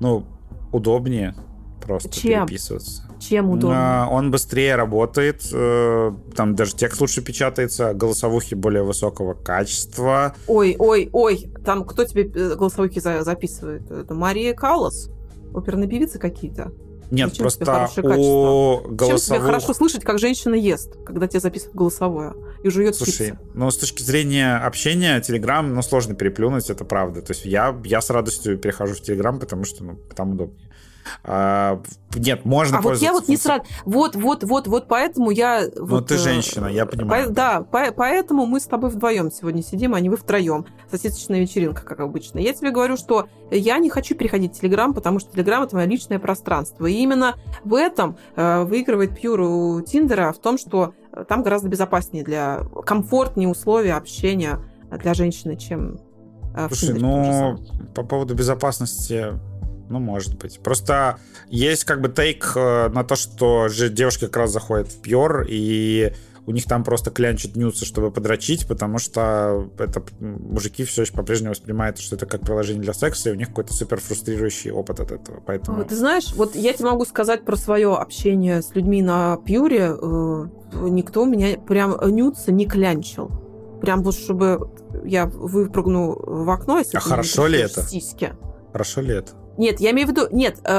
[SPEAKER 1] ну, удобнее просто
[SPEAKER 2] Чем?
[SPEAKER 1] переписываться.
[SPEAKER 2] Чем удобно?
[SPEAKER 1] Он быстрее работает, э, там даже текст лучше печатается, голосовухи более высокого качества.
[SPEAKER 2] Ой, ой, ой, там кто тебе э, голосовухи за- записывает? Это Мария Каллас? Оперные певицы какие-то?
[SPEAKER 1] Нет,
[SPEAKER 2] Зачем
[SPEAKER 1] просто у
[SPEAKER 2] качество? Чем тебе
[SPEAKER 1] голосовых...
[SPEAKER 2] хорошо слышать, как женщина ест, когда тебе записывают голосовое и жует
[SPEAKER 1] Слушай,
[SPEAKER 2] чипсы?
[SPEAKER 1] ну, с точки зрения общения, Телеграм, ну, сложно переплюнуть, это правда. То есть я, я с радостью перехожу в Телеграм, потому что, ну, там удобнее. А, нет, можно
[SPEAKER 2] А вот я вот не сразу... Вот, вот, вот, вот поэтому я...
[SPEAKER 1] Ну,
[SPEAKER 2] вот,
[SPEAKER 1] ты
[SPEAKER 2] э,
[SPEAKER 1] женщина, я понимаю.
[SPEAKER 2] по- да, по- поэтому мы с тобой вдвоем сегодня сидим, а не вы втроем. Сосисочная вечеринка, как обычно. Я тебе говорю, что я не хочу переходить в Телеграм, потому что Телеграм — это мое личное пространство. И именно в этом э, выигрывает Пьюр у Тиндера, в том, что э, там гораздо безопаснее для... комфортнее условия общения для женщины, чем э, в
[SPEAKER 1] Слушай, ну, по поводу безопасности, ну, может быть. Просто есть как бы тейк э, на то, что же девушки как раз заходят в Пьор, и у них там просто клянчат нюцы, чтобы подрочить, потому что это мужики все еще по-прежнему воспринимают, что это как приложение для секса, и у них какой-то супер фрустрирующий опыт от этого. Поэтому...
[SPEAKER 2] Вот, Ты знаешь, вот я тебе могу сказать про свое общение с людьми на Пьюре. э, Никто меня прям нюца не клянчил. Прям вот чтобы я выпрыгну в окно, если
[SPEAKER 1] А хорошо ли это?
[SPEAKER 2] Сиськи.
[SPEAKER 1] Хорошо ли это?
[SPEAKER 2] Нет, я имею в виду, нет, э,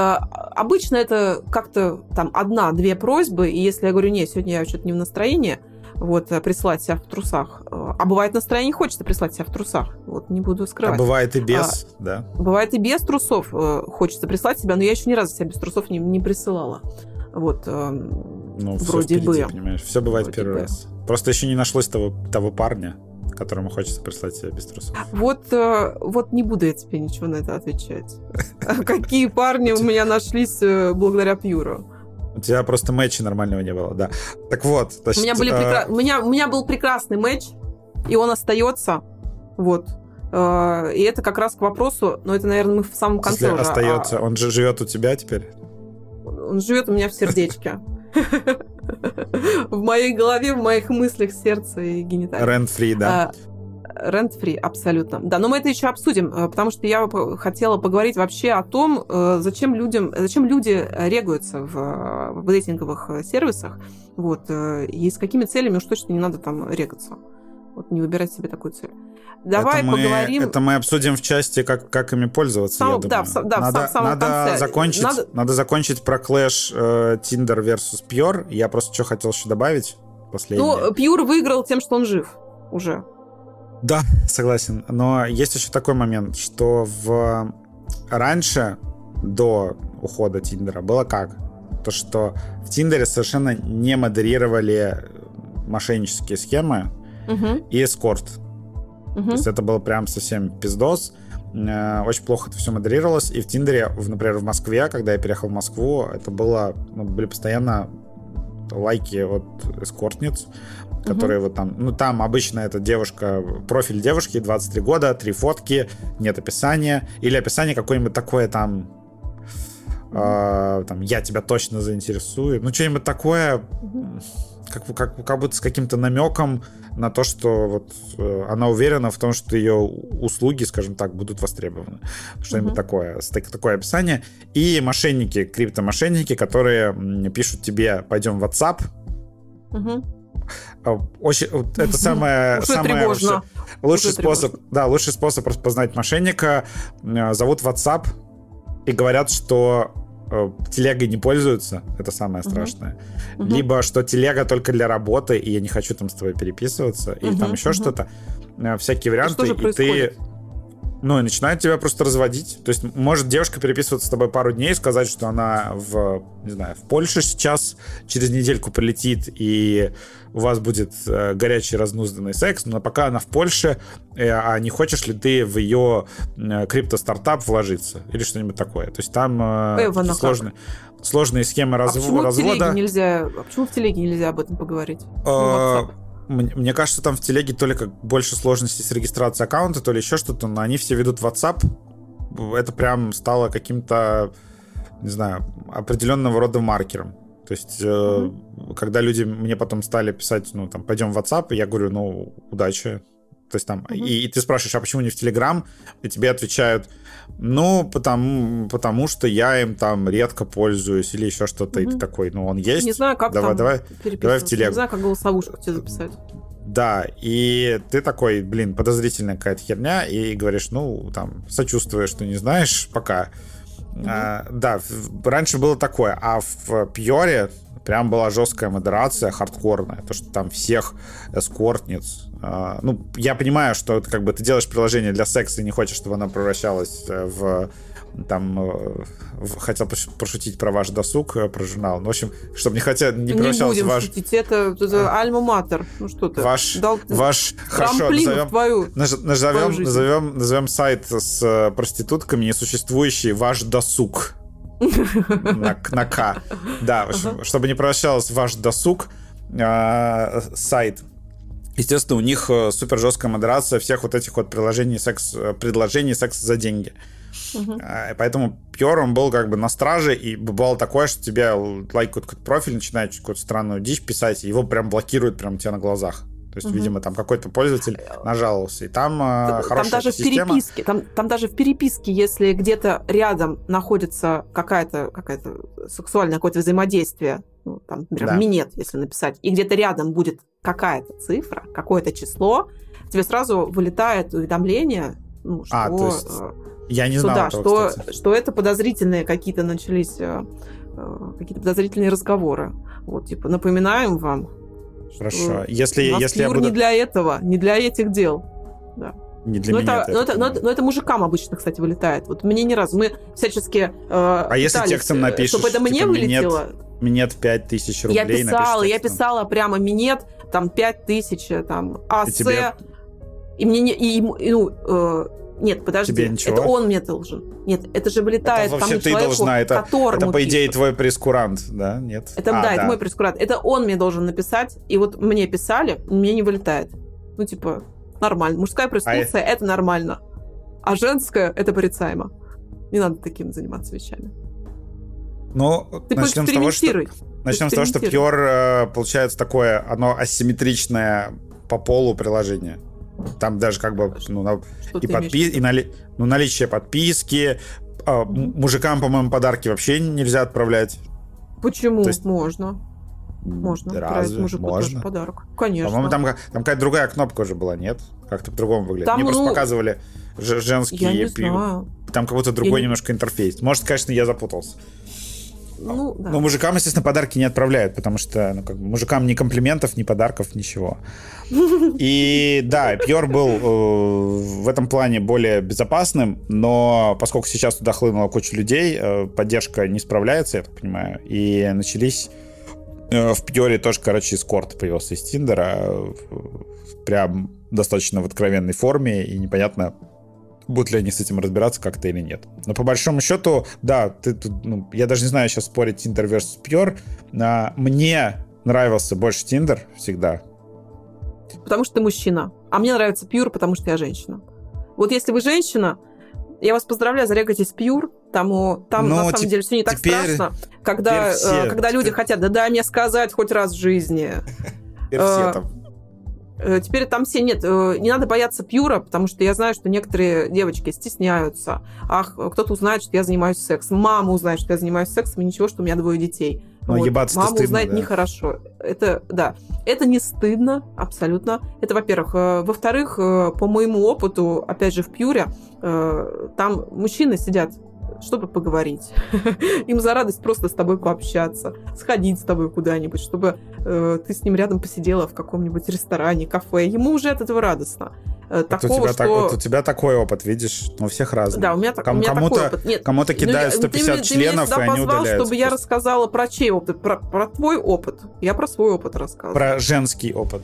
[SPEAKER 2] обычно это как-то там одна-две просьбы, и если я говорю, нет, сегодня я что-то не в настроении, вот, э, прислать себя в трусах. э, А бывает настроение не хочется прислать себя в трусах. Вот, не буду
[SPEAKER 1] А
[SPEAKER 2] скрывать.
[SPEAKER 1] бывает и без, да.
[SPEAKER 2] Бывает и без трусов э, хочется прислать себя, но я еще ни разу себя без трусов не, не присылала. Вот.
[SPEAKER 1] Ну,
[SPEAKER 2] Вроде
[SPEAKER 1] впереди,
[SPEAKER 2] бы.
[SPEAKER 1] понимаешь. Все бывает
[SPEAKER 2] Вроде
[SPEAKER 1] первый
[SPEAKER 2] бы.
[SPEAKER 1] раз. Просто еще не нашлось того, того парня, которому хочется прислать себя без трусов.
[SPEAKER 2] Вот, э, вот не буду я тебе ничего на это отвечать. Какие парни у меня нашлись э, благодаря Пьюру.
[SPEAKER 1] У тебя просто матча нормального не было, да. Так вот,
[SPEAKER 2] У
[SPEAKER 1] значит,
[SPEAKER 2] меня, были
[SPEAKER 1] э,
[SPEAKER 2] прекра- у, меня, у меня был прекрасный матч, и он остается. Вот. И это как раз к вопросу, но это, наверное, мы в самом конце
[SPEAKER 1] смысле,
[SPEAKER 2] уже, а
[SPEAKER 1] остается. Он же живет у тебя теперь.
[SPEAKER 2] Он живет у меня в сердечке. В моей голове, в моих мыслях, сердце и гениталии.
[SPEAKER 1] Рент фри, да.
[SPEAKER 2] А, Rent-free, абсолютно. Да, но мы это еще обсудим, э, потому что я хотела поговорить вообще о том, э, зачем людям, зачем люди регаются в, в дейтинговых сервисах, вот, и с какими целями уж точно не надо там регаться. Вот не выбирать себе такую цель. Давай
[SPEAKER 1] это
[SPEAKER 2] поговорим.
[SPEAKER 1] это мы обсудим в части, как, как ими пользоваться. Сам, я да,
[SPEAKER 2] в, да,
[SPEAKER 1] надо,
[SPEAKER 2] в самом
[SPEAKER 1] надо
[SPEAKER 2] конце.
[SPEAKER 1] Закончить, надо... надо закончить про клэш э, Tinder versus Pure. Я просто что хотел еще добавить последнее.
[SPEAKER 2] Ну, Pure выиграл тем, что он жив уже.
[SPEAKER 1] Да, согласен. Но есть еще такой момент, что в раньше, до ухода Тиндера, было как? То, что в Тиндере совершенно не модерировали мошеннические схемы угу. и эскорт. Угу. То есть это было прям совсем пиздос. Э, очень плохо это все модерировалось. И в Тиндере, например, в Москве, когда я переехал в Москву, это было, ну, были постоянно лайки от эскортниц, которые угу. вот там, ну там обычно это девушка, профиль девушки, 23 года, три фотки, нет описания, или описание какое-нибудь такое там, угу. э, там, я тебя точно заинтересую, ну что-нибудь такое, угу. Как, как, как будто с каким-то намеком на то, что вот э, она уверена в том, что ее услуги, скажем так, будут востребованы. Что-нибудь угу. такое, так, такое описание. И мошенники, криптомошенники, которые пишут тебе, пойдем в WhatsApp, угу очень это самое самое лучший, лучший способ да лучший способ распознать мошенника э, зовут WhatsApp и говорят что телегой не пользуются, это самое страшное. Uh-huh. Либо что телега только для работы, и я не хочу там с тобой переписываться, или там еще uh-huh. что-то. Э, всякие варианты, и, и ты ну, и начинает тебя просто разводить. То есть может девушка переписываться с тобой пару дней, сказать, что она в, не знаю, в Польше сейчас, через недельку прилетит, и у вас будет э, горячий разнузданный секс, но пока она в Польше, э, а не хочешь ли ты в ее э, крипто-стартап вложиться? Или что-нибудь такое. То есть там э, э сложные, сложные схемы разв... а почему развода. В телеге
[SPEAKER 2] нельзя, а почему в телеге нельзя об этом поговорить? Ну,
[SPEAKER 1] мне кажется, там в телеге то ли как больше сложностей с регистрацией аккаунта, то ли еще что-то, но они все ведут WhatsApp. Это прям стало каким-то, не знаю, определенного рода маркером. То есть, mm-hmm. когда люди мне потом стали писать, ну, там, пойдем в WhatsApp, я говорю, ну, удачи, то есть там, mm-hmm. и, и ты спрашиваешь, а почему не в Telegram? И тебе отвечают, ну, потому, потому что я им там редко пользуюсь или еще что-то. Mm-hmm. И ты такой, ну, он есть.
[SPEAKER 2] Не знаю, как
[SPEAKER 1] давай,
[SPEAKER 2] там
[SPEAKER 1] давай, давай в Telegram.
[SPEAKER 2] Не знаю, как голосовушку тебе записать.
[SPEAKER 1] Да, и ты такой, блин, подозрительная какая-то херня, и говоришь, ну, там, сочувствуешь, что не знаешь, пока. Mm-hmm. А, да, раньше было такое, а в Пьоре прям была жесткая модерация, хардкорная, то, что там всех эскортниц. Э, ну, я понимаю, что как бы ты делаешь приложение для секса и не хочешь, чтобы оно превращалось э, в там э, хотел пошутить про ваш досуг, э, про журнал. Ну, в общем, чтобы не хотел, не превращался
[SPEAKER 2] не будем
[SPEAKER 1] ваш...
[SPEAKER 2] шутить, это, это а... альма-матер. Ну что ты?
[SPEAKER 1] Ваш, дал, ваш хорошо, назовем,
[SPEAKER 2] твою,
[SPEAKER 1] назовем, твою назовем, назовем сайт с проститутками несуществующий ваш досуг на, на К. Да, в общем, чтобы не превращалось ваш досуг, сайт. Естественно, у них э, супер жесткая модерация всех вот этих вот приложений секс, э, предложений секса за деньги. Угу. Поэтому Pure, он был как бы на страже, и бывало такое, что тебе лайкают какой-то профиль, начинает какую-то странную дичь писать, и его прям блокируют прямо у тебя на глазах. То есть, угу. видимо, там какой-то пользователь нажаловался, и там, там хорошая
[SPEAKER 2] даже
[SPEAKER 1] система.
[SPEAKER 2] в переписке, там, там даже в переписке, если где-то рядом находится какая-то какая сексуальное какое-то взаимодействие, ну, там, например, да. минет, если написать, и где-то рядом будет какая-то цифра, какое-то число, тебе сразу вылетает уведомление, ну, что... А, то есть... Э,
[SPEAKER 1] я не знал
[SPEAKER 2] да,
[SPEAKER 1] этого,
[SPEAKER 2] что, что это подозрительные какие-то начались э, э, какие-то подозрительные разговоры. Вот, типа, напоминаем вам,
[SPEAKER 1] Хорошо. Если, если
[SPEAKER 2] я буду... не для этого, не для этих дел. Да.
[SPEAKER 1] Не для но меня
[SPEAKER 2] это, это, но, это, но, это, но это мужикам обычно, кстати, вылетает. Вот мне ни разу. Мы всячески э,
[SPEAKER 1] А пытались, если текстом напишешь,
[SPEAKER 2] чтобы это мне типа, вылетело?
[SPEAKER 1] Минет 5000 рублей.
[SPEAKER 2] Я писала, я писала прямо минет, там 5000, там АС. И, тебе... и мне не... И, и, ну, э, нет, подожди. Тебе ничего? Это он мне должен. Нет, это же вылетает это
[SPEAKER 1] вообще
[SPEAKER 2] ты человеку, должна. Это,
[SPEAKER 1] это по идее, пишет. твой прескурант, да? Нет?
[SPEAKER 2] Это, а, да, да, это мой прескурант. Это он мне должен написать, и вот мне писали, мне не вылетает. Ну, типа, нормально. Мужская проституция а это нормально. А женская это порицаемо. Не надо таким заниматься вещами.
[SPEAKER 1] Ну, Ты начнем с того, что... Начнем с того, что Pure, э, получается, такое, оно асимметричное по полу приложение. Там даже как бы ну, на, и, подпи- и нали- ну, наличие подписки. А, мужикам, по-моему, подарки вообще нельзя отправлять.
[SPEAKER 2] Почему? То есть... Можно. Можно.
[SPEAKER 1] Разве?
[SPEAKER 2] мужику
[SPEAKER 1] Можно?
[SPEAKER 2] тоже подарок. Конечно.
[SPEAKER 1] По-моему, там, там какая-то другая кнопка уже была, нет? Как-то по-другому выглядит. Там, Мне ну, просто показывали женские...
[SPEAKER 2] Я не знаю.
[SPEAKER 1] Там какой-то другой я немножко не... интерфейс. Может, конечно, я запутался.
[SPEAKER 2] Ну, да.
[SPEAKER 1] Но мужикам, естественно, подарки не отправляют, потому что ну, как мужикам ни комплиментов, ни подарков, ничего. И да, Пьор был э, в этом плане более безопасным, но поскольку сейчас туда хлынула куча людей, э, поддержка не справляется, я так понимаю, и начались э, в Пьоре тоже, короче, эскорт появился из Тиндера, э, прям достаточно в откровенной форме, и непонятно, будут ли они с этим разбираться как-то или нет. Но по большому счету, да, ты, ты, ну, я даже не знаю сейчас спорить Tinder versus Pure. А, мне нравился больше Tinder всегда.
[SPEAKER 2] Потому что ты мужчина. А мне нравится Pure, потому что я женщина. Вот если вы женщина, я вас поздравляю, зарегайтесь Pure. Там, там Но на самом деле все не так страшно. Когда, все, когда люди хотят, да дай мне сказать хоть раз в жизни. Теперь все э, там Э, теперь там все нет, э, не надо бояться пьюра, потому что я знаю, что некоторые девочки стесняются. Ах, кто-то узнает, что я занимаюсь сексом. Мама узнает, что я занимаюсь сексом, и ничего, что у меня двое детей.
[SPEAKER 1] Но вот. ебаться
[SPEAKER 2] Мама
[SPEAKER 1] стыдно,
[SPEAKER 2] узнает
[SPEAKER 1] да.
[SPEAKER 2] нехорошо. Это, да, это не стыдно, абсолютно. Это, во-первых. Э, во-вторых, по моему опыту, опять же, в Пьюре, там мужчины сидят чтобы поговорить. Им за радость просто с тобой пообщаться, сходить с тобой куда-нибудь, чтобы э, ты с ним рядом посидела в каком-нибудь ресторане, кафе. Ему уже от этого радостно.
[SPEAKER 1] Э, такого, у тебя, что... так, вот у тебя такой опыт, видишь, у всех разный.
[SPEAKER 2] Да, у меня, Ком- у меня
[SPEAKER 1] кому-то,
[SPEAKER 2] такой опыт. Нет,
[SPEAKER 1] кому-то кидают 150 ты, членов, ты меня и они позвал, удаляются.
[SPEAKER 2] чтобы я рассказала про чей опыт, про, про твой опыт. Я про свой опыт рассказываю.
[SPEAKER 1] Про женский опыт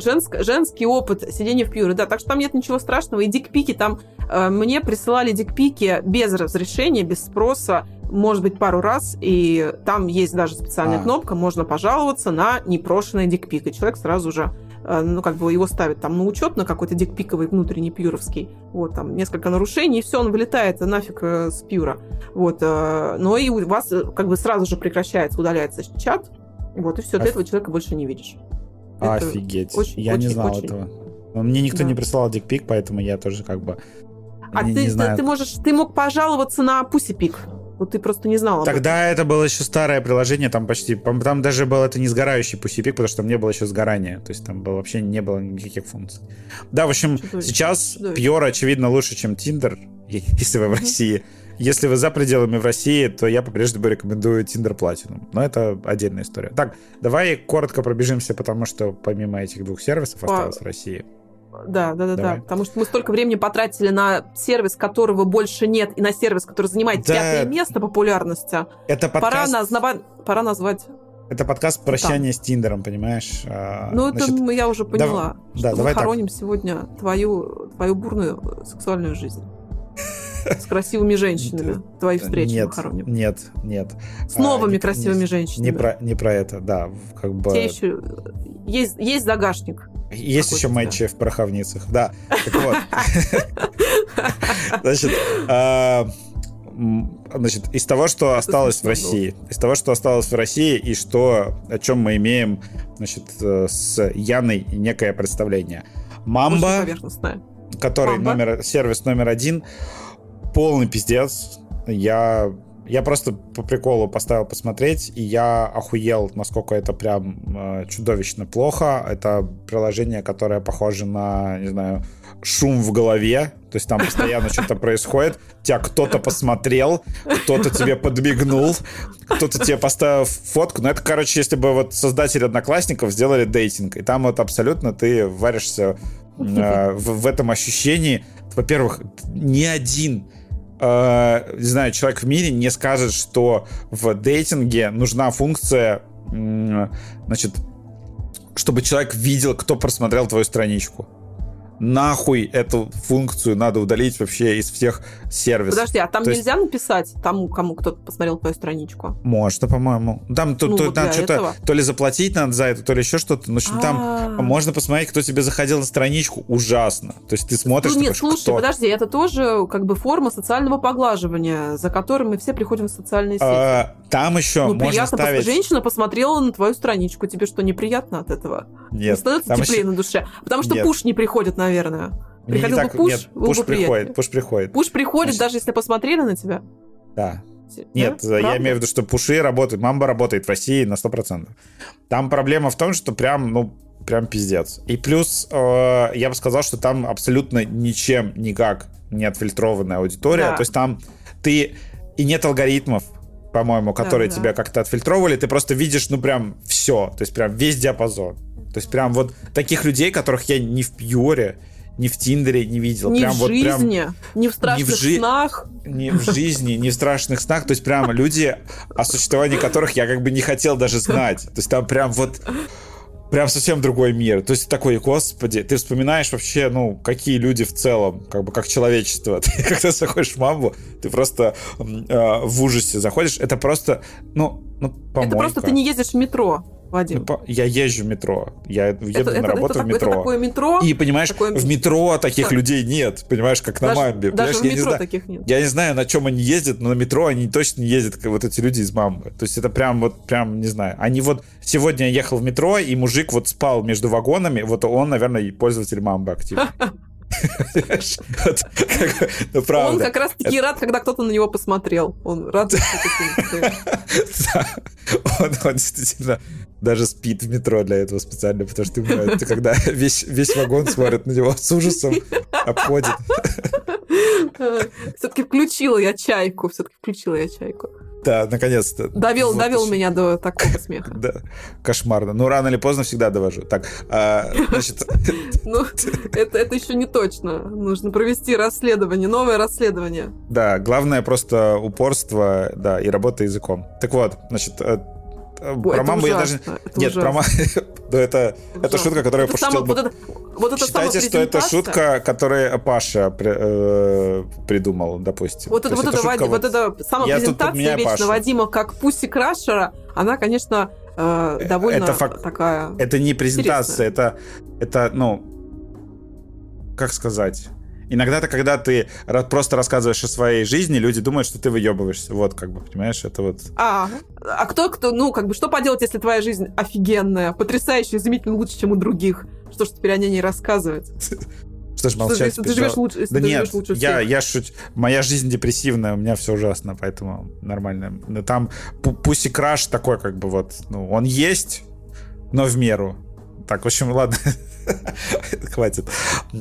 [SPEAKER 2] женск, женский опыт сидения в пьюре, да, так что там нет ничего страшного. И дикпики там, э, мне присылали дикпики без разрешения, без спроса, может быть, пару раз, и там есть даже специальная а. кнопка, можно пожаловаться на непрошенный дикпик, и человек сразу же э, ну, как бы его ставят там на учет, на какой-то дикпиковый внутренний пьюровский, вот, там, несколько нарушений, и все, он вылетает нафиг э, с пьюра, вот, э, но и у вас как бы сразу же прекращается, удаляется чат, вот, и все, ты этого человека больше не видишь.
[SPEAKER 1] Офигеть. Очень, я очень, не знал очень... этого. Мне никто да. не присылал дикпик, поэтому я тоже как бы
[SPEAKER 2] а не, ты, не знаю. ты можешь, ты мог пожаловаться на Пусипик. Вот ты просто не знал.
[SPEAKER 1] Тогда этом. это было еще старое приложение, там почти, там даже был это не сгорающий Пусипик, потому что там не было еще сгорания, то есть там было, вообще не было никаких функций. Да, в общем, Чудовище. сейчас Чудовище. Pure, очевидно, лучше, чем Tinder, если вы в России. Если вы за пределами в России, то я по-прежнему рекомендую Tinder Platinum. Но это отдельная история. Так, давай коротко пробежимся, потому что помимо этих двух сервисов осталось в России.
[SPEAKER 2] Да, да, да, Давай. да. Потому что мы столько времени потратили на сервис, которого больше нет, и на сервис, который занимает да. пятое место популярности.
[SPEAKER 1] Это подкаст...
[SPEAKER 2] Пора, назнава... Пора назвать
[SPEAKER 1] это подкаст прощания с Тиндером, понимаешь?
[SPEAKER 2] А, ну, это Значит, я уже поняла. Дав... Что да, мы давай хороним так. сегодня твою, твою бурную сексуальную жизнь. С красивыми женщинами. Твои встречи
[SPEAKER 1] нет,
[SPEAKER 2] мы хороним.
[SPEAKER 1] Нет, нет.
[SPEAKER 2] С новыми а, красивыми не, женщинами.
[SPEAKER 1] Не про, не про это, да. Как бы...
[SPEAKER 2] Те еще... Есть, есть загашник.
[SPEAKER 1] Есть еще матчи в пороховницах, да. Так вот. Значит, а, значит, из того, что осталось в России, из того, что осталось в России, и что, о чем мы имеем, значит, э, с Яной некое представление. Мамба, который Мамба. номер, сервис номер один, полный пиздец. Я я просто по приколу поставил посмотреть, и я охуел, насколько это прям э, чудовищно плохо. Это приложение, которое похоже на, не знаю, шум в голове. То есть там постоянно что-то происходит. Тебя кто-то посмотрел, кто-то тебе подмигнул, кто-то тебе поставил фотку. Ну, это, короче, если бы вот создатели Одноклассников сделали дейтинг, и там вот абсолютно ты варишься э, в, в этом ощущении. Во-первых, ни один э, не знаю, человек в мире не скажет, что в дейтинге нужна функция, значит, чтобы человек видел, кто просмотрел твою страничку нахуй эту функцию надо удалить вообще из всех сервисов.
[SPEAKER 2] Подожди, а там то нельзя есть... написать тому, кому кто-то посмотрел твою страничку?
[SPEAKER 1] Можно, по-моему. Там то, ну, то, вот там что-то то ли заплатить надо за это, то ли еще что-то. Ну, в общем, там а. можно посмотреть, кто тебе заходил на страничку. Ужасно. То есть ты смотришь... Ну,
[SPEAKER 2] нет, слушай, кто... подожди, это тоже как бы форма социального поглаживания, за которым мы все приходим в социальные а,
[SPEAKER 1] сети. там еще ну, можно ставить...
[SPEAKER 2] Женщина посмотрела на твою страничку. Тебе что, неприятно от этого? Нет. Не становится теплее еще... на душе. Потому что нет. пуш не приходит, наверное. Приходил не бы пуш, нет,
[SPEAKER 1] пуш приходит, пуш приходит.
[SPEAKER 2] Пуш приходит, Значит... даже если посмотрели на тебя?
[SPEAKER 1] Да. Нет, да? я имею в виду, что пуши работают, мамба работает в России на 100%. Там проблема в том, что прям, ну, прям пиздец. И плюс, э, я бы сказал, что там абсолютно ничем, никак не отфильтрованная аудитория. Да. То есть там ты... И нет алгоритмов, по-моему, которые да, тебя да. как-то отфильтровали. Ты просто видишь, ну, прям все. То есть прям весь диапазон. То есть прям вот таких людей, которых я не в Пьюре, ни в Тиндере не видел.
[SPEAKER 2] Ни
[SPEAKER 1] прям
[SPEAKER 2] в
[SPEAKER 1] вот
[SPEAKER 2] жизни,
[SPEAKER 1] прям,
[SPEAKER 2] ни в страшных ни в жи... снах.
[SPEAKER 1] Ни в жизни, ни в страшных снах. То есть прям люди, о существовании которых я как бы не хотел даже знать. То есть там прям вот прям совсем другой мир. То есть такой, господи, ты вспоминаешь вообще, ну, какие люди в целом, как бы как человечество. Ты когда заходишь в мамбу, ты просто э, в ужасе заходишь. Это просто, ну, ну, помойка.
[SPEAKER 2] Это просто ты не ездишь в метро. Вадим.
[SPEAKER 1] Ну, я езжу в метро. Я еду это, на работу
[SPEAKER 2] это,
[SPEAKER 1] в метро.
[SPEAKER 2] Это такое метро.
[SPEAKER 1] И понимаешь, такое... в метро таких людей нет. Понимаешь, как на мамбе.
[SPEAKER 2] Даже
[SPEAKER 1] в
[SPEAKER 2] метро знаю, таких нет.
[SPEAKER 1] Я не знаю, на чем они ездят, но на метро они точно не ездят, как вот эти люди из мамбы. То есть это прям вот, прям, не знаю. Они вот... Сегодня я ехал в метро, и мужик вот спал между вагонами. Вот он, наверное, пользователь мамбы активно.
[SPEAKER 2] Ну, Он как раз таки рад, когда кто-то на него посмотрел. Он рад,
[SPEAKER 1] Он действительно даже спит в метро для этого специально, потому что ты, когда весь, весь вагон смотрит на него с ужасом, обходит.
[SPEAKER 2] Все-таки включила я чайку, все-таки включила я чайку.
[SPEAKER 1] Да, наконец-то.
[SPEAKER 2] Довел, вот довел меня до такого смеха.
[SPEAKER 1] Да, кошмарно. Ну, рано или поздно всегда довожу. Так, а, значит...
[SPEAKER 2] Ну, это, это еще не точно. Нужно провести расследование, новое расследование.
[SPEAKER 1] Да, главное просто упорство, да, и работа языком. Так вот, значит, э,
[SPEAKER 2] Ой, про маму я даже...
[SPEAKER 1] Нет, про маму... Это, это шутка, которую я пошутил. Вот это, вот это Считайте, что это шутка, которую Паша при, э, придумал, допустим.
[SPEAKER 2] Вот, это, вот, это, шутка, Вадим, вот, вот. это самопрезентация вечно Паша. Вадима как Пусси Крашера, она, конечно, э, довольно это фак... такая
[SPEAKER 1] Это не презентация, это, это, ну, как сказать Иногда это когда ты просто рассказываешь о своей жизни, люди думают, что ты выебываешься. Вот, как бы, понимаешь, это вот...
[SPEAKER 2] А, а кто, кто, ну, как бы, что поделать, если твоя жизнь офигенная, потрясающая, изумительно лучше, чем у других? Что ж теперь о ней не рассказывать?
[SPEAKER 1] Что ж молчать? Что, ты живешь лучше, да нет, лучше я, я шуть. Моя жизнь депрессивная, у меня все ужасно, поэтому нормально. Но там пусть краш такой, как бы вот, ну, он есть, но в меру. Так, в общем, ладно. Хватит.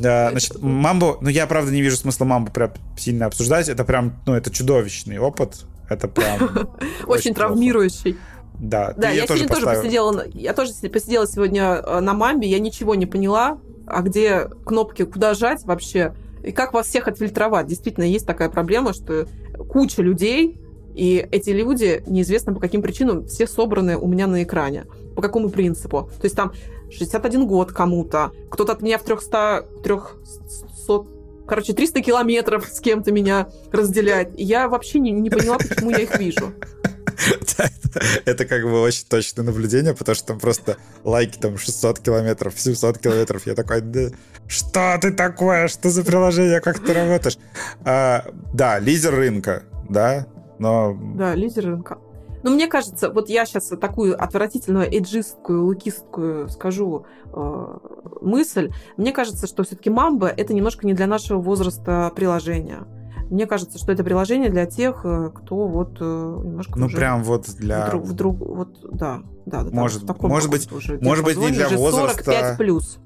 [SPEAKER 1] А, значит, мамбу, ну я правда не вижу смысла мамбу прям сильно обсуждать. Это прям, ну это чудовищный опыт. Это прям
[SPEAKER 2] очень травмирующий.
[SPEAKER 1] Да,
[SPEAKER 2] да, я сегодня тоже посидела, я тоже посидела сегодня э, на мамбе, я ничего не поняла, а где кнопки, куда жать вообще, и как вас всех отфильтровать. Действительно, есть такая проблема, что куча людей, и эти люди, неизвестно по каким причинам, все собраны у меня на экране. По какому принципу? То есть там 61 год кому-то, кто-то от меня в 300, 300 короче, 300 километров с кем-то меня разделяет. И я вообще не, не поняла, почему я их вижу.
[SPEAKER 1] Это как бы очень точное наблюдение, потому что там просто лайки там 600 километров, 700 километров. Я такой, да, что ты такое? Что за приложение? Как ты работаешь? А, да, лидер рынка, да, но...
[SPEAKER 2] Да, лидер рынка. Но мне кажется, вот я сейчас такую отвратительную эйджистскую, лукистскую скажу э, мысль. Мне кажется, что все-таки мамба это немножко не для нашего возраста приложение. Мне кажется, что это приложение для тех, э, кто вот э, немножко
[SPEAKER 1] ну
[SPEAKER 2] уже
[SPEAKER 1] прям вот для
[SPEAKER 2] вдруг, вдруг вот да да да
[SPEAKER 1] может может быть уже может быть не для возраста
[SPEAKER 2] 45 плюс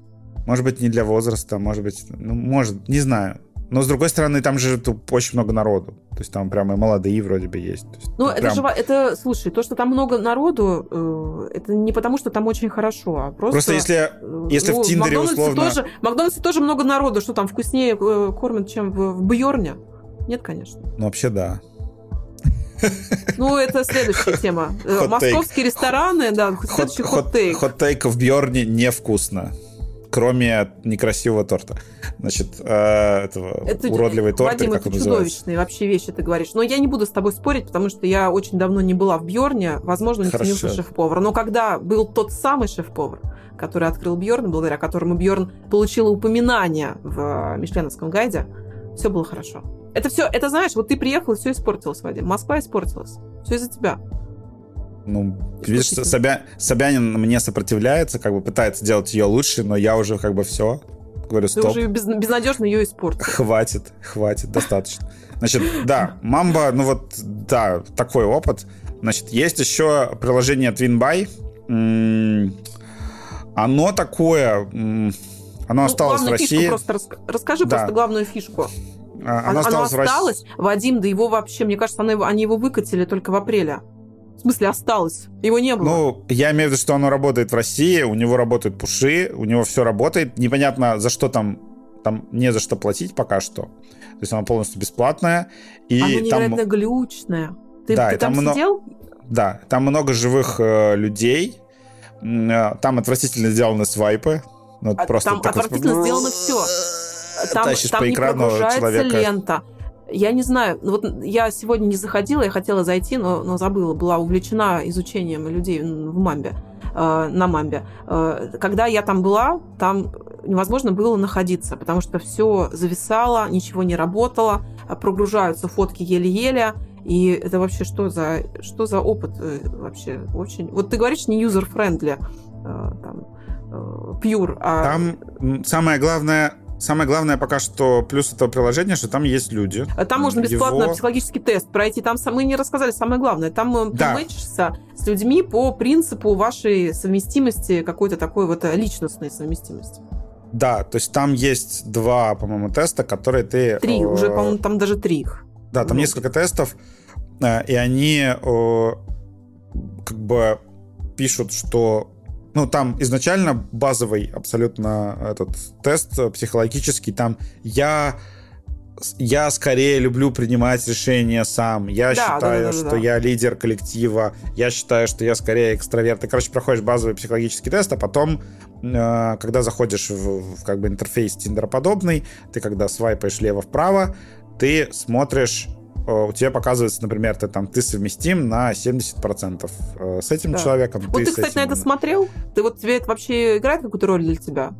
[SPEAKER 1] может быть не для возраста может быть ну может не знаю но, с другой стороны, там же очень много народу. То есть там прямо и молодые вроде бы есть. есть
[SPEAKER 2] ну, это прям... же, это, слушай, то, что там много народу, э, это не потому, что там очень хорошо, а просто...
[SPEAKER 1] Просто если, э, если ну, в Тиндере в условно...
[SPEAKER 2] Тоже, в Макдональдсе тоже много народу, что там вкуснее э, кормят, чем в, в Бьорне? Нет, конечно.
[SPEAKER 1] Ну, вообще, да.
[SPEAKER 2] Ну, это следующая тема. Московские рестораны, да, следующий хот-тейк.
[SPEAKER 1] Хот-тейк в Бьорне невкусно кроме некрасивого торта. Значит, э, этого это, уродливый торт,
[SPEAKER 2] Вадим,
[SPEAKER 1] как
[SPEAKER 2] это чудовищные вообще вещи ты говоришь. Но я не буду с тобой спорить, потому что я очень давно не была в Бьорне, возможно, не ценился шеф-повар. Но когда был тот самый шеф-повар, который открыл Бьорн, благодаря которому Бьорн получил упоминание в Мишленовском гайде, все было хорошо. Это все, это знаешь, вот ты приехал, и все испортилось, Вадим. Москва испортилась. Все из-за тебя.
[SPEAKER 1] Ну, видишь, Собя... Собянин мне сопротивляется, как бы пытается делать ее лучше, но я уже как бы все. Говорю, стоп.
[SPEAKER 2] Ты уже без... безнадежно ее испортил.
[SPEAKER 1] Хватит, хватит, достаточно. Значит, да, Мамба, ну вот, да, такой опыт. Значит, есть еще приложение TwinBuy. Оно такое... Оно ну, осталось в России. Фишку
[SPEAKER 2] просто рас... расскажи да. просто главную фишку.
[SPEAKER 1] А, оно, оно осталось.
[SPEAKER 2] Вадим, да его вообще, мне кажется, оно, они его выкатили только в апреле. В смысле, осталось. Его не было.
[SPEAKER 1] Ну, я имею в виду, что оно работает в России, у него работают пуши, у него все работает. Непонятно, за что там там не за что платить пока что. То есть оно полностью бесплатное. И
[SPEAKER 2] оно невероятно там... глючное. Ты,
[SPEAKER 1] да,
[SPEAKER 2] ты там, там сидел?
[SPEAKER 1] Да, там много живых э, людей. Э, там отвратительно сделаны свайпы.
[SPEAKER 2] Ну, а, просто там отвратительно такой... сделано все. Там, там по не прогружается человека. лента. Я не знаю, ну вот я сегодня не заходила, я хотела зайти, но, но забыла, была увлечена изучением людей в Мамбе, э, на Мамбе. Э, когда я там была, там невозможно было находиться, потому что все зависало, ничего не работало, прогружаются фотки еле-еле, и это вообще что за, что за опыт э, вообще? Очень... Вот ты говоришь не user-friendly, э, там, э, pure, а...
[SPEAKER 1] Там самое главное, Самое главное пока что плюс этого приложения, что там есть люди.
[SPEAKER 2] Там можно бесплатно Его... психологический тест пройти. Там мы не рассказали самое главное. Там да. ты мэчишься с людьми по принципу вашей совместимости, какой-то такой вот личностной совместимости.
[SPEAKER 1] Да, то есть там есть два, по-моему, теста, которые ты...
[SPEAKER 2] Три, э, уже, по-моему, там даже три их.
[SPEAKER 1] Да, там Много. несколько тестов, э, и они э, как бы пишут, что ну, там изначально базовый абсолютно этот тест психологический, там я я скорее люблю принимать решения сам. Я да, считаю, да, да, да, что да. я лидер коллектива. Я считаю, что я скорее экстраверт. Ты, короче, проходишь базовый психологический тест, а потом, э, когда заходишь в, в как бы интерфейс тиндероподобный, ты когда свайпаешь лево-вправо, ты смотришь Э, у тебя показывается, например, ты там ты совместим на 70% э, с этим да. человеком.
[SPEAKER 2] Вот ты, ты кстати, этим... на это смотрел? Ты вот тебе это вообще играет какую-то роль для тебя?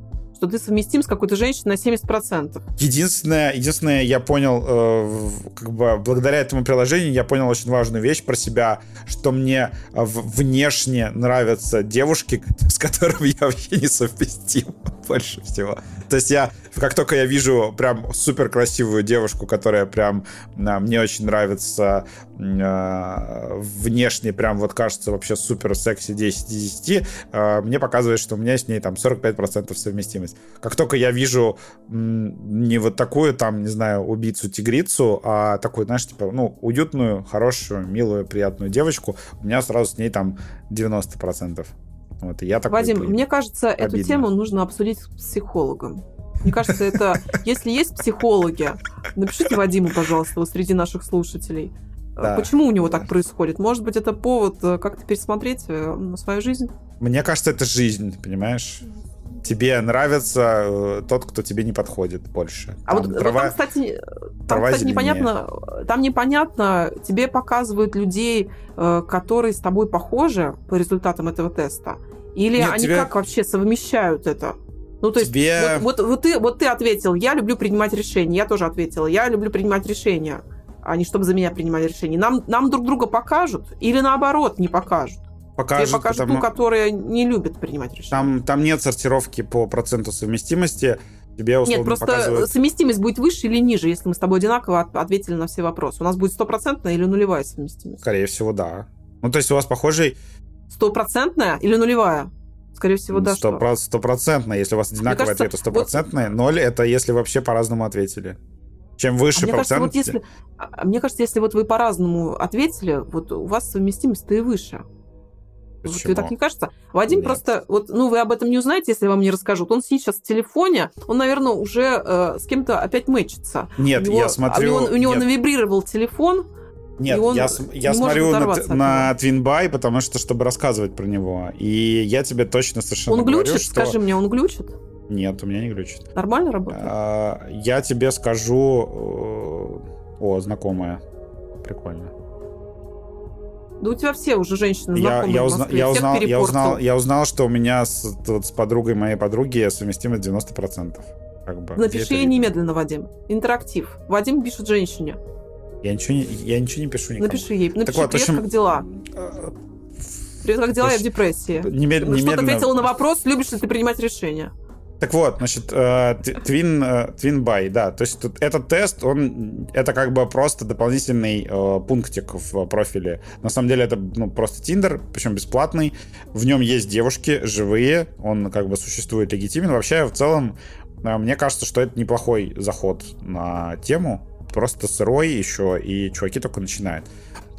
[SPEAKER 2] что ты совместим с какой-то женщиной на 70%.
[SPEAKER 1] Единственное, единственное я понял, э, как бы благодаря этому приложению я понял очень важную вещь про себя, что мне э, внешне нравятся девушки, с которыми я вообще не совместим больше всего. То есть я, как только я вижу прям супер красивую девушку, которая прям а, мне очень нравится а, внешне, прям вот кажется вообще супер секси 10 из 10, а, мне показывает, что у меня с ней там 45% совместимость. Как только я вижу не вот такую там, не знаю, убийцу-тигрицу, а такую, знаешь, типа, ну, уютную, хорошую, милую, приятную девочку, у меня сразу с ней там 90%. Вот, и я такой,
[SPEAKER 2] Вадим, блин, мне кажется, обидно. эту тему нужно обсудить с психологом. Мне кажется, это... Если есть психологи, напишите Вадиму, пожалуйста, вот среди наших слушателей. Да. Почему у него так происходит? Может быть, это повод э, как-то пересмотреть э, свою жизнь?
[SPEAKER 1] Мне кажется, это жизнь, понимаешь? Тебе нравится э, тот, кто тебе не подходит больше.
[SPEAKER 2] А там вот, трава, вот там, кстати, там, кстати непонятно, там непонятно, тебе показывают людей, э, которые с тобой похожи по результатам этого теста, или Нет, они тебе... как вообще совмещают это? Ну, то есть, тебе... вот, вот, вот, ты, вот ты ответил, я люблю принимать решения, я тоже ответила, я люблю принимать решения, а не чтобы за меня принимали решения. Нам, нам друг друга покажут или наоборот не покажут?
[SPEAKER 1] Покажут.
[SPEAKER 2] Тебе покажут потому... ту, которая не любит принимать решения.
[SPEAKER 1] Там, там нет сортировки по проценту совместимости. Тебе условно
[SPEAKER 2] Нет, просто
[SPEAKER 1] показывают...
[SPEAKER 2] совместимость будет выше или ниже, если мы с тобой одинаково ответили на все вопросы. У нас будет стопроцентная или нулевая совместимость?
[SPEAKER 1] Скорее всего, да. Ну, то есть у вас похожий...
[SPEAKER 2] Стопроцентная или нулевая? Скорее всего, да.
[SPEAKER 1] Стопроцентная. Если у вас одинаковые кажется, ответы, стопроцентные. Вот... Ноль — это если вообще по-разному ответили. Чем выше а.
[SPEAKER 2] Мне кажется, вот если, а, мне кажется, если вот вы по-разному ответили, вот у вас совместимость-то и выше. Почему? Тебе так не кажется? Вадим Нет. просто, вот, ну, вы об этом не узнаете, если я вам не расскажу. Он сейчас в телефоне, он, наверное, уже э, с кем-то опять мэчится.
[SPEAKER 1] Нет, него, я смотрю...
[SPEAKER 2] У него, у него навибрировал телефон,
[SPEAKER 1] нет, я, я смотрю на, на Twinbuy, потому что, чтобы рассказывать про него. И я тебе точно совершенно
[SPEAKER 2] Он глючит?
[SPEAKER 1] Говорю, что...
[SPEAKER 2] Скажи мне, он глючит?
[SPEAKER 1] Нет, у меня не глючит.
[SPEAKER 2] Нормально работает?
[SPEAKER 1] А, я тебе скажу... Э, о, знакомая. Прикольно.
[SPEAKER 2] Да у тебя все уже женщины знакомые
[SPEAKER 1] я,
[SPEAKER 2] я, узна,
[SPEAKER 1] я, узнал, я, узнал, я узнал, что у меня с, вот, с подругой моей подруги совместимость 90%. Как бы.
[SPEAKER 2] Напиши ей немедленно, Вадим. Интерактив. Вадим пишет женщине.
[SPEAKER 1] Я ничего не, я ничего не пишу никому.
[SPEAKER 2] Напиши ей. Напиши, так вот, привет, общем, как дела? Привет, как дела? Я в депрессии. Немед... Что немедленно... ты ответила на вопрос, любишь ли ты принимать решения?
[SPEAKER 1] Так вот, значит, Twin, Twin Buy, да, то есть тут, этот тест, он, это как бы просто дополнительный э, пунктик в профиле. На самом деле это ну, просто Tinder, причем бесплатный. В нем есть девушки живые, он как бы существует легитимен. Вообще, в целом, э, мне кажется, что это неплохой заход на тему. Просто сырой еще, и чуваки только начинают.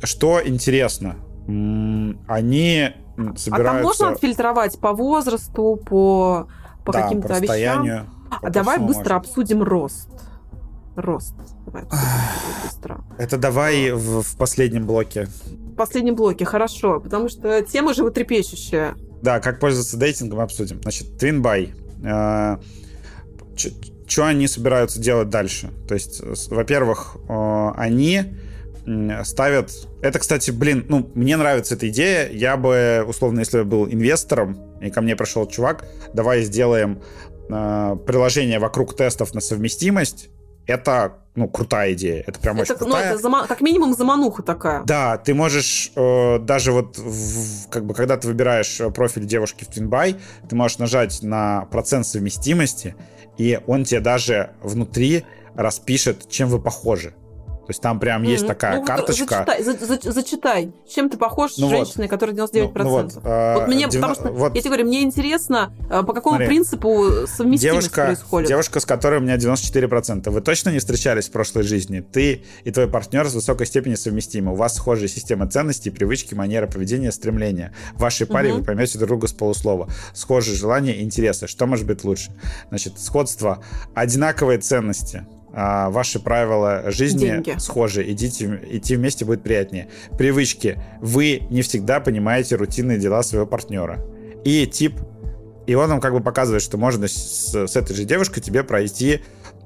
[SPEAKER 1] Что интересно, они собираются... А там
[SPEAKER 2] можно отфильтровать по возрасту, по по да, каким-то вещам. А давай быстро можем. обсудим рост. Рост. Давай
[SPEAKER 1] быстро. Это давай в, в последнем блоке.
[SPEAKER 2] В последнем блоке, хорошо. Потому что тема животрепещущая.
[SPEAKER 1] Да, как пользоваться дейтингом обсудим. Значит, Twinbuy. Э, что они собираются делать дальше? То есть, во-первых, э, они ставят... Это, кстати, блин, ну, мне нравится эта идея. Я бы, условно, если бы был инвестором, и ко мне пришел чувак, давай сделаем э, приложение вокруг тестов на совместимость, это, ну, крутая идея. Это прям это, очень крутая. Ну, это
[SPEAKER 2] зама... как минимум замануха такая.
[SPEAKER 1] Да, ты можешь э, даже вот, в, как бы, когда ты выбираешь э, профиль девушки в Twinbuy, ты можешь нажать на процент совместимости, и он тебе даже внутри распишет, чем вы похожи. То есть там прям mm-hmm. есть такая ну, карточка.
[SPEAKER 2] Зачитай, за, за, зачитай, чем ты похож ну с женщиной, вот. которая 99%. Ну, ну вот, э, вот мне, 90, потому что, вот, я тебе говорю, мне интересно, э, по какому смотри, принципу совместимость
[SPEAKER 1] девушка,
[SPEAKER 2] происходит.
[SPEAKER 1] Девушка, с которой у меня 94%. Вы точно не встречались в прошлой жизни? Ты и твой партнер с высокой степенью совместимы. У вас схожие системы ценностей, привычки, манера поведения, стремления. В вашей паре mm-hmm. вы поймете друг друга с полуслова. Схожие желания, интересы. Что может быть лучше? Значит, сходство, одинаковые ценности а, ваши правила жизни Деньги. схожи, идите, идти вместе будет приятнее. Привычки. Вы не всегда понимаете рутинные дела своего партнера. И тип, и он нам как бы показывает, что можно с, с этой же девушкой тебе пройти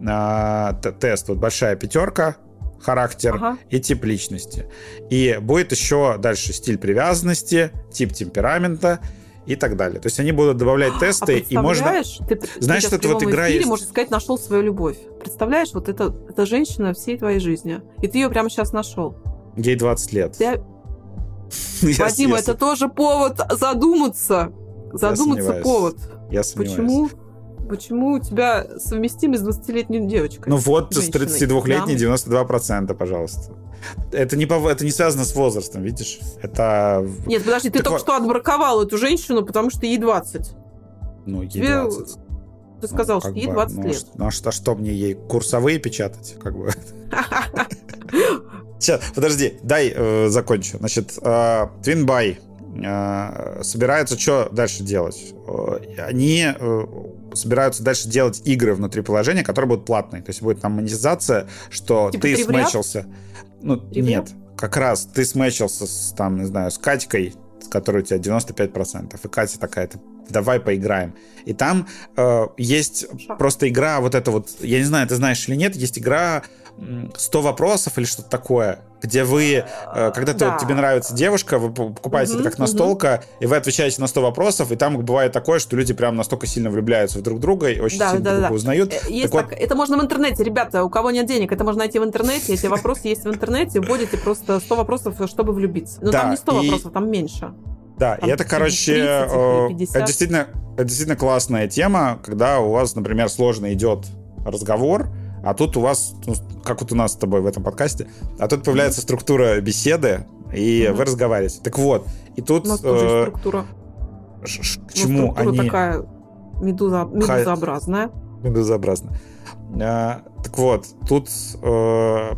[SPEAKER 1] а, тест. Вот большая пятерка, характер ага. и тип личности. И будет еще дальше стиль привязанности, тип темперамента и так далее. То есть они будут добавлять а тесты, и можно...
[SPEAKER 2] Ты, Знаешь, что это вот игра есть... можно сказать, нашел свою любовь. Представляешь, вот это, это женщина всей твоей жизни. И ты ее прямо сейчас нашел.
[SPEAKER 1] Ей 20 лет.
[SPEAKER 2] Ты... Вадим, это тоже повод задуматься. Задуматься повод.
[SPEAKER 1] Я
[SPEAKER 2] сомневаюсь. Почему? Почему у тебя совместимость с 20-летней девочкой?
[SPEAKER 1] Ну вот, с 32-летней да? 92%, пожалуйста. Это не, это не связано с возрастом, видишь? Это...
[SPEAKER 2] Нет, подожди, ты так только вот... что отбраковал эту женщину, потому что ей 20.
[SPEAKER 1] Ну, ей Тебе... 20.
[SPEAKER 2] Ты сказал, ну, что ей 20 бы, ну, лет.
[SPEAKER 1] Ну, а что, что мне ей курсовые печатать? Как бы. Сейчас, подожди, дай э, закончу. Значит, э, Twinbuy собираются что дальше делать? Э, они э, собираются дальше делать игры внутри приложения, которые будут платные. То есть будет там монетизация, что типа ты смечился. Ну, нет, как раз ты смечился с, там, не знаю, с Катькой, с которой у тебя 95%. И Катя такая, давай поиграем. И там э, есть Шо? просто игра, вот это вот, я не знаю, ты знаешь или нет, есть игра 100 вопросов или что-то такое, где вы, э, когда ты, да. вот, тебе нравится девушка, вы покупаете угу, это как настолка, угу. и вы отвечаете на 100 вопросов, и там бывает такое, что люди прям настолько сильно влюбляются в друг друга и очень да, сильно да, друг друга да. узнают. Э,
[SPEAKER 2] есть так так, вот... Это можно в интернете, ребята, у кого нет денег, это можно найти в интернете, эти вопросы есть в интернете, вводите просто 100 вопросов, чтобы влюбиться. Но там не 100 вопросов, там меньше.
[SPEAKER 1] Да, там и это, короче, 30, это действительно, это действительно классная тема, когда у вас, например, сложно идет разговор, а тут у вас, ну, как вот у нас с тобой в этом подкасте, а тут появляется структура беседы, и mm-hmm. вы разговариваете. Так вот, и тут...
[SPEAKER 2] У нас тоже э, структура.
[SPEAKER 1] Ш- ш- к чему
[SPEAKER 2] структура они... такая медуза... медузообразная.
[SPEAKER 1] Медузообразная. А, так вот, тут э,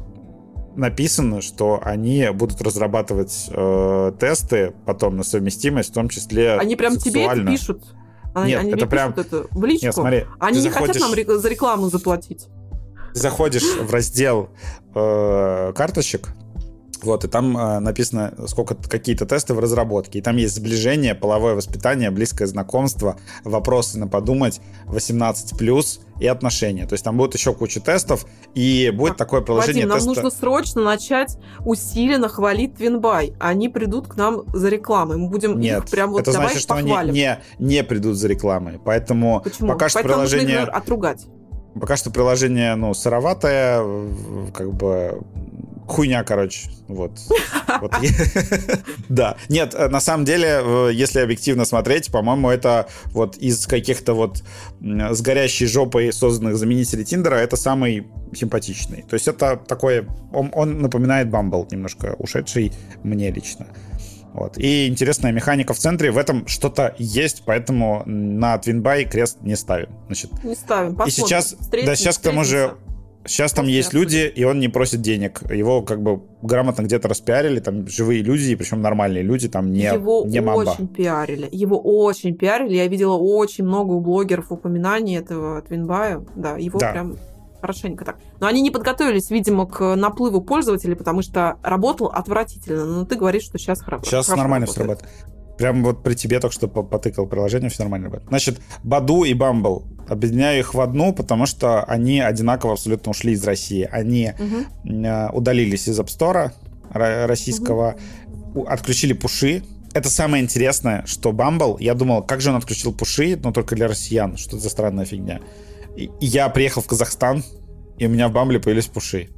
[SPEAKER 1] написано, что они будут разрабатывать э, тесты потом на совместимость, в том числе
[SPEAKER 2] Они прям сексуально. тебе это пишут?
[SPEAKER 1] Они, Нет, они это прям...
[SPEAKER 2] это в личку? Нет, смотри, они не заходишь... хотят нам за рекламу заплатить?
[SPEAKER 1] Заходишь в раздел э, карточек, вот, и там э, написано, сколько какие-то тесты в разработке. И там есть сближение, половое воспитание, близкое знакомство, вопросы на подумать, 18+, и отношения. То есть там будет еще куча тестов, и будет так, такое приложение
[SPEAKER 2] Вадим, нам теста... нужно срочно начать усиленно хвалить Твинбай. Они придут к нам за рекламой. Мы будем
[SPEAKER 1] Нет,
[SPEAKER 2] их прям вот
[SPEAKER 1] это значит, что
[SPEAKER 2] похвалим.
[SPEAKER 1] они не, не придут за рекламой. Поэтому
[SPEAKER 2] Почему?
[SPEAKER 1] пока что
[SPEAKER 2] Поэтому
[SPEAKER 1] приложение...
[SPEAKER 2] Нужно отругать.
[SPEAKER 1] Пока что приложение, ну, сыроватое, как бы хуйня, короче. Вот. Да. Нет, э, на самом деле, если объективно смотреть, по-моему, это вот из каких-то вот с горящей жопой созданных заменителей Тиндера, это самый симпатичный. То есть это такой... Он, он напоминает Бамбл немножко, ушедший мне лично. Вот. И интересная механика в центре. В этом что-то есть, поэтому на Твинбай крест не ставим. Значит,
[SPEAKER 2] не ставим.
[SPEAKER 1] Посмотрим. И сейчас, да, сейчас к тому же Сейчас там есть люди, и он не просит денег. Его как бы грамотно где-то распиарили, там живые люди, причем нормальные люди, там не
[SPEAKER 2] Его
[SPEAKER 1] не мамба.
[SPEAKER 2] очень пиарили. Его очень пиарили. Я видела очень много у блогеров упоминаний этого Твинбая. Да, его да. прям хорошенько так. Но они не подготовились, видимо, к наплыву пользователей, потому что работал отвратительно. Но ты говоришь, что сейчас хорошо.
[SPEAKER 1] Сейчас
[SPEAKER 2] хорошо
[SPEAKER 1] нормально все работает. Прям вот при тебе только что потыкал приложение, все нормально будет. Значит, Баду и Бамбл. Объединяю их в одну, потому что они одинаково абсолютно ушли из России. Они угу. удалились из App Store российского, угу. отключили пуши. Это самое интересное, что Бамбл, я думал, как же он отключил пуши, но только для россиян. Что это за странная фигня. Я приехал в Казахстан, и у меня в Бамбле появились пуши.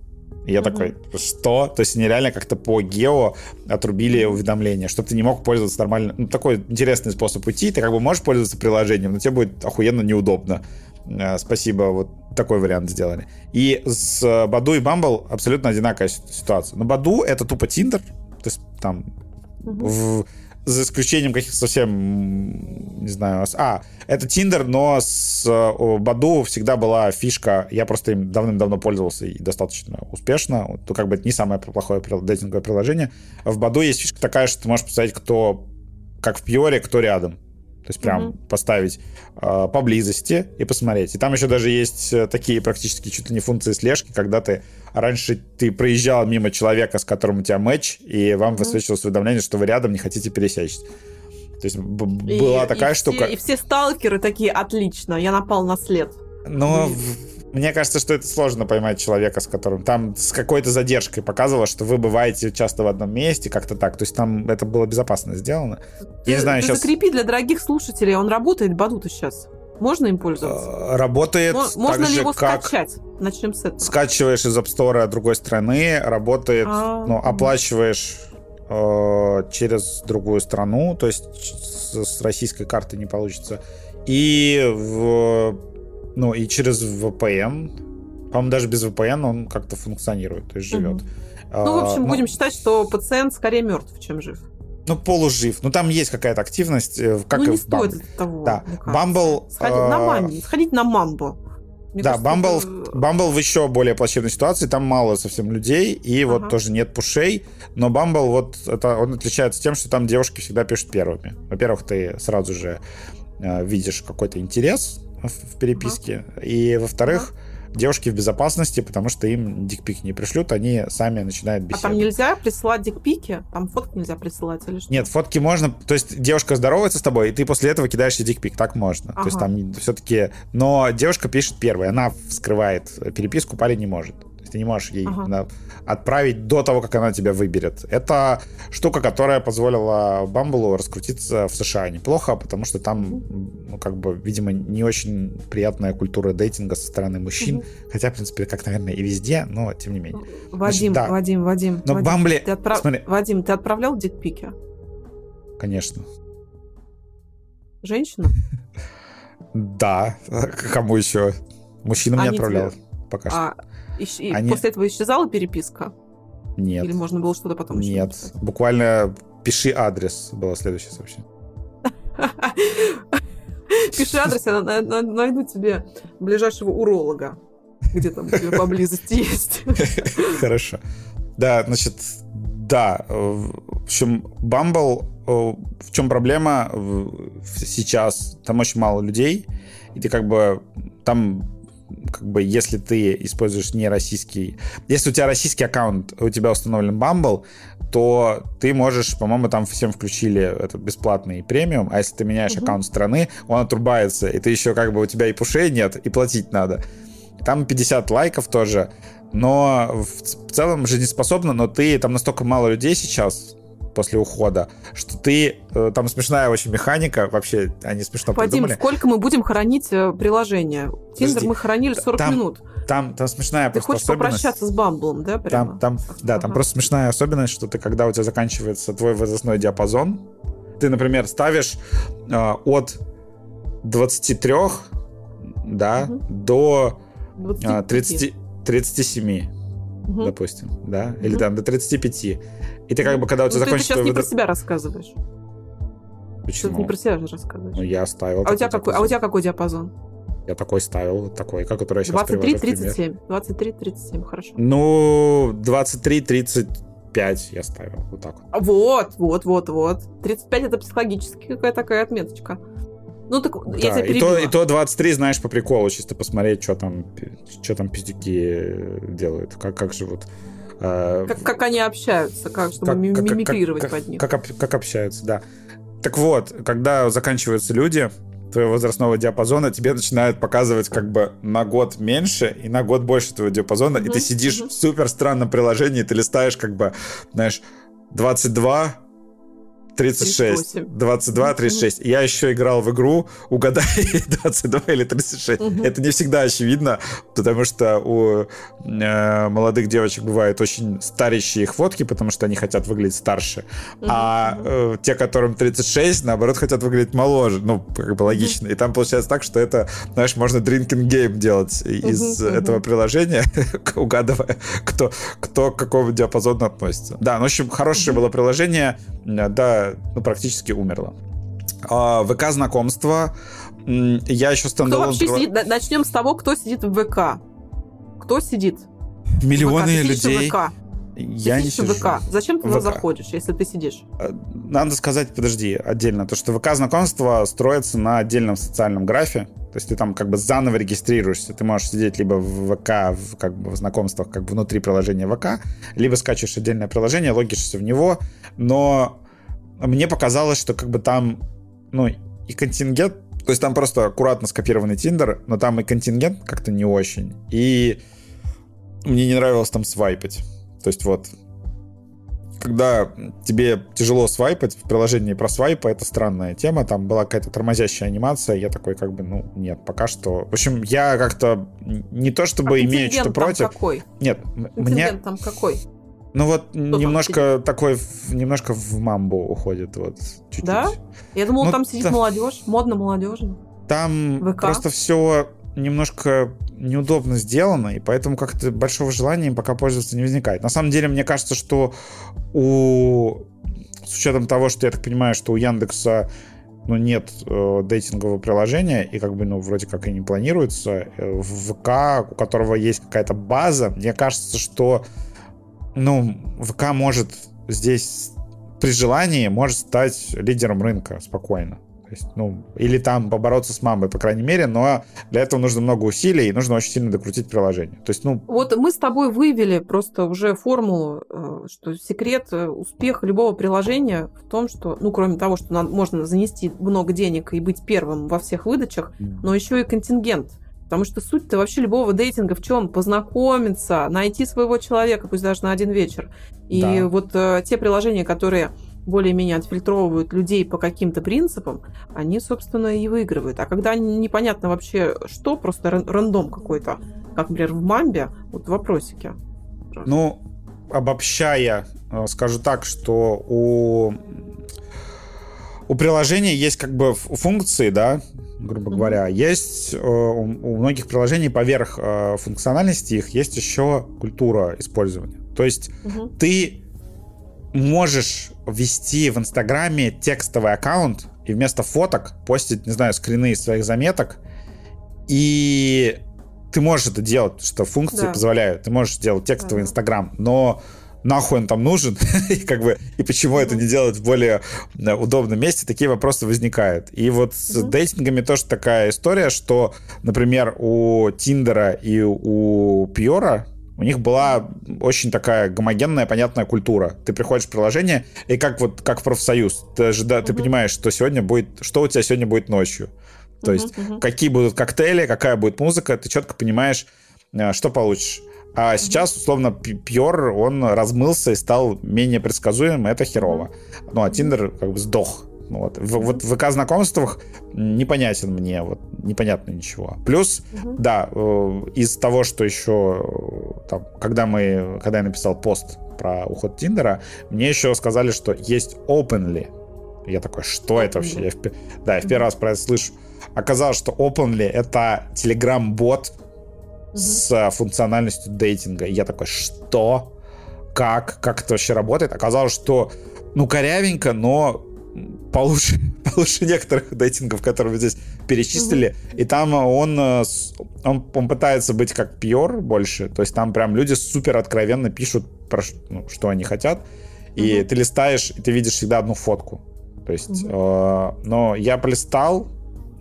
[SPEAKER 1] И я mm-hmm. такой, что? То есть они реально как-то по гео отрубили уведомления, чтобы ты не мог пользоваться нормально. Ну, такой интересный способ уйти. Ты как бы можешь пользоваться приложением, но тебе будет охуенно неудобно. Э, спасибо, вот такой вариант сделали. И с Баду и Бамбл абсолютно одинаковая ситуация. Но Баду это тупо Тиндер, то есть там mm-hmm. в за исключением каких-то совсем, не знаю, а, это Тиндер, но с Баду всегда была фишка, я просто им давным-давно пользовался и достаточно успешно, то как бы это не самое плохое дейтинговое приложение. В Баду есть фишка такая, что ты можешь посмотреть, кто, как в Пьоре, кто рядом. То есть прям mm-hmm. поставить э, поблизости и посмотреть. И там еще даже есть э, такие практически чуть ли не функции слежки, когда ты раньше ты проезжал мимо человека, с которым у тебя матч, и вам mm-hmm. высвечивалось уведомление, что вы рядом не хотите пересечь. То есть б- и, была такая
[SPEAKER 2] и
[SPEAKER 1] штука.
[SPEAKER 2] Все, и все сталкеры такие, отлично, я напал на след.
[SPEAKER 1] Но мне кажется, что это сложно поймать человека, с которым там с какой-то задержкой показывало, что вы бываете часто в одном месте, как-то так. То есть там это было безопасно сделано.
[SPEAKER 2] Ты, Я не знаю, ты сейчас... закрепи для дорогих слушателей, он работает, Бадута сейчас. Можно им пользоваться?
[SPEAKER 1] А, работает
[SPEAKER 2] Можно
[SPEAKER 1] ли
[SPEAKER 2] его
[SPEAKER 1] как...
[SPEAKER 2] скачать? Начнем с этого.
[SPEAKER 1] Скачиваешь из App Store другой страны, работает, А-а-а. ну, оплачиваешь э, через другую страну, то есть с, с российской карты не получится. И в ну, и через VPN. По-моему, даже без VPN он как-то функционирует, то есть живет. Угу.
[SPEAKER 2] Ну, в общем, а, будем считать, что пациент скорее мертв, чем жив.
[SPEAKER 1] Ну, полужив. Ну, там есть какая-то активность, э, как ну,
[SPEAKER 2] не
[SPEAKER 1] и
[SPEAKER 2] в Bumble. того.
[SPEAKER 1] Да. Bumble...
[SPEAKER 2] Сходить э... на Мамбо. Сходить на Мамбо.
[SPEAKER 1] Мне да, Bumble, это... Bumble в еще более плачевной ситуации, там мало совсем людей, и ага. вот тоже нет пушей, но Bumble вот это, он отличается тем, что там девушки всегда пишут первыми. Во-первых, ты сразу же э, видишь какой-то интерес, в переписке. Uh-huh. И во-вторых, uh-huh. девушки в безопасности, потому что им дикпик не пришлют, они сами начинают беседовать.
[SPEAKER 2] А там нельзя присылать дикпики? Там фотки нельзя присылать или что?
[SPEAKER 1] Нет, фотки можно. То есть девушка здоровается с тобой, и ты после этого кидаешь ей дикпик. Так можно. Ага. То есть там все-таки... Но девушка пишет первой, она вскрывает переписку, парень не может. Ты не можешь ей ага. Отправить до того, как она тебя выберет. Это штука, которая позволила Бамблу раскрутиться в США неплохо, потому что там, ну, как бы, видимо, не очень приятная культура дейтинга со стороны мужчин. Угу. Хотя, в принципе, как, наверное, и везде, но тем не менее.
[SPEAKER 2] Вадим, Значит, да. Вадим, Вадим.
[SPEAKER 1] Но
[SPEAKER 2] Вадим,
[SPEAKER 1] Бамбли...
[SPEAKER 2] Ты отправ... Смотри. Вадим, ты отправлял дикпики?
[SPEAKER 1] Конечно.
[SPEAKER 2] Женщина?
[SPEAKER 1] Да. Кому еще? Мужчинам не отправлял. Пока что.
[SPEAKER 2] Ищ... Они... После этого исчезала переписка?
[SPEAKER 1] Нет.
[SPEAKER 2] Или можно было что-то потом
[SPEAKER 1] Нет. Написать? Буквально пиши адрес было следующее сообщение.
[SPEAKER 2] Пиши адрес, я найду тебе ближайшего уролога, где там тебе поблизости есть.
[SPEAKER 1] Хорошо. Да, значит, да. В общем, Bumble, в чем проблема сейчас? Там очень мало людей, и ты как бы там как бы, если ты используешь не российский... Если у тебя российский аккаунт, у тебя установлен Bumble, то ты можешь, по-моему, там всем включили этот бесплатный премиум, а если ты меняешь угу. аккаунт страны, он отрубается, и ты еще как бы у тебя и пушей нет, и платить надо. Там 50 лайков тоже, но в целом жизнеспособно, но ты там настолько мало людей сейчас, после ухода, что ты... Э, там смешная очень механика, вообще они смешно
[SPEAKER 2] Вадим,
[SPEAKER 1] придумали.
[SPEAKER 2] сколько мы будем хранить э, приложение? Тиндер мы хранили 40
[SPEAKER 1] там,
[SPEAKER 2] минут.
[SPEAKER 1] Там, там смешная
[SPEAKER 2] ты
[SPEAKER 1] просто
[SPEAKER 2] хочешь
[SPEAKER 1] особенность.
[SPEAKER 2] попрощаться с Бамблом, да,
[SPEAKER 1] прямо? Там, там, да, ага. там просто смешная особенность, что ты, когда у тебя заканчивается твой возрастной диапазон, ты, например, ставишь э, от 23 да, угу. до 25. 30, 37, угу. допустим, да, угу. или там до 35. И ты как бы, когда у тебя ну, закончится...
[SPEAKER 2] Ты сейчас не про себя рассказываешь.
[SPEAKER 1] Почему?
[SPEAKER 2] Ты не про себя же рассказываешь.
[SPEAKER 1] Ну, я ставил.
[SPEAKER 2] А у, тебя какой, а у тебя какой диапазон?
[SPEAKER 1] Я такой ставил, такой, как который я сейчас
[SPEAKER 2] 23-37. 23-37, хорошо.
[SPEAKER 1] Ну, 23-35 я ставил, вот так
[SPEAKER 2] вот. Вот, вот, вот, вот. 35 это психологически какая такая отметочка. Ну, так да, я тебя
[SPEAKER 1] и то, и то 23, знаешь, по приколу, чисто посмотреть, что там, что там пиздюки делают, как, как живут.
[SPEAKER 2] А, как, как они общаются, как, чтобы как, мимикрировать
[SPEAKER 1] как,
[SPEAKER 2] под них.
[SPEAKER 1] Как, как общаются, да. Так вот, когда заканчиваются люди, твоего возрастного диапазона тебе начинают показывать как бы на год меньше и на год больше твоего диапазона, mm-hmm. и ты сидишь mm-hmm. в супер странном приложении, ты листаешь как бы, знаешь, 22, 36. 38. 22, 36. Mm-hmm. Я еще играл в игру «Угадай 22 или 36». Mm-hmm. Это не всегда очевидно, потому что у э, молодых девочек бывают очень старящие их фотки, потому что они хотят выглядеть старше. Mm-hmm. А э, те, которым 36, наоборот, хотят выглядеть моложе. Ну, как бы логично. И там получается так, что это, знаешь, можно drinking game делать из mm-hmm. этого приложения, угадывая, кто, кто к какому диапазону относится. Да, ну, в общем, хорошее mm-hmm. было приложение. Да, ну, практически умерла. А, ВК знакомства. Я еще стендалон...
[SPEAKER 2] Кто вообще сидит? Начнем с того, кто сидит в ВК. Кто сидит?
[SPEAKER 1] Миллионы людей.
[SPEAKER 2] В ВК.
[SPEAKER 1] Я
[SPEAKER 2] ты
[SPEAKER 1] не сижу.
[SPEAKER 2] ВК. Зачем ты туда заходишь, если ты сидишь? А,
[SPEAKER 1] надо сказать, подожди, отдельно. То, что ВК знакомство строится на отдельном социальном графе. То есть ты там как бы заново регистрируешься. Ты можешь сидеть либо в ВК, в, как бы в знакомствах, как бы внутри приложения ВК, либо скачиваешь отдельное приложение, логишься в него. Но мне показалось, что как бы там, ну, и контингент, то есть там просто аккуратно скопированный Тиндер, но там и контингент как-то не очень. И мне не нравилось там свайпать. То есть вот, когда тебе тяжело свайпать в приложении про свайпа, это странная тема, там была какая-то тормозящая анимация, я такой как бы, ну, нет, пока что. В общем, я как-то не то чтобы а имею что против.
[SPEAKER 2] какой?
[SPEAKER 1] Нет,
[SPEAKER 2] мне... там какой?
[SPEAKER 1] Ну вот Что немножко такой, немножко в мамбу уходит вот чуть-чуть.
[SPEAKER 2] Да? Я думал, ну, там сидит та... молодежь, модно молодежно.
[SPEAKER 1] Там ВК? просто все немножко неудобно сделано, и поэтому как-то большого желания пока пользоваться не возникает. На самом деле, мне кажется, что у с учетом того, что я так понимаю, что у Яндекса ну, нет э, дейтингового приложения, и как бы, ну, вроде как и не планируется, э, в ВК, у которого есть какая-то база, мне кажется, что ну, ВК может здесь при желании может стать лидером рынка спокойно. То есть, ну, или там побороться с мамой, по крайней мере, но для этого нужно много усилий и нужно очень сильно докрутить приложение. То есть, ну...
[SPEAKER 2] Вот мы с тобой вывели просто уже формулу, э, что секрет э, успеха любого приложения в том, что, ну, кроме того, что можно занести много денег и быть первым во всех выдачах, но еще и контингент. Потому что суть-то вообще любого дейтинга в чем? Познакомиться, найти своего человека, пусть даже на один вечер. И да. вот э, те приложения, которые более-менее отфильтровывают людей по каким-то принципам, они, собственно, и выигрывают. А когда непонятно вообще что, просто рандом какой-то, как, например, в Мамбе, вот вопросики.
[SPEAKER 1] Ну, обобщая, э, скажу так, что у у приложения есть как бы функции, да, грубо говоря. Есть э, у, у многих приложений поверх э, функциональности их есть еще культура использования. То есть угу. ты можешь ввести в Инстаграме текстовый аккаунт и вместо фоток постить, не знаю, скрины из своих заметок. И ты можешь это делать, что функции да. позволяют. Ты можешь делать текстовый Инстаграм, но нахуй он там нужен, и как бы, и почему это не делать в более э, удобном месте, такие вопросы возникают. И вот с mm-hmm. дейтингами тоже такая история, что, например, у Тиндера и у Пьора у них была очень такая гомогенная, понятная культура. Ты приходишь в приложение, и как вот как профсоюз, ты же да, mm-hmm. ты понимаешь, что сегодня будет, что у тебя сегодня будет ночью. То mm-hmm. есть, какие будут коктейли, какая будет музыка, ты четко понимаешь, э, что получишь. А сейчас, условно, Пьор, он размылся и стал менее предсказуемым, это херово. Ну, а Тиндер как бы сдох. Ну, вот. В, вот в ВК-знакомствах непонятен мне, вот непонятно ничего. Плюс, угу. да, э, из того, что еще, э, там, когда мы, когда я написал пост про уход Тиндера, мне еще сказали, что есть Openly. Я такой, что это вообще? Я в, да, я в первый раз про это слышу. Оказалось, что Openly — это Telegram-бот с функциональностью дейтинга. И я такой, что? Как? Как это вообще работает? Оказалось, что, ну, корявенько, но получше, получше некоторых дейтингов, которые вы здесь перечислили. Mm-hmm. И там он, э, он, он пытается быть как Пьор больше. То есть там прям люди супер откровенно пишут, про, ну, что они хотят. И mm-hmm. ты листаешь, и ты видишь всегда одну фотку. То есть, mm-hmm. э, но я полистал,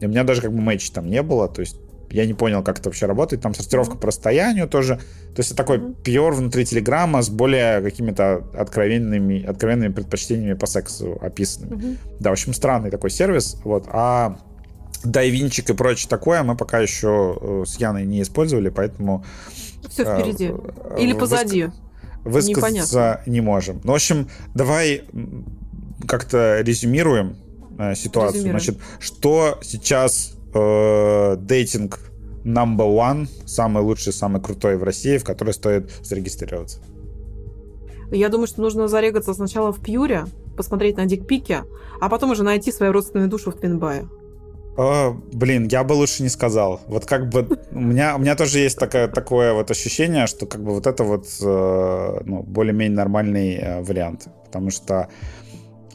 [SPEAKER 1] и у меня даже как бы матча там не было. То есть я не понял, как это вообще работает. Там сортировка по расстоянию тоже. То есть это такой пьор внутри Телеграма с более какими-то откровенными, откровенными предпочтениями по сексу описанными. Mm-hmm. Да, в общем, странный такой сервис. Вот. А дайвинчик и прочее такое мы пока еще э, с Яной не использовали, поэтому...
[SPEAKER 2] Все э, впереди. Или позади.
[SPEAKER 1] Высказаться Непонятно. не можем. Ну, в общем, давай как-то резюмируем э, ситуацию. Резюмируем. Значит, что сейчас э, дейтинг number one, самый лучший, самый крутой в России, в который стоит зарегистрироваться?
[SPEAKER 2] Я думаю, что нужно зарегаться сначала в Пьюре, посмотреть на дикпики, а потом уже найти свою родственную душу в Твинбае.
[SPEAKER 1] О, блин, я бы лучше не сказал. Вот как бы у меня, у меня тоже есть такое, такое вот ощущение, что как бы вот это вот э, ну, более-менее нормальный э, вариант. Потому что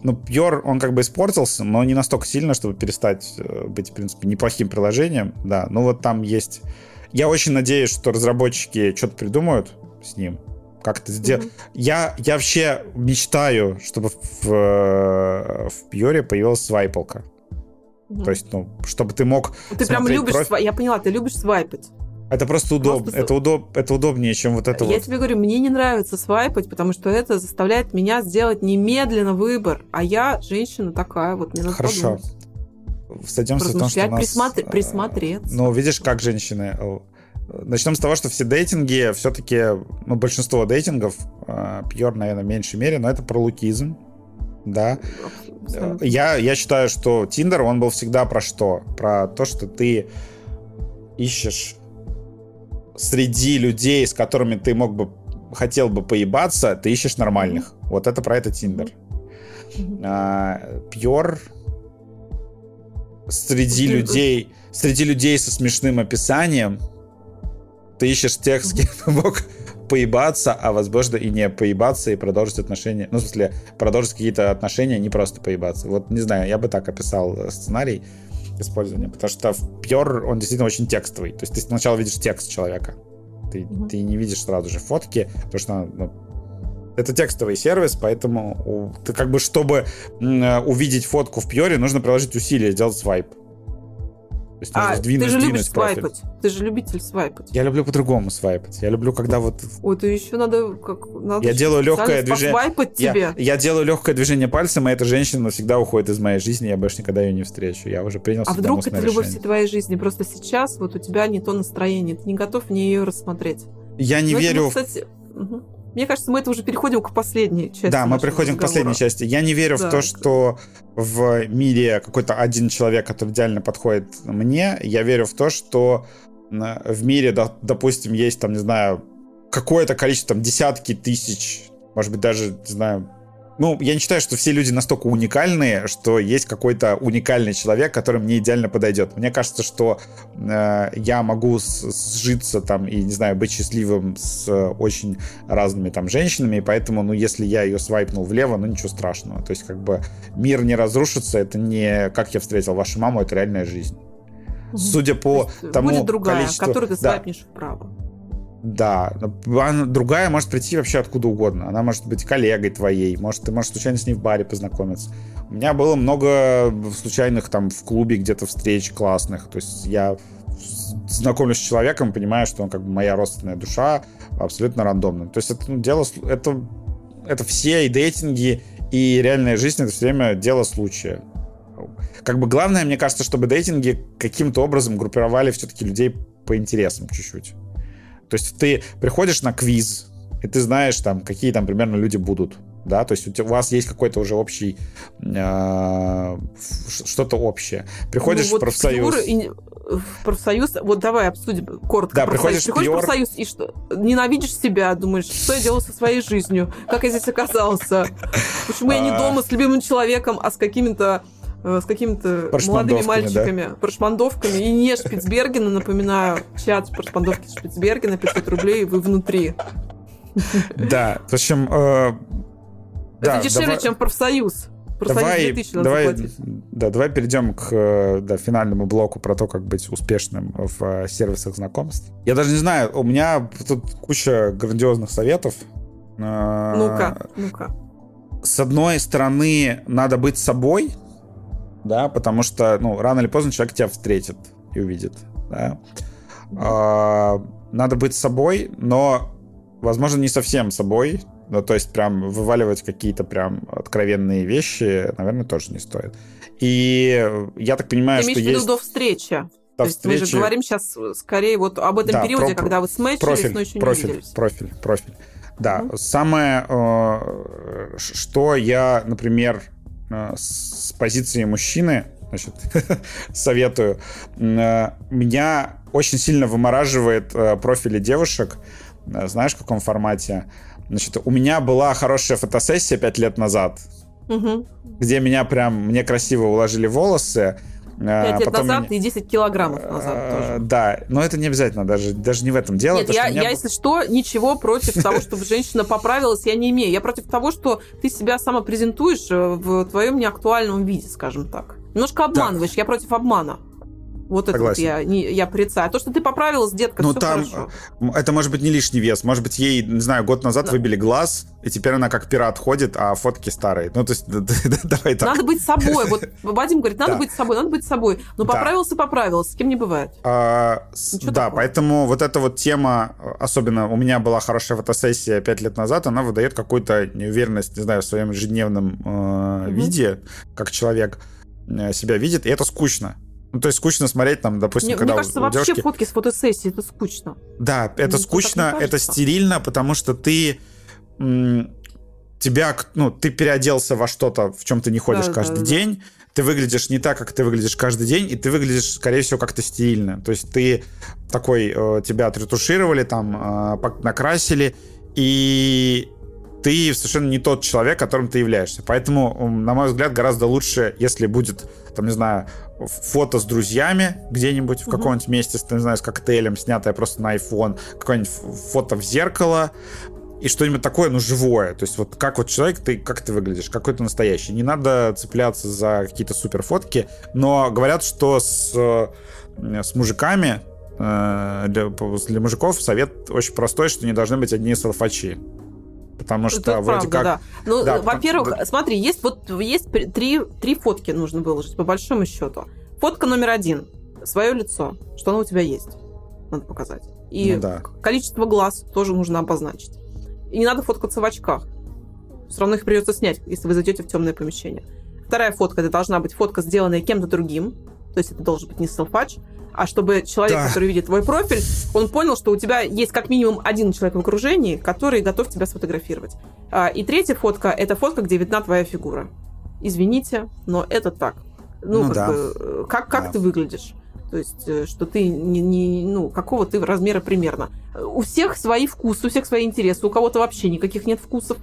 [SPEAKER 1] ну, Pure, он как бы испортился, но не настолько сильно, чтобы перестать э, быть, в принципе, неплохим приложением, да. Ну, вот там есть... Я очень надеюсь, что разработчики что-то придумают с ним, как-то сделать. Mm-hmm. Я, я вообще мечтаю, чтобы в, в Pure появилась свайпалка. Mm-hmm. То есть, ну, чтобы ты мог...
[SPEAKER 2] Ты прям любишь... Профиль... Сва... Я поняла, ты любишь свайпать.
[SPEAKER 1] Это просто удобно. Просто... Это, удоб... это удобнее, чем вот это
[SPEAKER 2] Я
[SPEAKER 1] вот.
[SPEAKER 2] тебе говорю, мне не нравится свайпать, потому что это заставляет меня сделать немедленно выбор. А я женщина такая, вот мне надо
[SPEAKER 1] Хорошо. Сойдемся в том, что нас...
[SPEAKER 2] Присмотр... Э, присмотреться.
[SPEAKER 1] Ну, видишь, как женщины... Э, начнем с того, что все дейтинги, все-таки, ну, большинство дейтингов, Пьер, э, наверное, в меньшей мере, но это про лукизм, да. Я, я считаю, что Тиндер, он был всегда про что? Про то, что ты ищешь среди людей, с которыми ты мог бы хотел бы поебаться, ты ищешь нормальных. Вот это про это Тиндер. Пьор среди людей, среди людей со смешным описанием, ты ищешь тех, с кем ты мог поебаться, а возможно и не поебаться и продолжить отношения. Ну, в смысле, продолжить какие-то отношения, не просто поебаться. Вот, не знаю, я бы так описал э, сценарий использования, потому что в Pure он действительно очень текстовый. То есть ты сначала видишь текст человека, ты, mm-hmm. ты не видишь сразу же фотки, потому что ну, это текстовый сервис, поэтому ты как бы, чтобы увидеть фотку в Пьоре, нужно приложить усилия, сделать свайп
[SPEAKER 2] есть а, сдвинуть, ты же любишь профиль. свайпать. Ты же любитель свайпать.
[SPEAKER 1] Я люблю по-другому свайпать. Я люблю, когда вот...
[SPEAKER 2] Ой, ты еще надо... Как, надо
[SPEAKER 1] я делаю легкое движение...
[SPEAKER 2] Свайпать тебе.
[SPEAKER 1] Я, я делаю легкое движение пальцем, и эта женщина навсегда уходит из моей жизни, я больше никогда ее не встречу. Я уже принял
[SPEAKER 2] А вдруг это любовь всей твоей жизни? Просто сейчас вот у тебя не то настроение, ты не готов мне ее рассмотреть.
[SPEAKER 1] Я не Но верю...
[SPEAKER 2] Это, кстати... угу. Мне кажется, мы это уже переходим к последней части.
[SPEAKER 1] Да, мы приходим разговора. к последней части. Я не верю да. в то, что в мире какой-то один человек, который идеально подходит мне. Я верю в то, что в мире, допустим, есть там, не знаю, какое-то количество, там, десятки тысяч, может быть, даже, не знаю, ну, я не считаю, что все люди настолько уникальные, что есть какой-то уникальный человек, который мне идеально подойдет. Мне кажется, что э, я могу сжиться там и, не знаю, быть счастливым с э, очень разными там женщинами, и поэтому, ну, если я ее свайпнул влево, ну, ничего страшного. То есть, как бы, мир не разрушится, это не «как я встретил вашу маму», это реальная жизнь. Судя по То тому
[SPEAKER 2] будет другая,
[SPEAKER 1] количеству...
[SPEAKER 2] которую ты свайпнешь да. вправо.
[SPEAKER 1] Да, другая может прийти вообще откуда угодно. Она может быть коллегой твоей, может, ты можешь случайно с ней в баре познакомиться. У меня было много случайных там в клубе где-то встреч классных. То есть я знакомлюсь с человеком, понимаю, что он как бы моя родственная душа, абсолютно рандомно. То есть это ну, дело, это, это все и дейтинги, и реальная жизнь, это все время дело случая. Как бы главное, мне кажется, чтобы дейтинги каким-то образом группировали все-таки людей по интересам чуть-чуть. То есть ты приходишь на квиз, и ты знаешь, там, какие там примерно люди будут да, то есть у вас есть какой-то уже общий, э, что-то общее. Приходишь ну, вот в профсоюз. И,
[SPEAKER 2] в профсоюз, вот давай обсудим коротко.
[SPEAKER 1] Да, приходишь, приходишь
[SPEAKER 2] в профсоюз и что? Ненавидишь себя, думаешь, что я делал со своей жизнью, как я здесь оказался, почему я не а. дома с любимым человеком, а с какими-то с какими-то молодыми мальчиками, да? прошмандовками. И не Шпицбергена, напоминаю, чат прошмандовки Шпицбергена, 500 рублей, вы внутри.
[SPEAKER 1] Да, в общем, э,
[SPEAKER 2] это дешевле, давай, чем профсоюз.
[SPEAKER 1] Давай, давай, да, давай перейдем к да, финальному блоку про то, как быть успешным в э, сервисах знакомств. Я даже не знаю, у меня тут куча грандиозных советов.
[SPEAKER 2] Э, ну-ка, ну-ка.
[SPEAKER 1] С одной стороны, надо быть собой, да, потому что, ну, рано или поздно человек тебя встретит и увидит, да. А, надо быть собой, но, возможно, не совсем собой, ну, то есть прям вываливать какие-то прям откровенные вещи, наверное, тоже не стоит. И я так понимаю, Ты что есть...
[SPEAKER 2] виду до встречи? До То встречи... есть мы же говорим сейчас скорее вот об этом да, периоде, про, когда вы смэчились, профиль, но еще
[SPEAKER 1] профиль,
[SPEAKER 2] не виделись.
[SPEAKER 1] Профиль, профиль. Да, угу. самое, э, что я, например, э, с позиции мужчины, значит, советую, э, меня очень сильно вымораживает профили девушек, знаешь, в каком формате? Значит, у меня была хорошая фотосессия пять лет назад, угу. где меня прям, мне красиво уложили волосы.
[SPEAKER 2] А, пять лет Потом назад меня... и 10 килограммов назад а, тоже.
[SPEAKER 1] Да, но это не обязательно, даже, даже не в этом дело.
[SPEAKER 2] Нет, я, я был... если что, ничего против того, чтобы женщина поправилась, я не имею. Я против того, что ты себя сама презентуешь э, в твоем неактуальном виде, скажем так. Немножко обманываешь, я против обмана. Вот это вот я, не, я порицаю. А то, что ты поправилась, детка, ну, все там, хорошо.
[SPEAKER 1] Это может быть не лишний вес. Может быть, ей, не знаю, год назад да. выбили глаз, и теперь она как пират ходит, а фотки старые. Ну, то есть, давай так.
[SPEAKER 2] Надо быть собой. Вот Вадим говорит, надо быть собой, надо быть собой. Но поправился, поправился. С кем не бывает.
[SPEAKER 1] А, да, поэтому вот эта вот тема, особенно у меня была хорошая фотосессия пять лет назад, она выдает какую-то неуверенность, не знаю, в своем ежедневном э, виде, как человек э, себя видит, и это скучно. Ну, то есть скучно смотреть там, допустим,
[SPEAKER 2] мне,
[SPEAKER 1] когда
[SPEAKER 2] мне кажется, у вообще девушки... фотки с фотосессии это скучно.
[SPEAKER 1] Да, это мне скучно, это стерильно, потому что ты тебя, ну, ты переоделся во что-то, в чем ты не ходишь да, каждый да, день, да. ты выглядишь не так, как ты выглядишь каждый день, и ты выглядишь, скорее всего, как-то стильно. То есть ты такой, э, тебя отретушировали, там, э, накрасили, и ты совершенно не тот человек, которым ты являешься. Поэтому, на мой взгляд, гораздо лучше, если будет, там, не знаю, фото с друзьями где-нибудь в каком-нибудь месте, не знаю, с коктейлем, снятое просто на iPhone, какое-нибудь фото в зеркало, и что-нибудь такое, ну, живое. То есть вот как вот человек, ты как ты выглядишь, какой ты настоящий. Не надо цепляться за какие-то супер фотки, но говорят, что с, с мужиками, э, для, для мужиков совет очень простой, что не должны быть одни салфачи. Потому что Это вроде правда, как... Да.
[SPEAKER 2] Ну, да, во-первых, да. смотри, есть вот есть три, три фотки нужно выложить, по большому счету. Фотка номер один. Свое лицо. Что оно у тебя есть. Надо показать. И ну, да. количество глаз тоже нужно обозначить. И не надо фоткаться в очках. Все равно их придется снять, если вы зайдете в темное помещение. Вторая фотка, это должна быть фотка, сделанная кем-то другим. То есть это должен быть не селфач, а чтобы человек, да. который видит твой профиль, он понял, что у тебя есть как минимум один человек в окружении, который готов тебя сфотографировать. А, и третья фотка — это фотка, где видна твоя фигура. Извините, но это так. Ну, ну как, да. бы, э, как, как да. ты выглядишь? То есть, э, что ты не, не, ну, какого ты размера примерно. У всех свои вкусы, у всех свои интересы, у кого-то вообще никаких нет вкусов.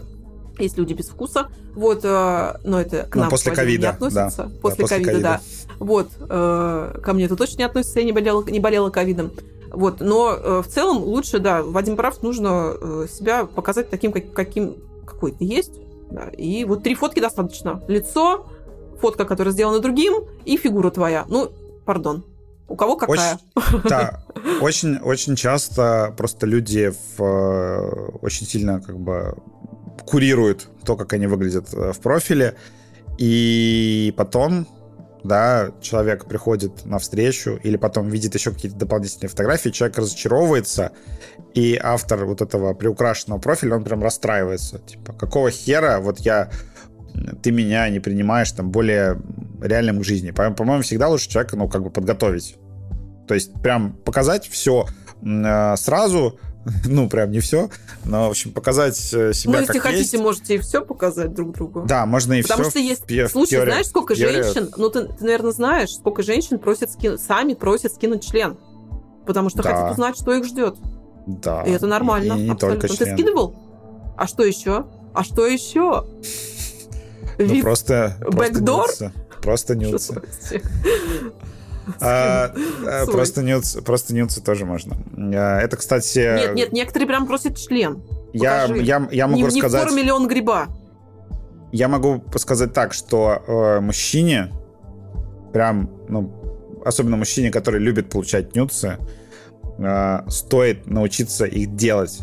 [SPEAKER 2] Есть люди без вкуса. Вот, э, но это к ну, нам
[SPEAKER 1] после ковида, не
[SPEAKER 2] относится. Да. После ковида, да. Вот, э, ко мне это точно не относится, я не болела, не болела ковидом. Вот, но э, в целом лучше, да, Вадим прав, нужно э, себя показать таким, как, каким, какой ты есть. Да. И вот три фотки достаточно. Лицо, фотка, которая сделана другим, и фигура твоя. Ну, пардон. У кого какая?
[SPEAKER 1] Очень, да, очень, очень часто просто люди в, э, очень сильно как бы курируют то, как они выглядят э, в профиле, и потом да, человек приходит на встречу или потом видит еще какие-то дополнительные фотографии, человек разочаровывается, и автор вот этого приукрашенного профиля, он прям расстраивается. Типа, какого хера вот я ты меня не принимаешь там более реальным к жизни. По- по-моему, всегда лучше человека, ну, как бы подготовить. То есть прям показать все э, сразу, ну, прям не все, но, в общем, показать э, себя
[SPEAKER 2] Ну, если
[SPEAKER 1] как
[SPEAKER 2] хотите,
[SPEAKER 1] есть.
[SPEAKER 2] можете и все показать друг другу.
[SPEAKER 1] Да, можно и
[SPEAKER 2] Потому
[SPEAKER 1] все.
[SPEAKER 2] что есть случаи, знаешь, сколько женщин, ну, ты, ты, наверное, знаешь, сколько женщин просят скинуть, сами просят скинуть член. Потому что
[SPEAKER 1] Да.
[SPEAKER 2] хотят узнать, что их ждет.
[SPEAKER 1] Да.
[SPEAKER 2] И это нормально.
[SPEAKER 1] И не
[SPEAKER 2] абсолютно.
[SPEAKER 1] только
[SPEAKER 2] Ты
[SPEAKER 1] член.
[SPEAKER 2] скидывал? А что еще? А что еще?
[SPEAKER 1] Ну, просто...
[SPEAKER 2] Бэкдор?
[SPEAKER 1] Просто нюцы. А, а. Просто нюцы, просто нюцы тоже можно. А, Это, кстати...
[SPEAKER 2] Нет, нет, некоторые прям просят член.
[SPEAKER 1] Я,
[SPEAKER 2] покажи.
[SPEAKER 1] я, я могу
[SPEAKER 2] не, не в
[SPEAKER 1] рассказать...
[SPEAKER 2] форме ли он гриба?
[SPEAKER 1] Я могу сказать так, что э, мужчине, прям, ну, особенно мужчине, который любит получать нюцы, э, стоит научиться их делать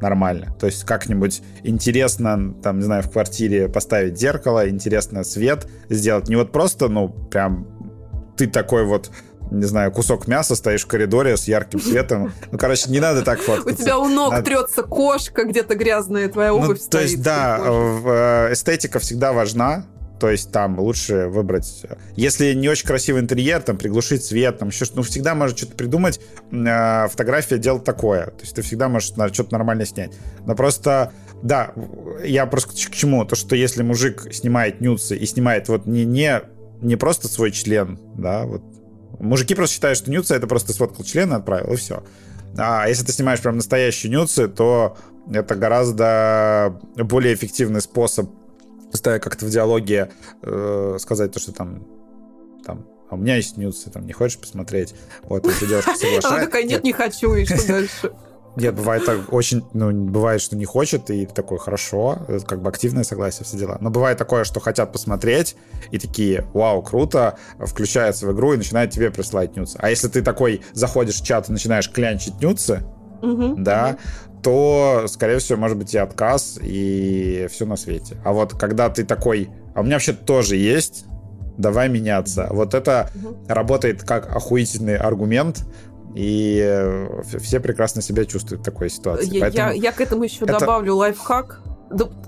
[SPEAKER 1] нормально. То есть как-нибудь интересно, там, не знаю, в квартире поставить зеркало, интересно свет сделать. Не вот просто, ну, прям ты такой вот не знаю, кусок мяса, стоишь в коридоре с ярким светом. Ну, короче, не надо так
[SPEAKER 2] У
[SPEAKER 1] фоткаться.
[SPEAKER 2] тебя у ног
[SPEAKER 1] Надо-
[SPEAKER 2] трется кошка, где-то грязная твоя
[SPEAKER 1] Ну,
[SPEAKER 2] обувь
[SPEAKER 1] то
[SPEAKER 2] стоит.
[SPEAKER 1] есть, да,
[SPEAKER 2] в-
[SPEAKER 1] э, эстетика всегда важна. То есть там лучше выбрать... Если не очень красивый интерьер, там приглушить свет, там еще что ну всегда можно что-то придумать. Э, Фотография дело такое. То есть ты всегда можешь что-то нормально снять. Но просто, да, я просто к к чему? То, что если мужик снимает нюцы и снимает вот не, не, не просто свой член, да, вот Мужики просто считают, что нюцы это просто сфоткал член и отправил, и все. А если ты снимаешь прям настоящие нюцы, то это гораздо более эффективный способ ставя как-то в диалоге э, сказать то, что там, там, а у меня есть нюцы, там, не хочешь посмотреть? Вот, если девушка соглашается.
[SPEAKER 2] Она такая, нет, не хочу, и что дальше?
[SPEAKER 1] Нет, бывает так очень, ну, бывает, что не хочет, и такой, хорошо, это как бы активное согласие, все дела. Но бывает такое, что хотят посмотреть, и такие, вау, круто, включаются в игру и начинают тебе присылать нюцы. А если ты такой заходишь в чат и начинаешь клянчить нюцы,
[SPEAKER 2] Мгм.
[SPEAKER 1] да, то, скорее всего, может быть и отказ, и все на свете. А вот когда ты такой, а у меня вообще тоже есть, давай меняться. Вот это
[SPEAKER 2] Мгм.
[SPEAKER 1] работает как охуительный аргумент, и э, все прекрасно себя чувствуют в такой ситуации.
[SPEAKER 2] Я,
[SPEAKER 1] Поэтому
[SPEAKER 2] я- я к этому еще
[SPEAKER 1] это-
[SPEAKER 2] добавлю лайфхак.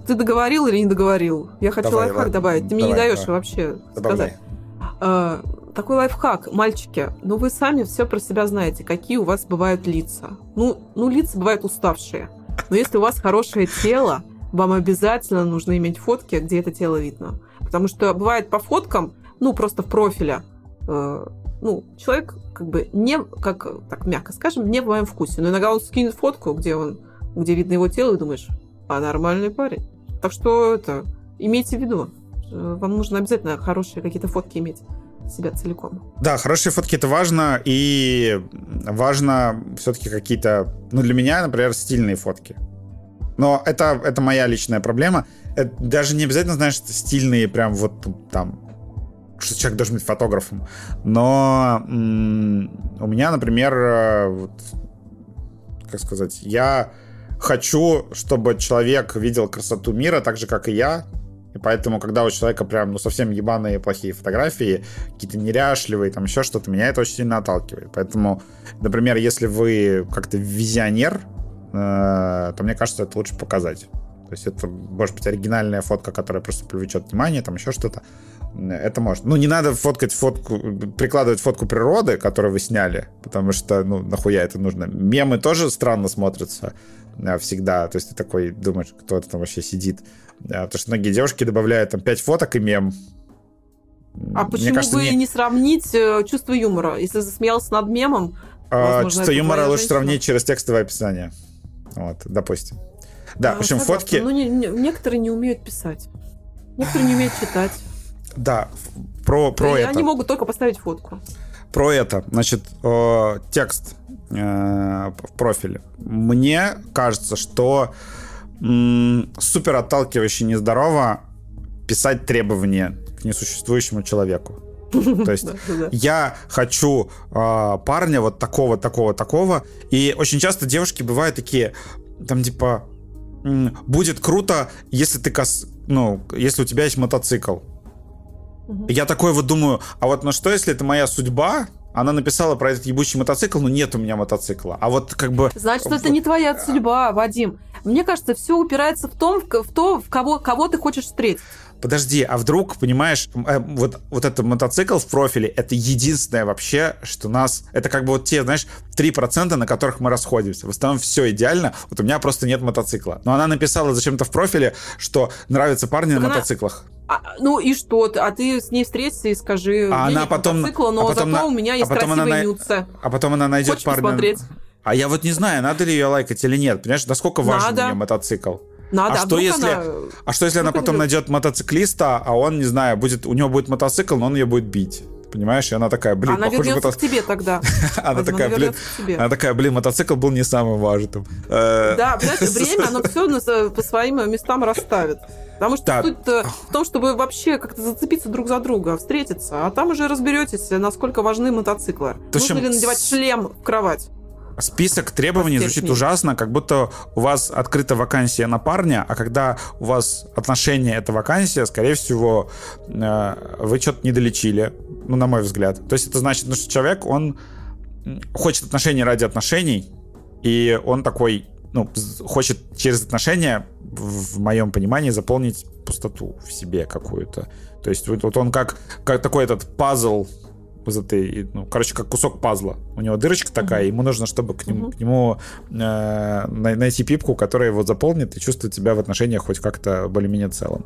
[SPEAKER 2] Ты договорил или не договорил? Я хочу
[SPEAKER 1] Давай,
[SPEAKER 2] лайфхак
[SPEAKER 1] ладно.
[SPEAKER 2] добавить. Ты мне не
[SPEAKER 1] Давай,
[SPEAKER 2] даешь
[SPEAKER 1] давай.
[SPEAKER 2] вообще
[SPEAKER 1] добавляй.
[SPEAKER 2] сказать. А, такой лайфхак, мальчики, ну вы сами все про себя знаете, какие у вас бывают лица. Ну, ну лица бывают уставшие. Но если у вас хорошее тело, вам обязательно нужно иметь фотки, где это тело видно. Потому что бывает по фоткам, ну, просто в профиле, э, ну, человек как бы не, как так мягко скажем, не в моем вкусе. Но иногда он скинет фотку, где он, где видно его тело, и думаешь, а нормальный парень. Так что это, имейте в виду, э, вам нужно обязательно хорошие какие-то фотки иметь себя целиком.
[SPEAKER 1] Да, хорошие фотки это важно, и важно все-таки какие-то, ну, для меня, например, стильные фотки. Но это, это моя личная проблема. Это даже не обязательно, знаешь, стильные прям вот там, что человек должен быть фотографом. Но у меня, например, э, вот, как сказать, я хочу, чтобы человек видел красоту мира так же, как и я. И поэтому, когда у человека прям, ну, совсем ебаные плохие фотографии, какие-то неряшливые, там еще что-то, меня это очень сильно отталкивает. Поэтому, например, если вы как-то визионер, э, то мне кажется, это лучше показать. То есть это, может быть, оригинальная фотка, которая просто привлечет внимание, там еще что-то. Это можно. Ну, не надо фоткать фотку, прикладывать фотку природы, которую вы сняли, потому что, ну, нахуя это нужно. Мемы тоже странно смотрятся э, всегда. То есть ты такой думаешь, кто это там вообще сидит. Да, потому что многие девушки добавляют там 5 фоток и мем.
[SPEAKER 2] А
[SPEAKER 1] Мне
[SPEAKER 2] почему
[SPEAKER 1] кажется,
[SPEAKER 2] бы
[SPEAKER 1] не-
[SPEAKER 2] не... сравнить э, чувство юмора? Если засмеялся над мемом,
[SPEAKER 1] А,
[SPEAKER 2] Возможно,
[SPEAKER 1] чувство юмора лучше
[SPEAKER 2] женщина?
[SPEAKER 1] сравнить через текстовое описание. Вот, допустим. Да, в
[SPEAKER 2] э,
[SPEAKER 1] общем,
[SPEAKER 2] согласна.
[SPEAKER 1] фотки...
[SPEAKER 2] Ну, не- не- некоторые не умеют писать. Некоторые не умеют читать.
[SPEAKER 1] Да, про, про это.
[SPEAKER 2] Они могут только поставить фотку.
[SPEAKER 1] Про это. Значит, э, текст э, в профиле. Мне кажется, что м, супер отталкивающе нездорово писать требования к несуществующему человеку. То есть я хочу э, парня вот такого, такого, такого. И очень часто девушки бывают такие, там типа, будет круто, если ты кос... ну, если у тебя есть мотоцикл. И Я такой вот думаю, а вот на что, если это моя судьба? Она написала про этот ебучий мотоцикл, но нет у меня мотоцикла. А вот как бы...
[SPEAKER 2] Значит, это не твоя судьба, Вадим. Мне кажется, все упирается в том, в то, в кого, кого ты хочешь встретить.
[SPEAKER 1] Подожди, а вдруг, понимаешь, э, вот, вот этот мотоцикл в профиле, это единственное вообще, что нас, это как бы вот те, знаешь, 3%, на которых мы расходимся. В основном все идеально, вот у меня просто нет мотоцикла. Но она написала зачем-то в профиле, что нравятся парни так на она... мотоциклах.
[SPEAKER 2] А, ну и что? А ты с ней встретишься и скажи,
[SPEAKER 1] а она потом,
[SPEAKER 2] мотоцикла, но а потом зато на... у меня есть а потом красивые она... нюцы.
[SPEAKER 1] А потом она найдет Хочешь парня... Посмотреть? А я вот не знаю, надо ли ее лайкать или нет. Понимаешь, насколько важен надо. мне мотоцикл?
[SPEAKER 2] Надо,
[SPEAKER 1] а, а что если, она... а что если она потом найдет мотоциклиста, а он, не знаю, будет, у него будет мотоцикл, но он ее будет бить? Понимаешь, и она такая, блин,
[SPEAKER 2] она
[SPEAKER 1] похоже,
[SPEAKER 2] мото... к тебе тогда.
[SPEAKER 1] она такая, блин, она такая, блин, мотоцикл был не самым важным.
[SPEAKER 2] Э, да, понимаешь, время, оно все по своим местам расставит. Потому что да. суть в том, чтобы вообще как-то зацепиться друг за друга, встретиться, а там уже разберетесь, насколько важны мотоциклы. Нужно ли надевать шлем в кровать?
[SPEAKER 1] Список требований звучит ужасно, как будто у вас открыта вакансия на парня, а когда у вас отношения — это вакансия, скорее всего, э, вы что-то не долечили, ну, на мой взгляд. То есть это значит, ну, что человек, он хочет отношений ради отношений, и он такой, ну, хочет через отношения, в моем понимании, заполнить пустоту в себе какую-то. То есть вот, вот он как, как такой этот пазл из этой, ну, короче, как кусок пазла. У него дырочка такая, ему нужно, чтобы к нему, к нему э, найти пипку, которая его заполнит и чувствует себя в отношениях хоть как-то более-менее целым.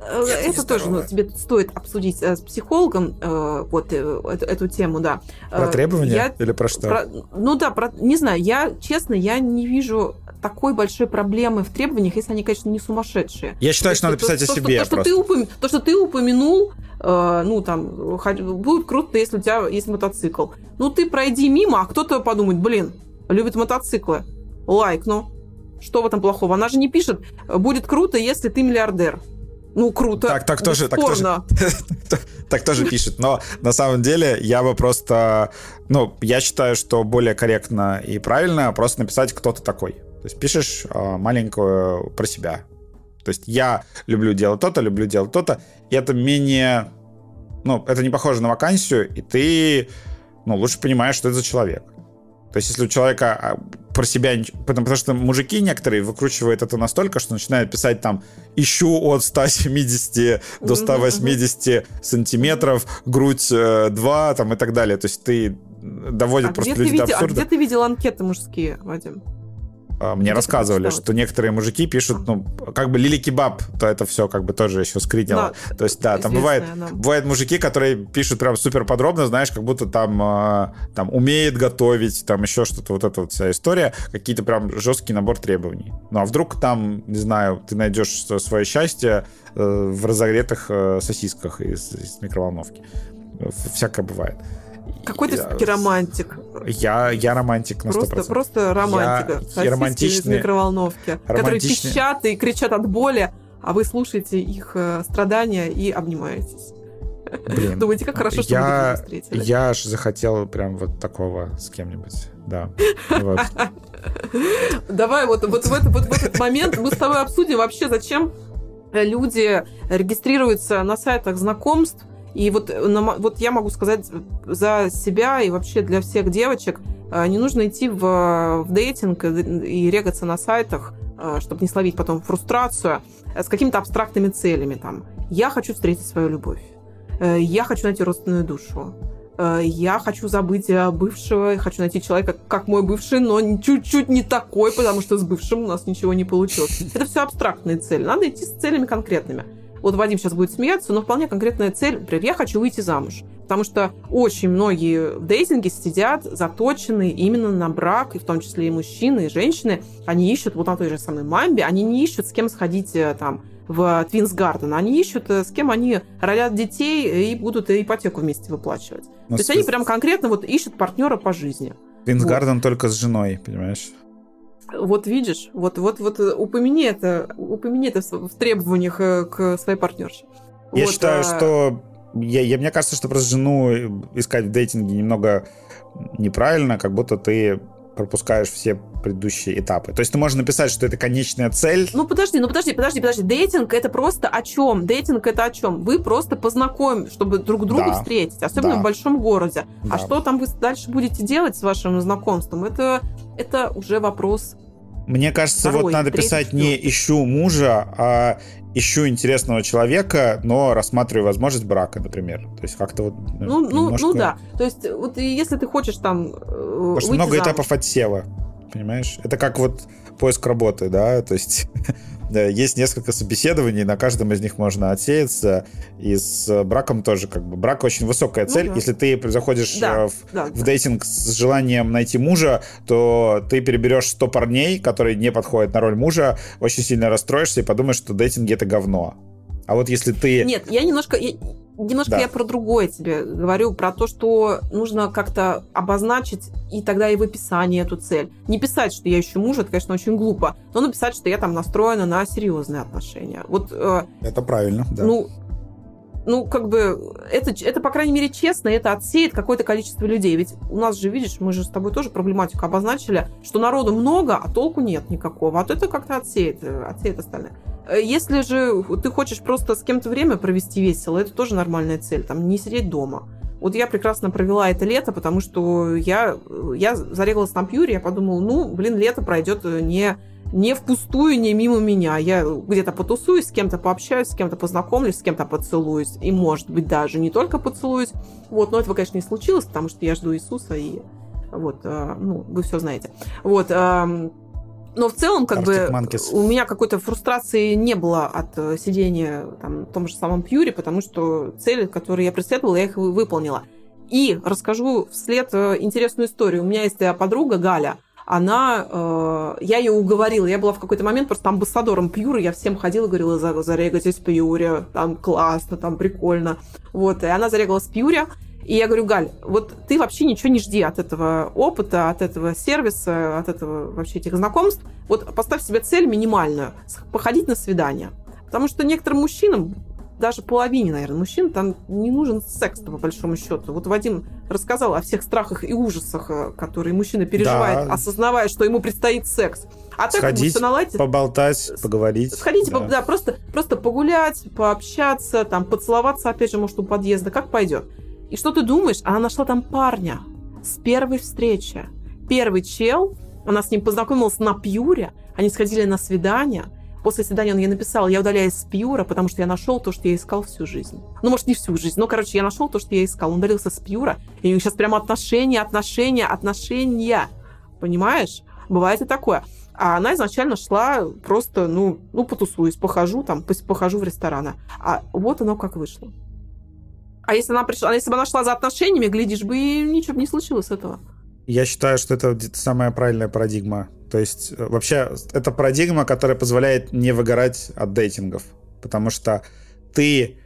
[SPEAKER 2] Э, это тоже ну, тебе стоит обсудить э, с психологом э, вот э, эту, эту тему, да.
[SPEAKER 1] Про требования я, или про что? Про,
[SPEAKER 2] ну да, про, не знаю, я честно, я не вижу такой большой проблемы в требованиях, если они, конечно, не сумасшедшие.
[SPEAKER 1] Я считаю, что, что надо писать то, о себе.
[SPEAKER 2] То, что, то, что ты упом... то, что ты упомянул, э, ну там, будет круто, если у тебя есть мотоцикл. Ну ты пройди мимо, а кто-то подумает, блин, любит мотоциклы, лайк, ну. Что в этом плохого? Она же не пишет, будет круто, если ты миллиардер. Ну, круто.
[SPEAKER 1] Так, так тоже, так тоже, так тоже пишет. Но на самом деле я бы просто, ну, я считаю, что более корректно и правильно просто написать, кто ты такой. То есть пишешь э, маленькую про себя. То есть я люблю делать то-то, люблю делать то-то, и это менее, ну, это не похоже на вакансию, и ты, ну, лучше понимаешь, что это за человек. То есть, если у человека а, про себя... Потому, потому что мужики некоторые выкручивают это настолько, что начинают писать там «ищу от 170 до 180 сантиметров, грудь 2» э, там и так далее. То есть ты доводит а просто людей до абсурда.
[SPEAKER 2] А где ты видел анкеты мужские, Вадим?
[SPEAKER 1] А, мне рассказывали, что некоторые мужики пишут, ну, как бы Лили Кебаб, то это все как бы тоже еще скринило. Да, то есть, да, там бывает, да. бывают мужики, которые пишут прям супер подробно, знаешь, как будто там, э, там умеет готовить, там еще что-то, вот эта вот вся история, какие-то прям жесткий набор требований. Ну, а вдруг там, не знаю, ты найдешь свое счастье э, в разогретых э, сосисках из, из микроволновки. Всякое бывает.
[SPEAKER 2] Какой ты все-таки романтик.
[SPEAKER 1] Я, я романтик на 100%.
[SPEAKER 2] Просто, просто романтика. Я, я романтичный. из микроволновки, которые пищат и кричат от боли, а вы слушаете их э, страдания и обнимаетесь. Блин, Думаете, как хорошо, что я,
[SPEAKER 1] мы встретили. Я аж захотел прям вот такого с кем-нибудь, да.
[SPEAKER 2] Давай вот, вот, в этот, вот в этот момент мы с тобой обсудим вообще, зачем люди регистрируются на сайтах знакомств, и вот, э, вот я могу сказать за себя и вообще для всех девочек, э, не нужно идти в, в дейтинг и регаться на сайтах, э, чтобы не словить потом фрустрацию, с какими-то абстрактными целями. Там, я хочу встретить свою любовь, я хочу найти родственную душу, я хочу забыть бывшего, хочу найти человека, как мой бывший, но чуть-чуть не такой, потому что с бывшим у нас ничего не получилось. Это все абстрактные цели. Надо идти с целями конкретными вот Вадим сейчас будет смеяться, но вполне конкретная цель, например, я хочу выйти замуж. Потому что очень многие в дейтинге сидят заточенные именно на брак, и в том числе и мужчины, и женщины. Они ищут вот на той же самой мамбе, они не ищут, с кем сходить э, там в Твинс Гарден. Они ищут, э, с кем они родят детей и будут ипотеку вместе выплачивать. Но ну, То есть они прям конкретно вот ищут партнера по жизни.
[SPEAKER 1] Твинс Гарден вот. только с женой, понимаешь?
[SPEAKER 2] Вот видишь, вот, вот, вот э, упомяни это, упомяни это в требованиях э, к своей партнерше.
[SPEAKER 1] Я
[SPEAKER 2] вот,
[SPEAKER 1] считаю, а... что я, я, мне кажется, что просто жену искать в дейтинге немного неправильно, как будто ты пропускаешь все предыдущие этапы. То есть ты можешь написать, что это конечная цель.
[SPEAKER 2] Ну подожди, ну подожди, подожди, подожди. Дейтинг это просто о чем? Дейтинг это о чем? Вы просто познакомились, чтобы друг друга да. встретить, особенно да. в большом городе. А да. А что там вы дальше будете делать с вашим знакомством? Это, это уже вопрос
[SPEAKER 1] мне кажется, Второй, вот надо писать не ищу мужа, а ищу интересного человека, но рассматриваю возможность брака, например. То есть как-то вот
[SPEAKER 2] ну, ну, немножко... ну да. То есть вот если ты хочешь там
[SPEAKER 1] э, Потому что много замуж. этапов отсева, понимаешь? Это как вот поиск работы, да, то есть есть несколько собеседований, на каждом из них можно отсеяться, и с браком тоже как бы. Брак очень высокая ну цель. Ну, да. Если ты заходишь да, э, в, да, в да. дейтинг с желанием найти мужа, то ты переберешь 100 парней, которые не подходят на роль мужа, очень сильно расстроишься и подумаешь, что дейтинги это говно. А вот если ты...
[SPEAKER 2] Нет, я немножко... Я, немножко да. я про другое тебе говорю, про то, что нужно как-то обозначить и тогда и в описании эту цель. Не писать, что я ищу мужа, это, конечно, очень глупо, но написать, что я там настроена на серьезные отношения. Вот,
[SPEAKER 1] э, это правильно, да.
[SPEAKER 2] Ну, ну, как бы, это, это, по крайней мере, честно, это отсеет какое-то количество людей. Ведь у нас же, видишь, мы же с тобой тоже проблематику обозначили, что народу много, а толку нет никакого. А то это как-то отсеет, э, отсеет остальное. Э, если же ты хочешь просто с кем-то время провести весело, это тоже нормальная цель, там, не сидеть дома. Вот я прекрасно провела это лето, потому что я, я зарегалась на пьюре, я подумала, ну, блин, лето пройдет не, не впустую, не мимо меня. Я где-то потусуюсь, с кем-то пообщаюсь, с кем-то познакомлюсь, с кем-то поцелуюсь. И, может быть, даже не только поцелуюсь. Вот, но этого, конечно, не случилось, потому что я жду Иисуса, и вот, э, ну, вы все знаете. Вот, но в целом, как Arctic бы, Monkeys. у меня какой-то фрустрации не было от э, сидения там, в том же самом Пьюре, потому что цели, которые я преследовала, я их выполнила. И расскажу вслед э, интересную историю. У меня есть э, подруга Галя, она, э, я ее уговорила, я была в какой-то момент просто амбассадором Пьюра, я всем ходила, говорила, зарегайтесь в Пьюре, там классно, там прикольно. Вот, и она зарегалась в Пьюре, и я говорю, Галь, вот ты вообще ничего не жди от этого опыта, от этого сервиса, от этого вообще этих знакомств. Вот поставь себе цель минимальную, походить на свидание. Потому что некоторым мужчинам, даже половине, наверное, мужчин, там не нужен секс по большому счету. Вот Вадим рассказал о всех страхах и ужасах, э, которые мужчина переживает, да. осознавая, что ему предстоит секс.
[SPEAKER 1] А так Сходить, наладить, поболтать, поговорить.
[SPEAKER 2] Сходите, да. да, просто, просто погулять, пообщаться, там, поцеловаться, опять же, может, у подъезда, как пойдет. И что ты думаешь? Она нашла там парня с первой встречи. Первый чел, она с ним познакомилась на Пьюре, они сходили на свидание. После свидания он ей написал, я удаляюсь с Пьюра, потому что я нашел то, что я искал всю жизнь. Ну, может, не всю жизнь, но, короче, я нашел то, что я искал. Он удалился с Пьюра, и у них сейчас прямо отношения, отношения, отношения. Понимаешь? Бывает и такое. А она изначально шла просто, ну, ну потусуюсь, похожу там, похожу в рестораны. А вот оно как вышло. А если она пришла, если бы она шла за отношениями, глядишь бы, и ничего бы не случилось с этого.
[SPEAKER 1] Я считаю, что это самая правильная парадигма. То есть э, вообще это парадигма, которая позволяет не выгорать от дейтингов. Потому что ты,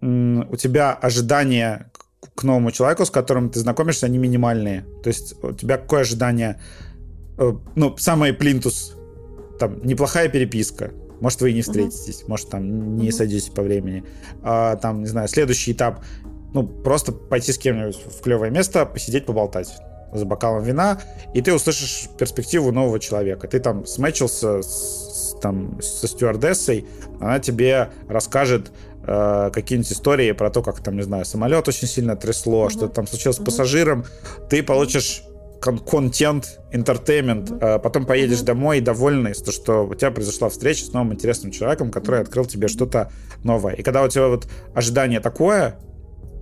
[SPEAKER 1] у тебя ожидания к новому человеку, с которым ты знакомишься, они минимальные. То есть у тебя какое ожидание? Э, ну, самый плинтус, там, неплохая переписка, может, вы и не встретитесь, uh-huh. может, там не uh-huh. сойдетесь по времени. А, там, не знаю, следующий этап ну, просто пойти с кем-нибудь в клевое место, посидеть, поболтать за бокалом вина, и ты услышишь перспективу нового человека. Ты там смечился с, там, со стюардессой, она тебе расскажет э, какие-нибудь истории про то, как там, не знаю, самолет очень сильно трясло, uh-huh. что там случилось uh-huh. с пассажиром. Ты получишь кон- контент, интертеймент, uh-huh. э, потом поедешь домой довольный, то, что у тебя произошла встреча с новым интересным человеком, который открыл тебе что-то новое. И когда у тебя вот ожидание такое,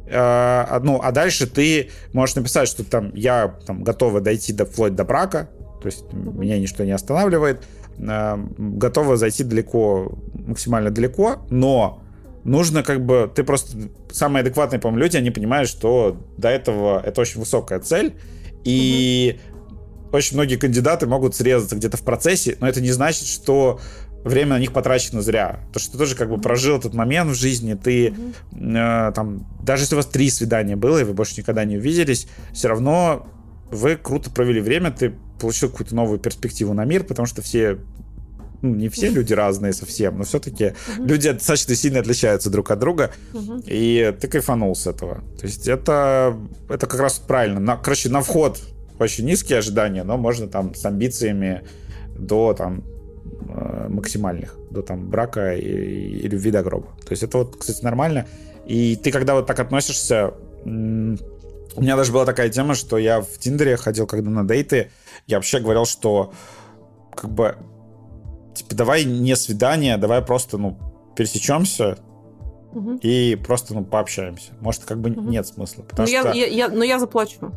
[SPEAKER 1] Э, ну, а дальше ты можешь написать, что там я там готова дойти до, вплоть до брака, то есть меня ничто не останавливает, э, готова зайти далеко, максимально далеко, но нужно как бы, ты просто, самые адекватные, по-моему, люди, они понимают, что до этого это очень высокая цель, и угу. очень многие кандидаты могут срезаться где-то в процессе, но это не значит, что время на них потрачено зря. То, что ты тоже как бы прожил этот момент в жизни, ты э, там, даже если у вас три свидания было, и вы больше никогда не увиделись, все равно вы круто провели время, ты получил какую-то новую перспективу на мир, потому что все ну, не все люди разные совсем, но все-таки uh-huh. люди достаточно сильно отличаются друг от друга, uh-huh. и ты кайфанул с этого. То есть это, это как раз правильно. На, короче, на вход очень низкие ожидания, но можно там с амбициями до там Э, максимальных до там брака и, и любви до гроба. То есть это вот, кстати, нормально. И ты когда вот так относишься, у меня даже была такая тема, что я в Тиндере ходил когда на дейты, я вообще говорил, что как бы типа давай не свидание, давай просто, ну, пересечемся, и просто ну, пообщаемся. Может, как бы нет смысла.
[SPEAKER 2] Потому но, что... я, я, но я заплачу.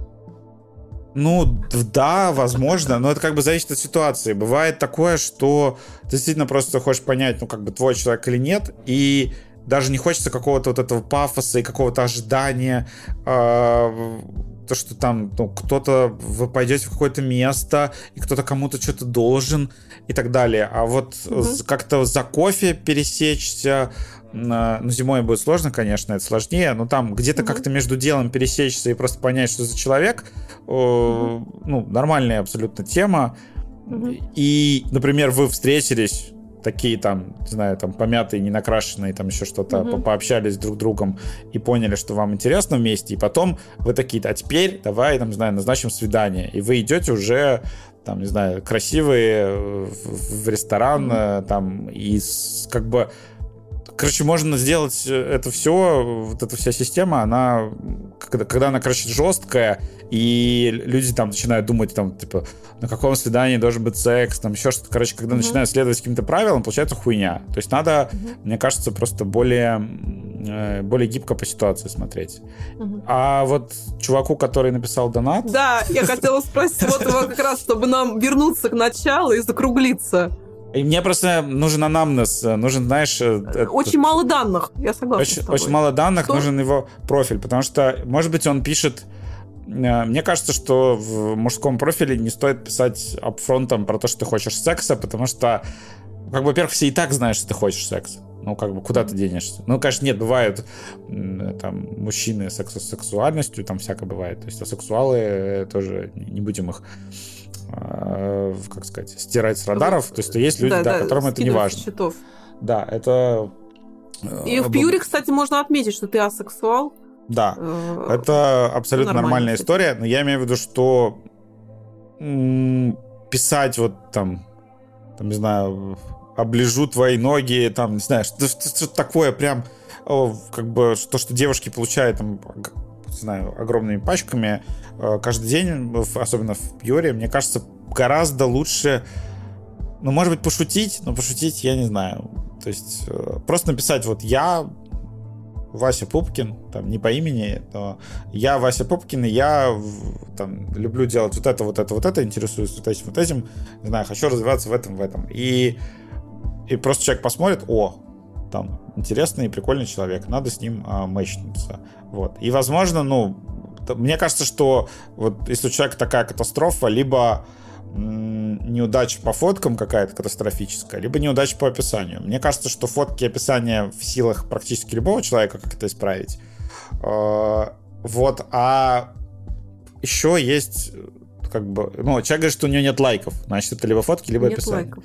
[SPEAKER 1] Ну, да, возможно, но это как бы зависит от ситуации. Бывает такое, что ты действительно просто хочешь понять, ну, как бы твой человек или нет, и даже не хочется какого-то вот этого пафоса и какого-то ожидания, э, то, что там ну, кто-то, вы пойдете в какое-то место, и кто-то кому-то что-то должен и так далее. А вот угу. как-то за кофе пересечься, ну, зимой будет сложно, конечно, это сложнее, но там где-то mm-hmm. как-то между делом пересечься и просто понять, что за человек, mm-hmm. ну, нормальная абсолютно тема. Mm-hmm. И, например, вы встретились такие там, не знаю, там помятые, не накрашенные, там еще что-то, mm-hmm. пообщались друг с другом и поняли, что вам интересно вместе, и потом вы такие, а теперь давай, там, не знаю, назначим свидание, и вы идете уже там, не знаю, красивые в, в ресторан, mm-hmm. там, и как бы Короче, можно сделать э, это все, вот эта вся система, она, когда, когда она, короче, жесткая, и люди там начинают думать, там, типа, на каком свидании должен быть секс, там, еще что-то. Короче, когда mm-hmm. начинают следовать каким-то правилам, получается хуйня. То есть надо, mm-hmm. мне кажется, просто более, э, более гибко по ситуации смотреть. Mm-hmm. А вот чуваку, который написал донат...
[SPEAKER 2] Да, я хотела спросить вот его как раз, чтобы нам вернуться к началу и закруглиться.
[SPEAKER 1] И мне просто нужен анамнез, нужен, знаешь... Э,
[SPEAKER 2] очень это... мало данных, я согласна
[SPEAKER 1] Очень, очень мало данных, что? нужен его профиль, потому что, может быть, он пишет... Э, мне кажется, что в мужском профиле не стоит писать апфронтом про то, что ты хочешь секса, потому что, как бы, во-первых, все и так знают, что ты хочешь секса. Ну, как бы, куда ты денешься? Ну, конечно, нет, бывают там мужчины с сексуальностью, там всякое бывает. То есть, а сексуалы э, тоже, не будем их Э, как сказать, стирать с радаров. То есть есть люди, да, да, которым это не важно. Счетов. Да, это...
[SPEAKER 2] Э, И в Пьюре, кстати, можно отметить, что ты асексуал.
[SPEAKER 1] Да, э, это абсолютно нормальная история, но я имею в виду, что писать вот там, там, не знаю, оближу твои ноги, там, не знаю, что-то такое прям, как бы, то, что девушки получают там знаю, огромными пачками э, каждый день, особенно в Пьоре, мне кажется, гораздо лучше, ну, может быть, пошутить, но пошутить я не знаю. То есть э, просто написать вот я Вася Пупкин, там, не по имени, но я Вася Пупкин, и я там, люблю делать вот это, вот это, вот это, интересуюсь вот этим, вот этим, не знаю, хочу развиваться в этом, в этом. И, и просто человек посмотрит, о, там, интересный и прикольный человек, надо с ним а, мэчнуться. Вот. И, возможно, ну, мне кажется, что вот если у человека такая катастрофа, либо неудача по фоткам какая-то катастрофическая, либо неудача по описанию. Мне кажется, что фотки и описание в силах практически любого человека, как это исправить. А, вот, а еще есть как бы, ну, человек говорит, что у него нет лайков, значит, это либо фотки, либо нет описание. Лайков.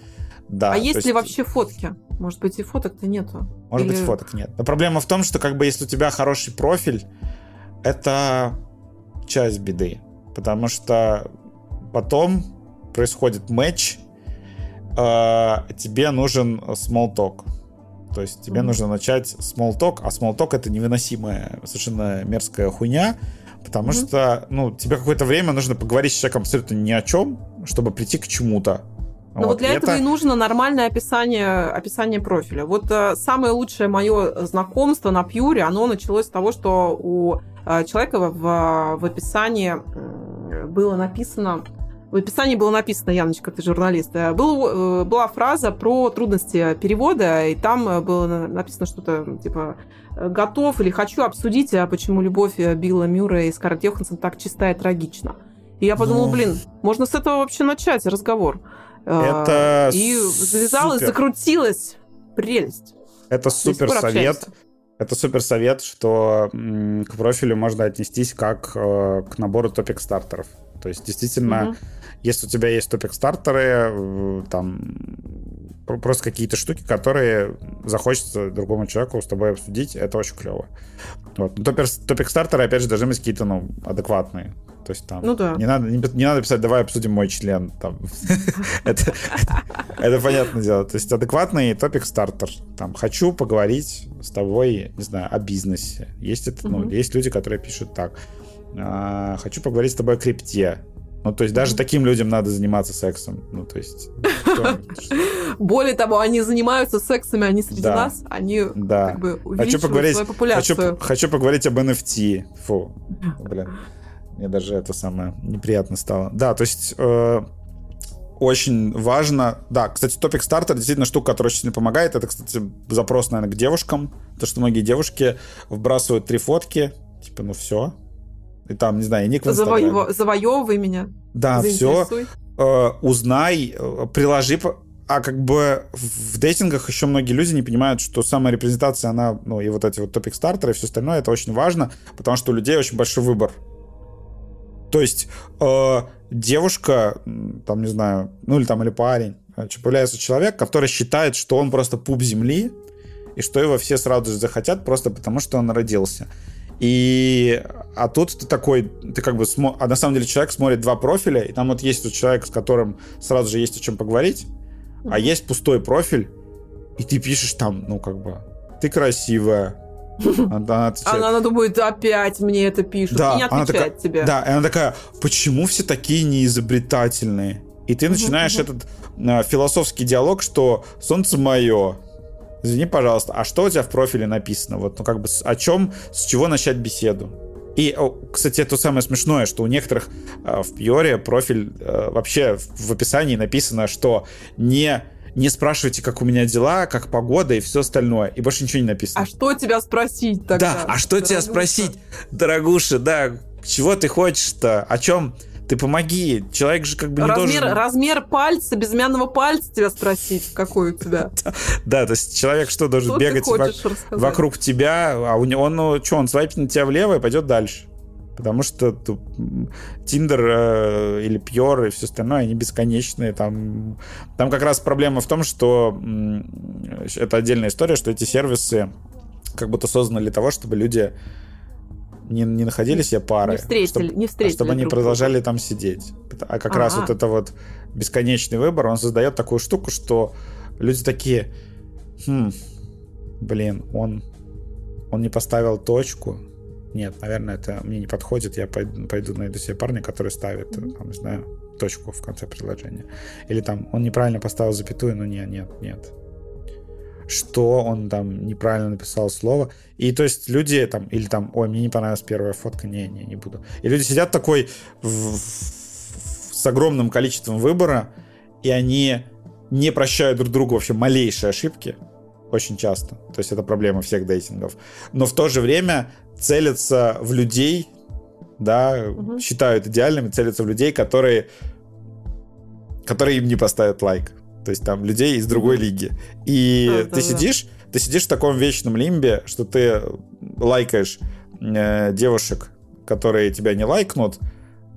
[SPEAKER 2] Да. А есть, есть ли вообще фотки? Может быть, и фоток-то нету?
[SPEAKER 1] Может Или... быть, фоток нет. Но проблема в том, что как бы если у тебя хороший профиль, это часть беды. Потому что потом происходит матч, э, тебе нужен small talk. То есть тебе mm-hmm. нужно начать small talk, а small talk это невыносимая, совершенно мерзкая хуйня, потому mm-hmm. что, ну, тебе какое-то время нужно поговорить с человеком абсолютно ни о чем, чтобы прийти к чему-то.
[SPEAKER 2] Но вот, вот для этого и нужно нормальное описание, описание профиля. Вот э, самое лучшее мое знакомство на Пьюре, оно началось с того, что у э, человека в, в описании было написано в описании было написано, Яночка, ты журналист, э, был, э, была фраза про трудности перевода, и там было написано что-то типа «готов» или «хочу обсудить, а почему любовь Билла Мюра и Скарлетт Йоханссон так чиста и трагична». И я подумала, ну... блин, можно с этого вообще начать разговор.
[SPEAKER 1] Это
[SPEAKER 2] и завязалась, супер. закрутилась. Прелесть.
[SPEAKER 1] Это супер совет. Это супер совет, что к профилю можно отнестись как э, к набору топик стартеров. То есть действительно, угу. если у тебя есть топик стартеры, э, там просто какие-то штуки, которые захочется другому человеку с тобой обсудить, это очень клево. Вот. Топик стартеры, опять же, должны быть какие-то ну, адекватные. То есть там ну, да. не, надо, не, не надо писать, давай обсудим мой член. Там. это, это понятное дело. То есть адекватный топик стартер. Там хочу поговорить с тобой, не знаю, о бизнесе. Есть, это, ну, есть люди, которые пишут так. А, хочу поговорить с тобой о крипте. Ну, то есть даже таким людям надо заниматься сексом. Ну, то есть...
[SPEAKER 2] Более того, они занимаются сексами, они среди нас, они
[SPEAKER 1] да. как бы увеличивают свою популяцию. Хочу, поговорить об NFT. Фу, блин. Мне даже это самое неприятно стало. Да, то есть э, очень важно. Да, кстати, топик стартер действительно штука, которая очень сильно помогает. Это, кстати, запрос, наверное, к девушкам. То, что многие девушки вбрасывают три фотки. Типа, ну все. И там, не знаю, ник в
[SPEAKER 2] Завоева... Завоевывай меня.
[SPEAKER 1] Да, все. Э, узнай, э, приложи а как бы в дейтингах еще многие люди не понимают, что самая репрезентация, она, ну, и вот эти вот топик стартеры и все остальное, это очень важно, потому что у людей очень большой выбор. То есть э, девушка, там, не знаю, ну или там, или парень, значит, появляется человек, который считает, что он просто пуп земли, и что его все сразу же захотят просто потому, что он родился. И а тут ты такой, ты как бы, смо... а на самом деле человек смотрит два профиля, и там вот есть вот человек, с которым сразу же есть о чем поговорить, mm-hmm. а есть пустой профиль, и ты пишешь там, ну как бы, ты красивая,
[SPEAKER 2] она, отвечает, она, она думает, опять мне это пишут, да, и не отвечает
[SPEAKER 1] она такая,
[SPEAKER 2] тебе.
[SPEAKER 1] Да, и она такая, почему все такие неизобретательные? И ты начинаешь этот э, философский диалог, что солнце мое, извини, пожалуйста, а что у тебя в профиле написано? Вот, ну как бы, о чем, с чего начать беседу? И, кстати, это самое смешное, что у некоторых э, в Пьоре профиль э, вообще в описании написано, что не не спрашивайте, как у меня дела, как погода и все остальное. И больше ничего не написано.
[SPEAKER 2] А что тебя спросить тогда?
[SPEAKER 1] Да, а что дорогуша? тебя спросить, дорогуша, да, чего ты хочешь-то, о чем? Ты помоги, человек же как бы не
[SPEAKER 2] размер,
[SPEAKER 1] должен...
[SPEAKER 2] Размер пальца, безымянного пальца тебя спросить, какой у тебя.
[SPEAKER 1] Да, то есть человек что, должен бегать вокруг тебя, а у него, он, ну, что, он свайпит на тебя влево и пойдет дальше. Потому что Тиндер э, или Пьор и все остальное, они бесконечные. Там, там как раз проблема в том, что это отдельная история, что эти сервисы как будто созданы для того, чтобы люди не, не находили себе пары, не
[SPEAKER 2] встретили,
[SPEAKER 1] чтобы,
[SPEAKER 2] не встретили
[SPEAKER 1] а чтобы они продолжали там сидеть. А как А-а. раз вот это вот бесконечный выбор, он создает такую штуку, что люди такие, хм, блин, он, он не поставил точку, нет, наверное, это мне не подходит, я пойду, пойду найду себе парня, который ставит, там, не знаю, точку в конце предложения. Или там, он неправильно поставил запятую, но нет, нет, нет. Что он там неправильно написал слово. И то есть люди там, или там, ой, мне не понравилась первая фотка, не, не, не буду. И люди сидят такой в, в, с огромным количеством выбора, и они не прощают друг другу вообще малейшие ошибки очень часто. То есть это проблема всех дейтингов. Но в то же время целятся в людей, да, угу. считают идеальными, целятся в людей, которые, которые им не поставят лайк. То есть там людей из другой лиги. И а, ты да, сидишь, да. ты сидишь в таком вечном лимбе, что ты лайкаешь э, девушек, которые тебя не лайкнут,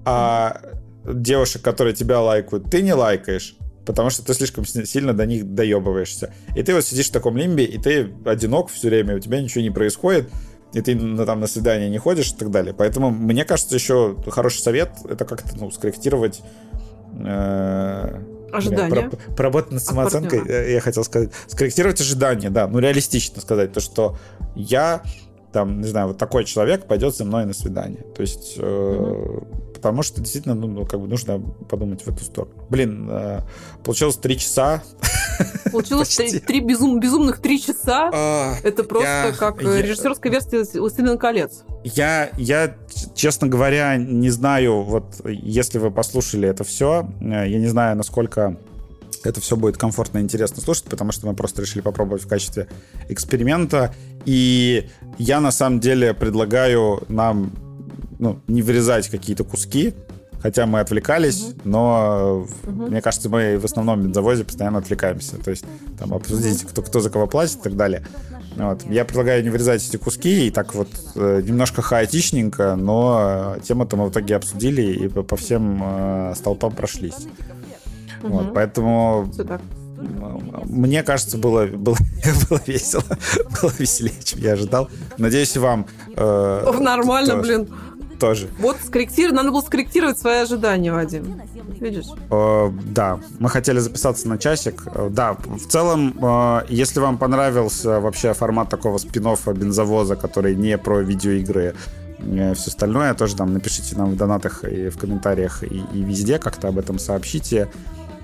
[SPEAKER 1] а девушек, которые тебя лайкают, ты не лайкаешь потому что ты слишком сильно до них доебываешься. И ты вот сидишь в таком лимбе, и ты одинок все время, у тебя ничего не происходит, и ты там на свидание не ходишь и так далее. Поэтому мне кажется, еще хороший совет это как-то ну, скорректировать
[SPEAKER 2] э, ожидания.
[SPEAKER 1] Про, поработать над самооценкой, э, я хотел сказать. Скорректировать ожидания, да, ну реалистично сказать, то, что я там, не знаю, вот такой человек пойдет со мной на свидание. То есть, э, mm-hmm. Потому что действительно, ну, ну, как бы нужно подумать в эту сторону. Блин, э, получилось три часа.
[SPEAKER 2] Получилось три, три безум, безумных три часа. А, Это просто я, как я, режиссерская версия «Властелина колец».
[SPEAKER 1] Я, я, честно говоря, не знаю, вот если вы послушали это все, э, я не знаю, насколько это все будет комфортно и интересно слушать, потому что мы просто решили попробовать в качестве эксперимента. И я на самом деле предлагаю нам ну, не вырезать какие-то куски, хотя мы отвлекались, угу. но угу. мне кажется, мы в основном в бензовозе постоянно отвлекаемся. То есть там обсудить, кто, кто за кого платит и так далее. Вот. Я предлагаю не вырезать эти куски и так вот э, немножко хаотичненько, но э, тему-то мы в итоге обсудили и по, по всем э, столпам прошлись. Угу. Вот, поэтому мне кажется, было, было, было весело. Было веселее, чем я ожидал. Надеюсь, вам...
[SPEAKER 2] Э, Нормально, тоже, блин.
[SPEAKER 1] Тоже.
[SPEAKER 2] Вот скорректировать, надо было скорректировать свои ожидания, Вадим. Видишь?
[SPEAKER 1] Э, да, мы хотели записаться на часик. Э, да, в целом, э, если вам понравился вообще формат такого спин бензовоза, который не про видеоигры, все остальное. Тоже там напишите нам в донатах и в комментариях и, и везде как-то об этом сообщите.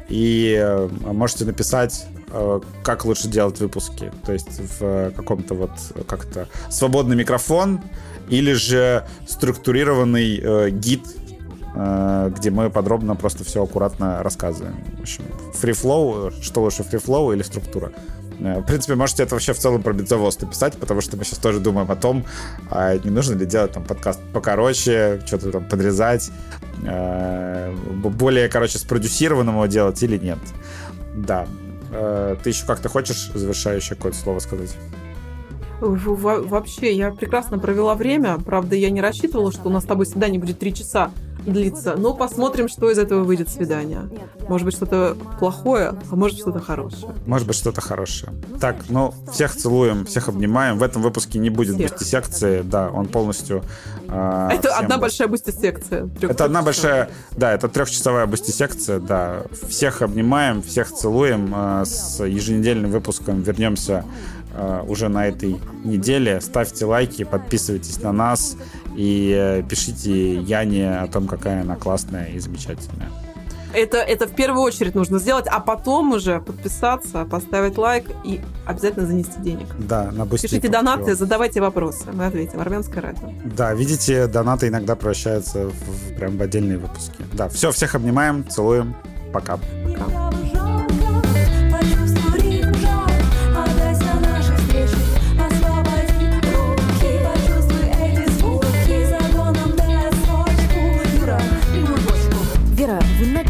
[SPEAKER 1] И э, можете написать, э, как лучше делать выпуски. То есть в каком-то вот как-то свободный микрофон или же структурированный э, гид, э, где мы подробно просто все аккуратно рассказываем. В общем, фрифлоу, что лучше, фрифлоу или структура? Э, в принципе, можете это вообще в целом про бензовоз написать, потому что мы сейчас тоже думаем о том, а не нужно ли делать там подкаст покороче, что-то там подрезать, э, более, короче, спродюсированного делать или нет. Да. Э, ты еще как-то хочешь завершающее какое-то слово сказать?
[SPEAKER 2] Вообще, я прекрасно провела время. Правда, я не рассчитывала, что у нас с тобой свидание будет три часа длиться. Но посмотрим, что из этого выйдет свидание. Может быть, что-то плохое, а может, что-то хорошее.
[SPEAKER 1] Может быть, что-то хорошее. Так, ну, всех целуем, всех обнимаем. В этом выпуске не будет всех. бусти-секции. Да, он полностью...
[SPEAKER 2] Э, это одна большая бусти-секция.
[SPEAKER 1] Это одна большая... Да, это трехчасовая бусти-секция, да. Всех обнимаем, всех целуем. Э, с еженедельным выпуском вернемся уже на этой неделе. Ставьте лайки, подписывайтесь на нас и э, пишите Яне о том, какая она классная и замечательная.
[SPEAKER 2] Это, это в первую очередь нужно сделать, а потом уже подписаться, поставить лайк и обязательно занести денег.
[SPEAKER 1] Да, на Boosty.
[SPEAKER 2] Пишите донаты, задавайте вопросы, мы ответим. Армянское радио.
[SPEAKER 1] Да, видите, донаты иногда превращаются в, прям в отдельные выпуски. Да, все, всех обнимаем, целуем. Пока. Пока.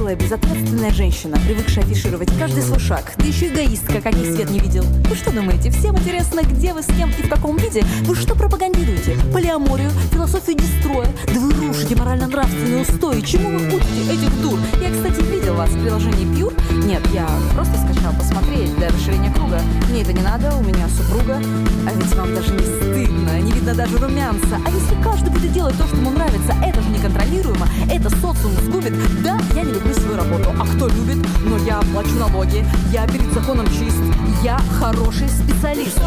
[SPEAKER 3] Наглая, безответственная женщина, привыкшая афишировать каждый свой шаг, да еще эгоистка, каких свет не видел. Вы что думаете, всем интересно, где вы, с кем и в каком виде? Вы что пропагандируете? Полиаморию, философию дестроя? Да вы рушите морально-нравственные устои. Чему вы учите этих дур? Я, кстати, видел вас в приложении Pure. Нет, я просто скачал посмотреть для расширения круга. Мне это не надо, у меня супруга. А ведь вам даже не стыдно, не видно даже румянца. А если каждый будет делать то, что ему нравится, это же неконтролируемо, это социум сгубит. Да, я не люблю свою работу, а кто любит? Но я плачу налоги, я перед законом чист, я хороший специалист.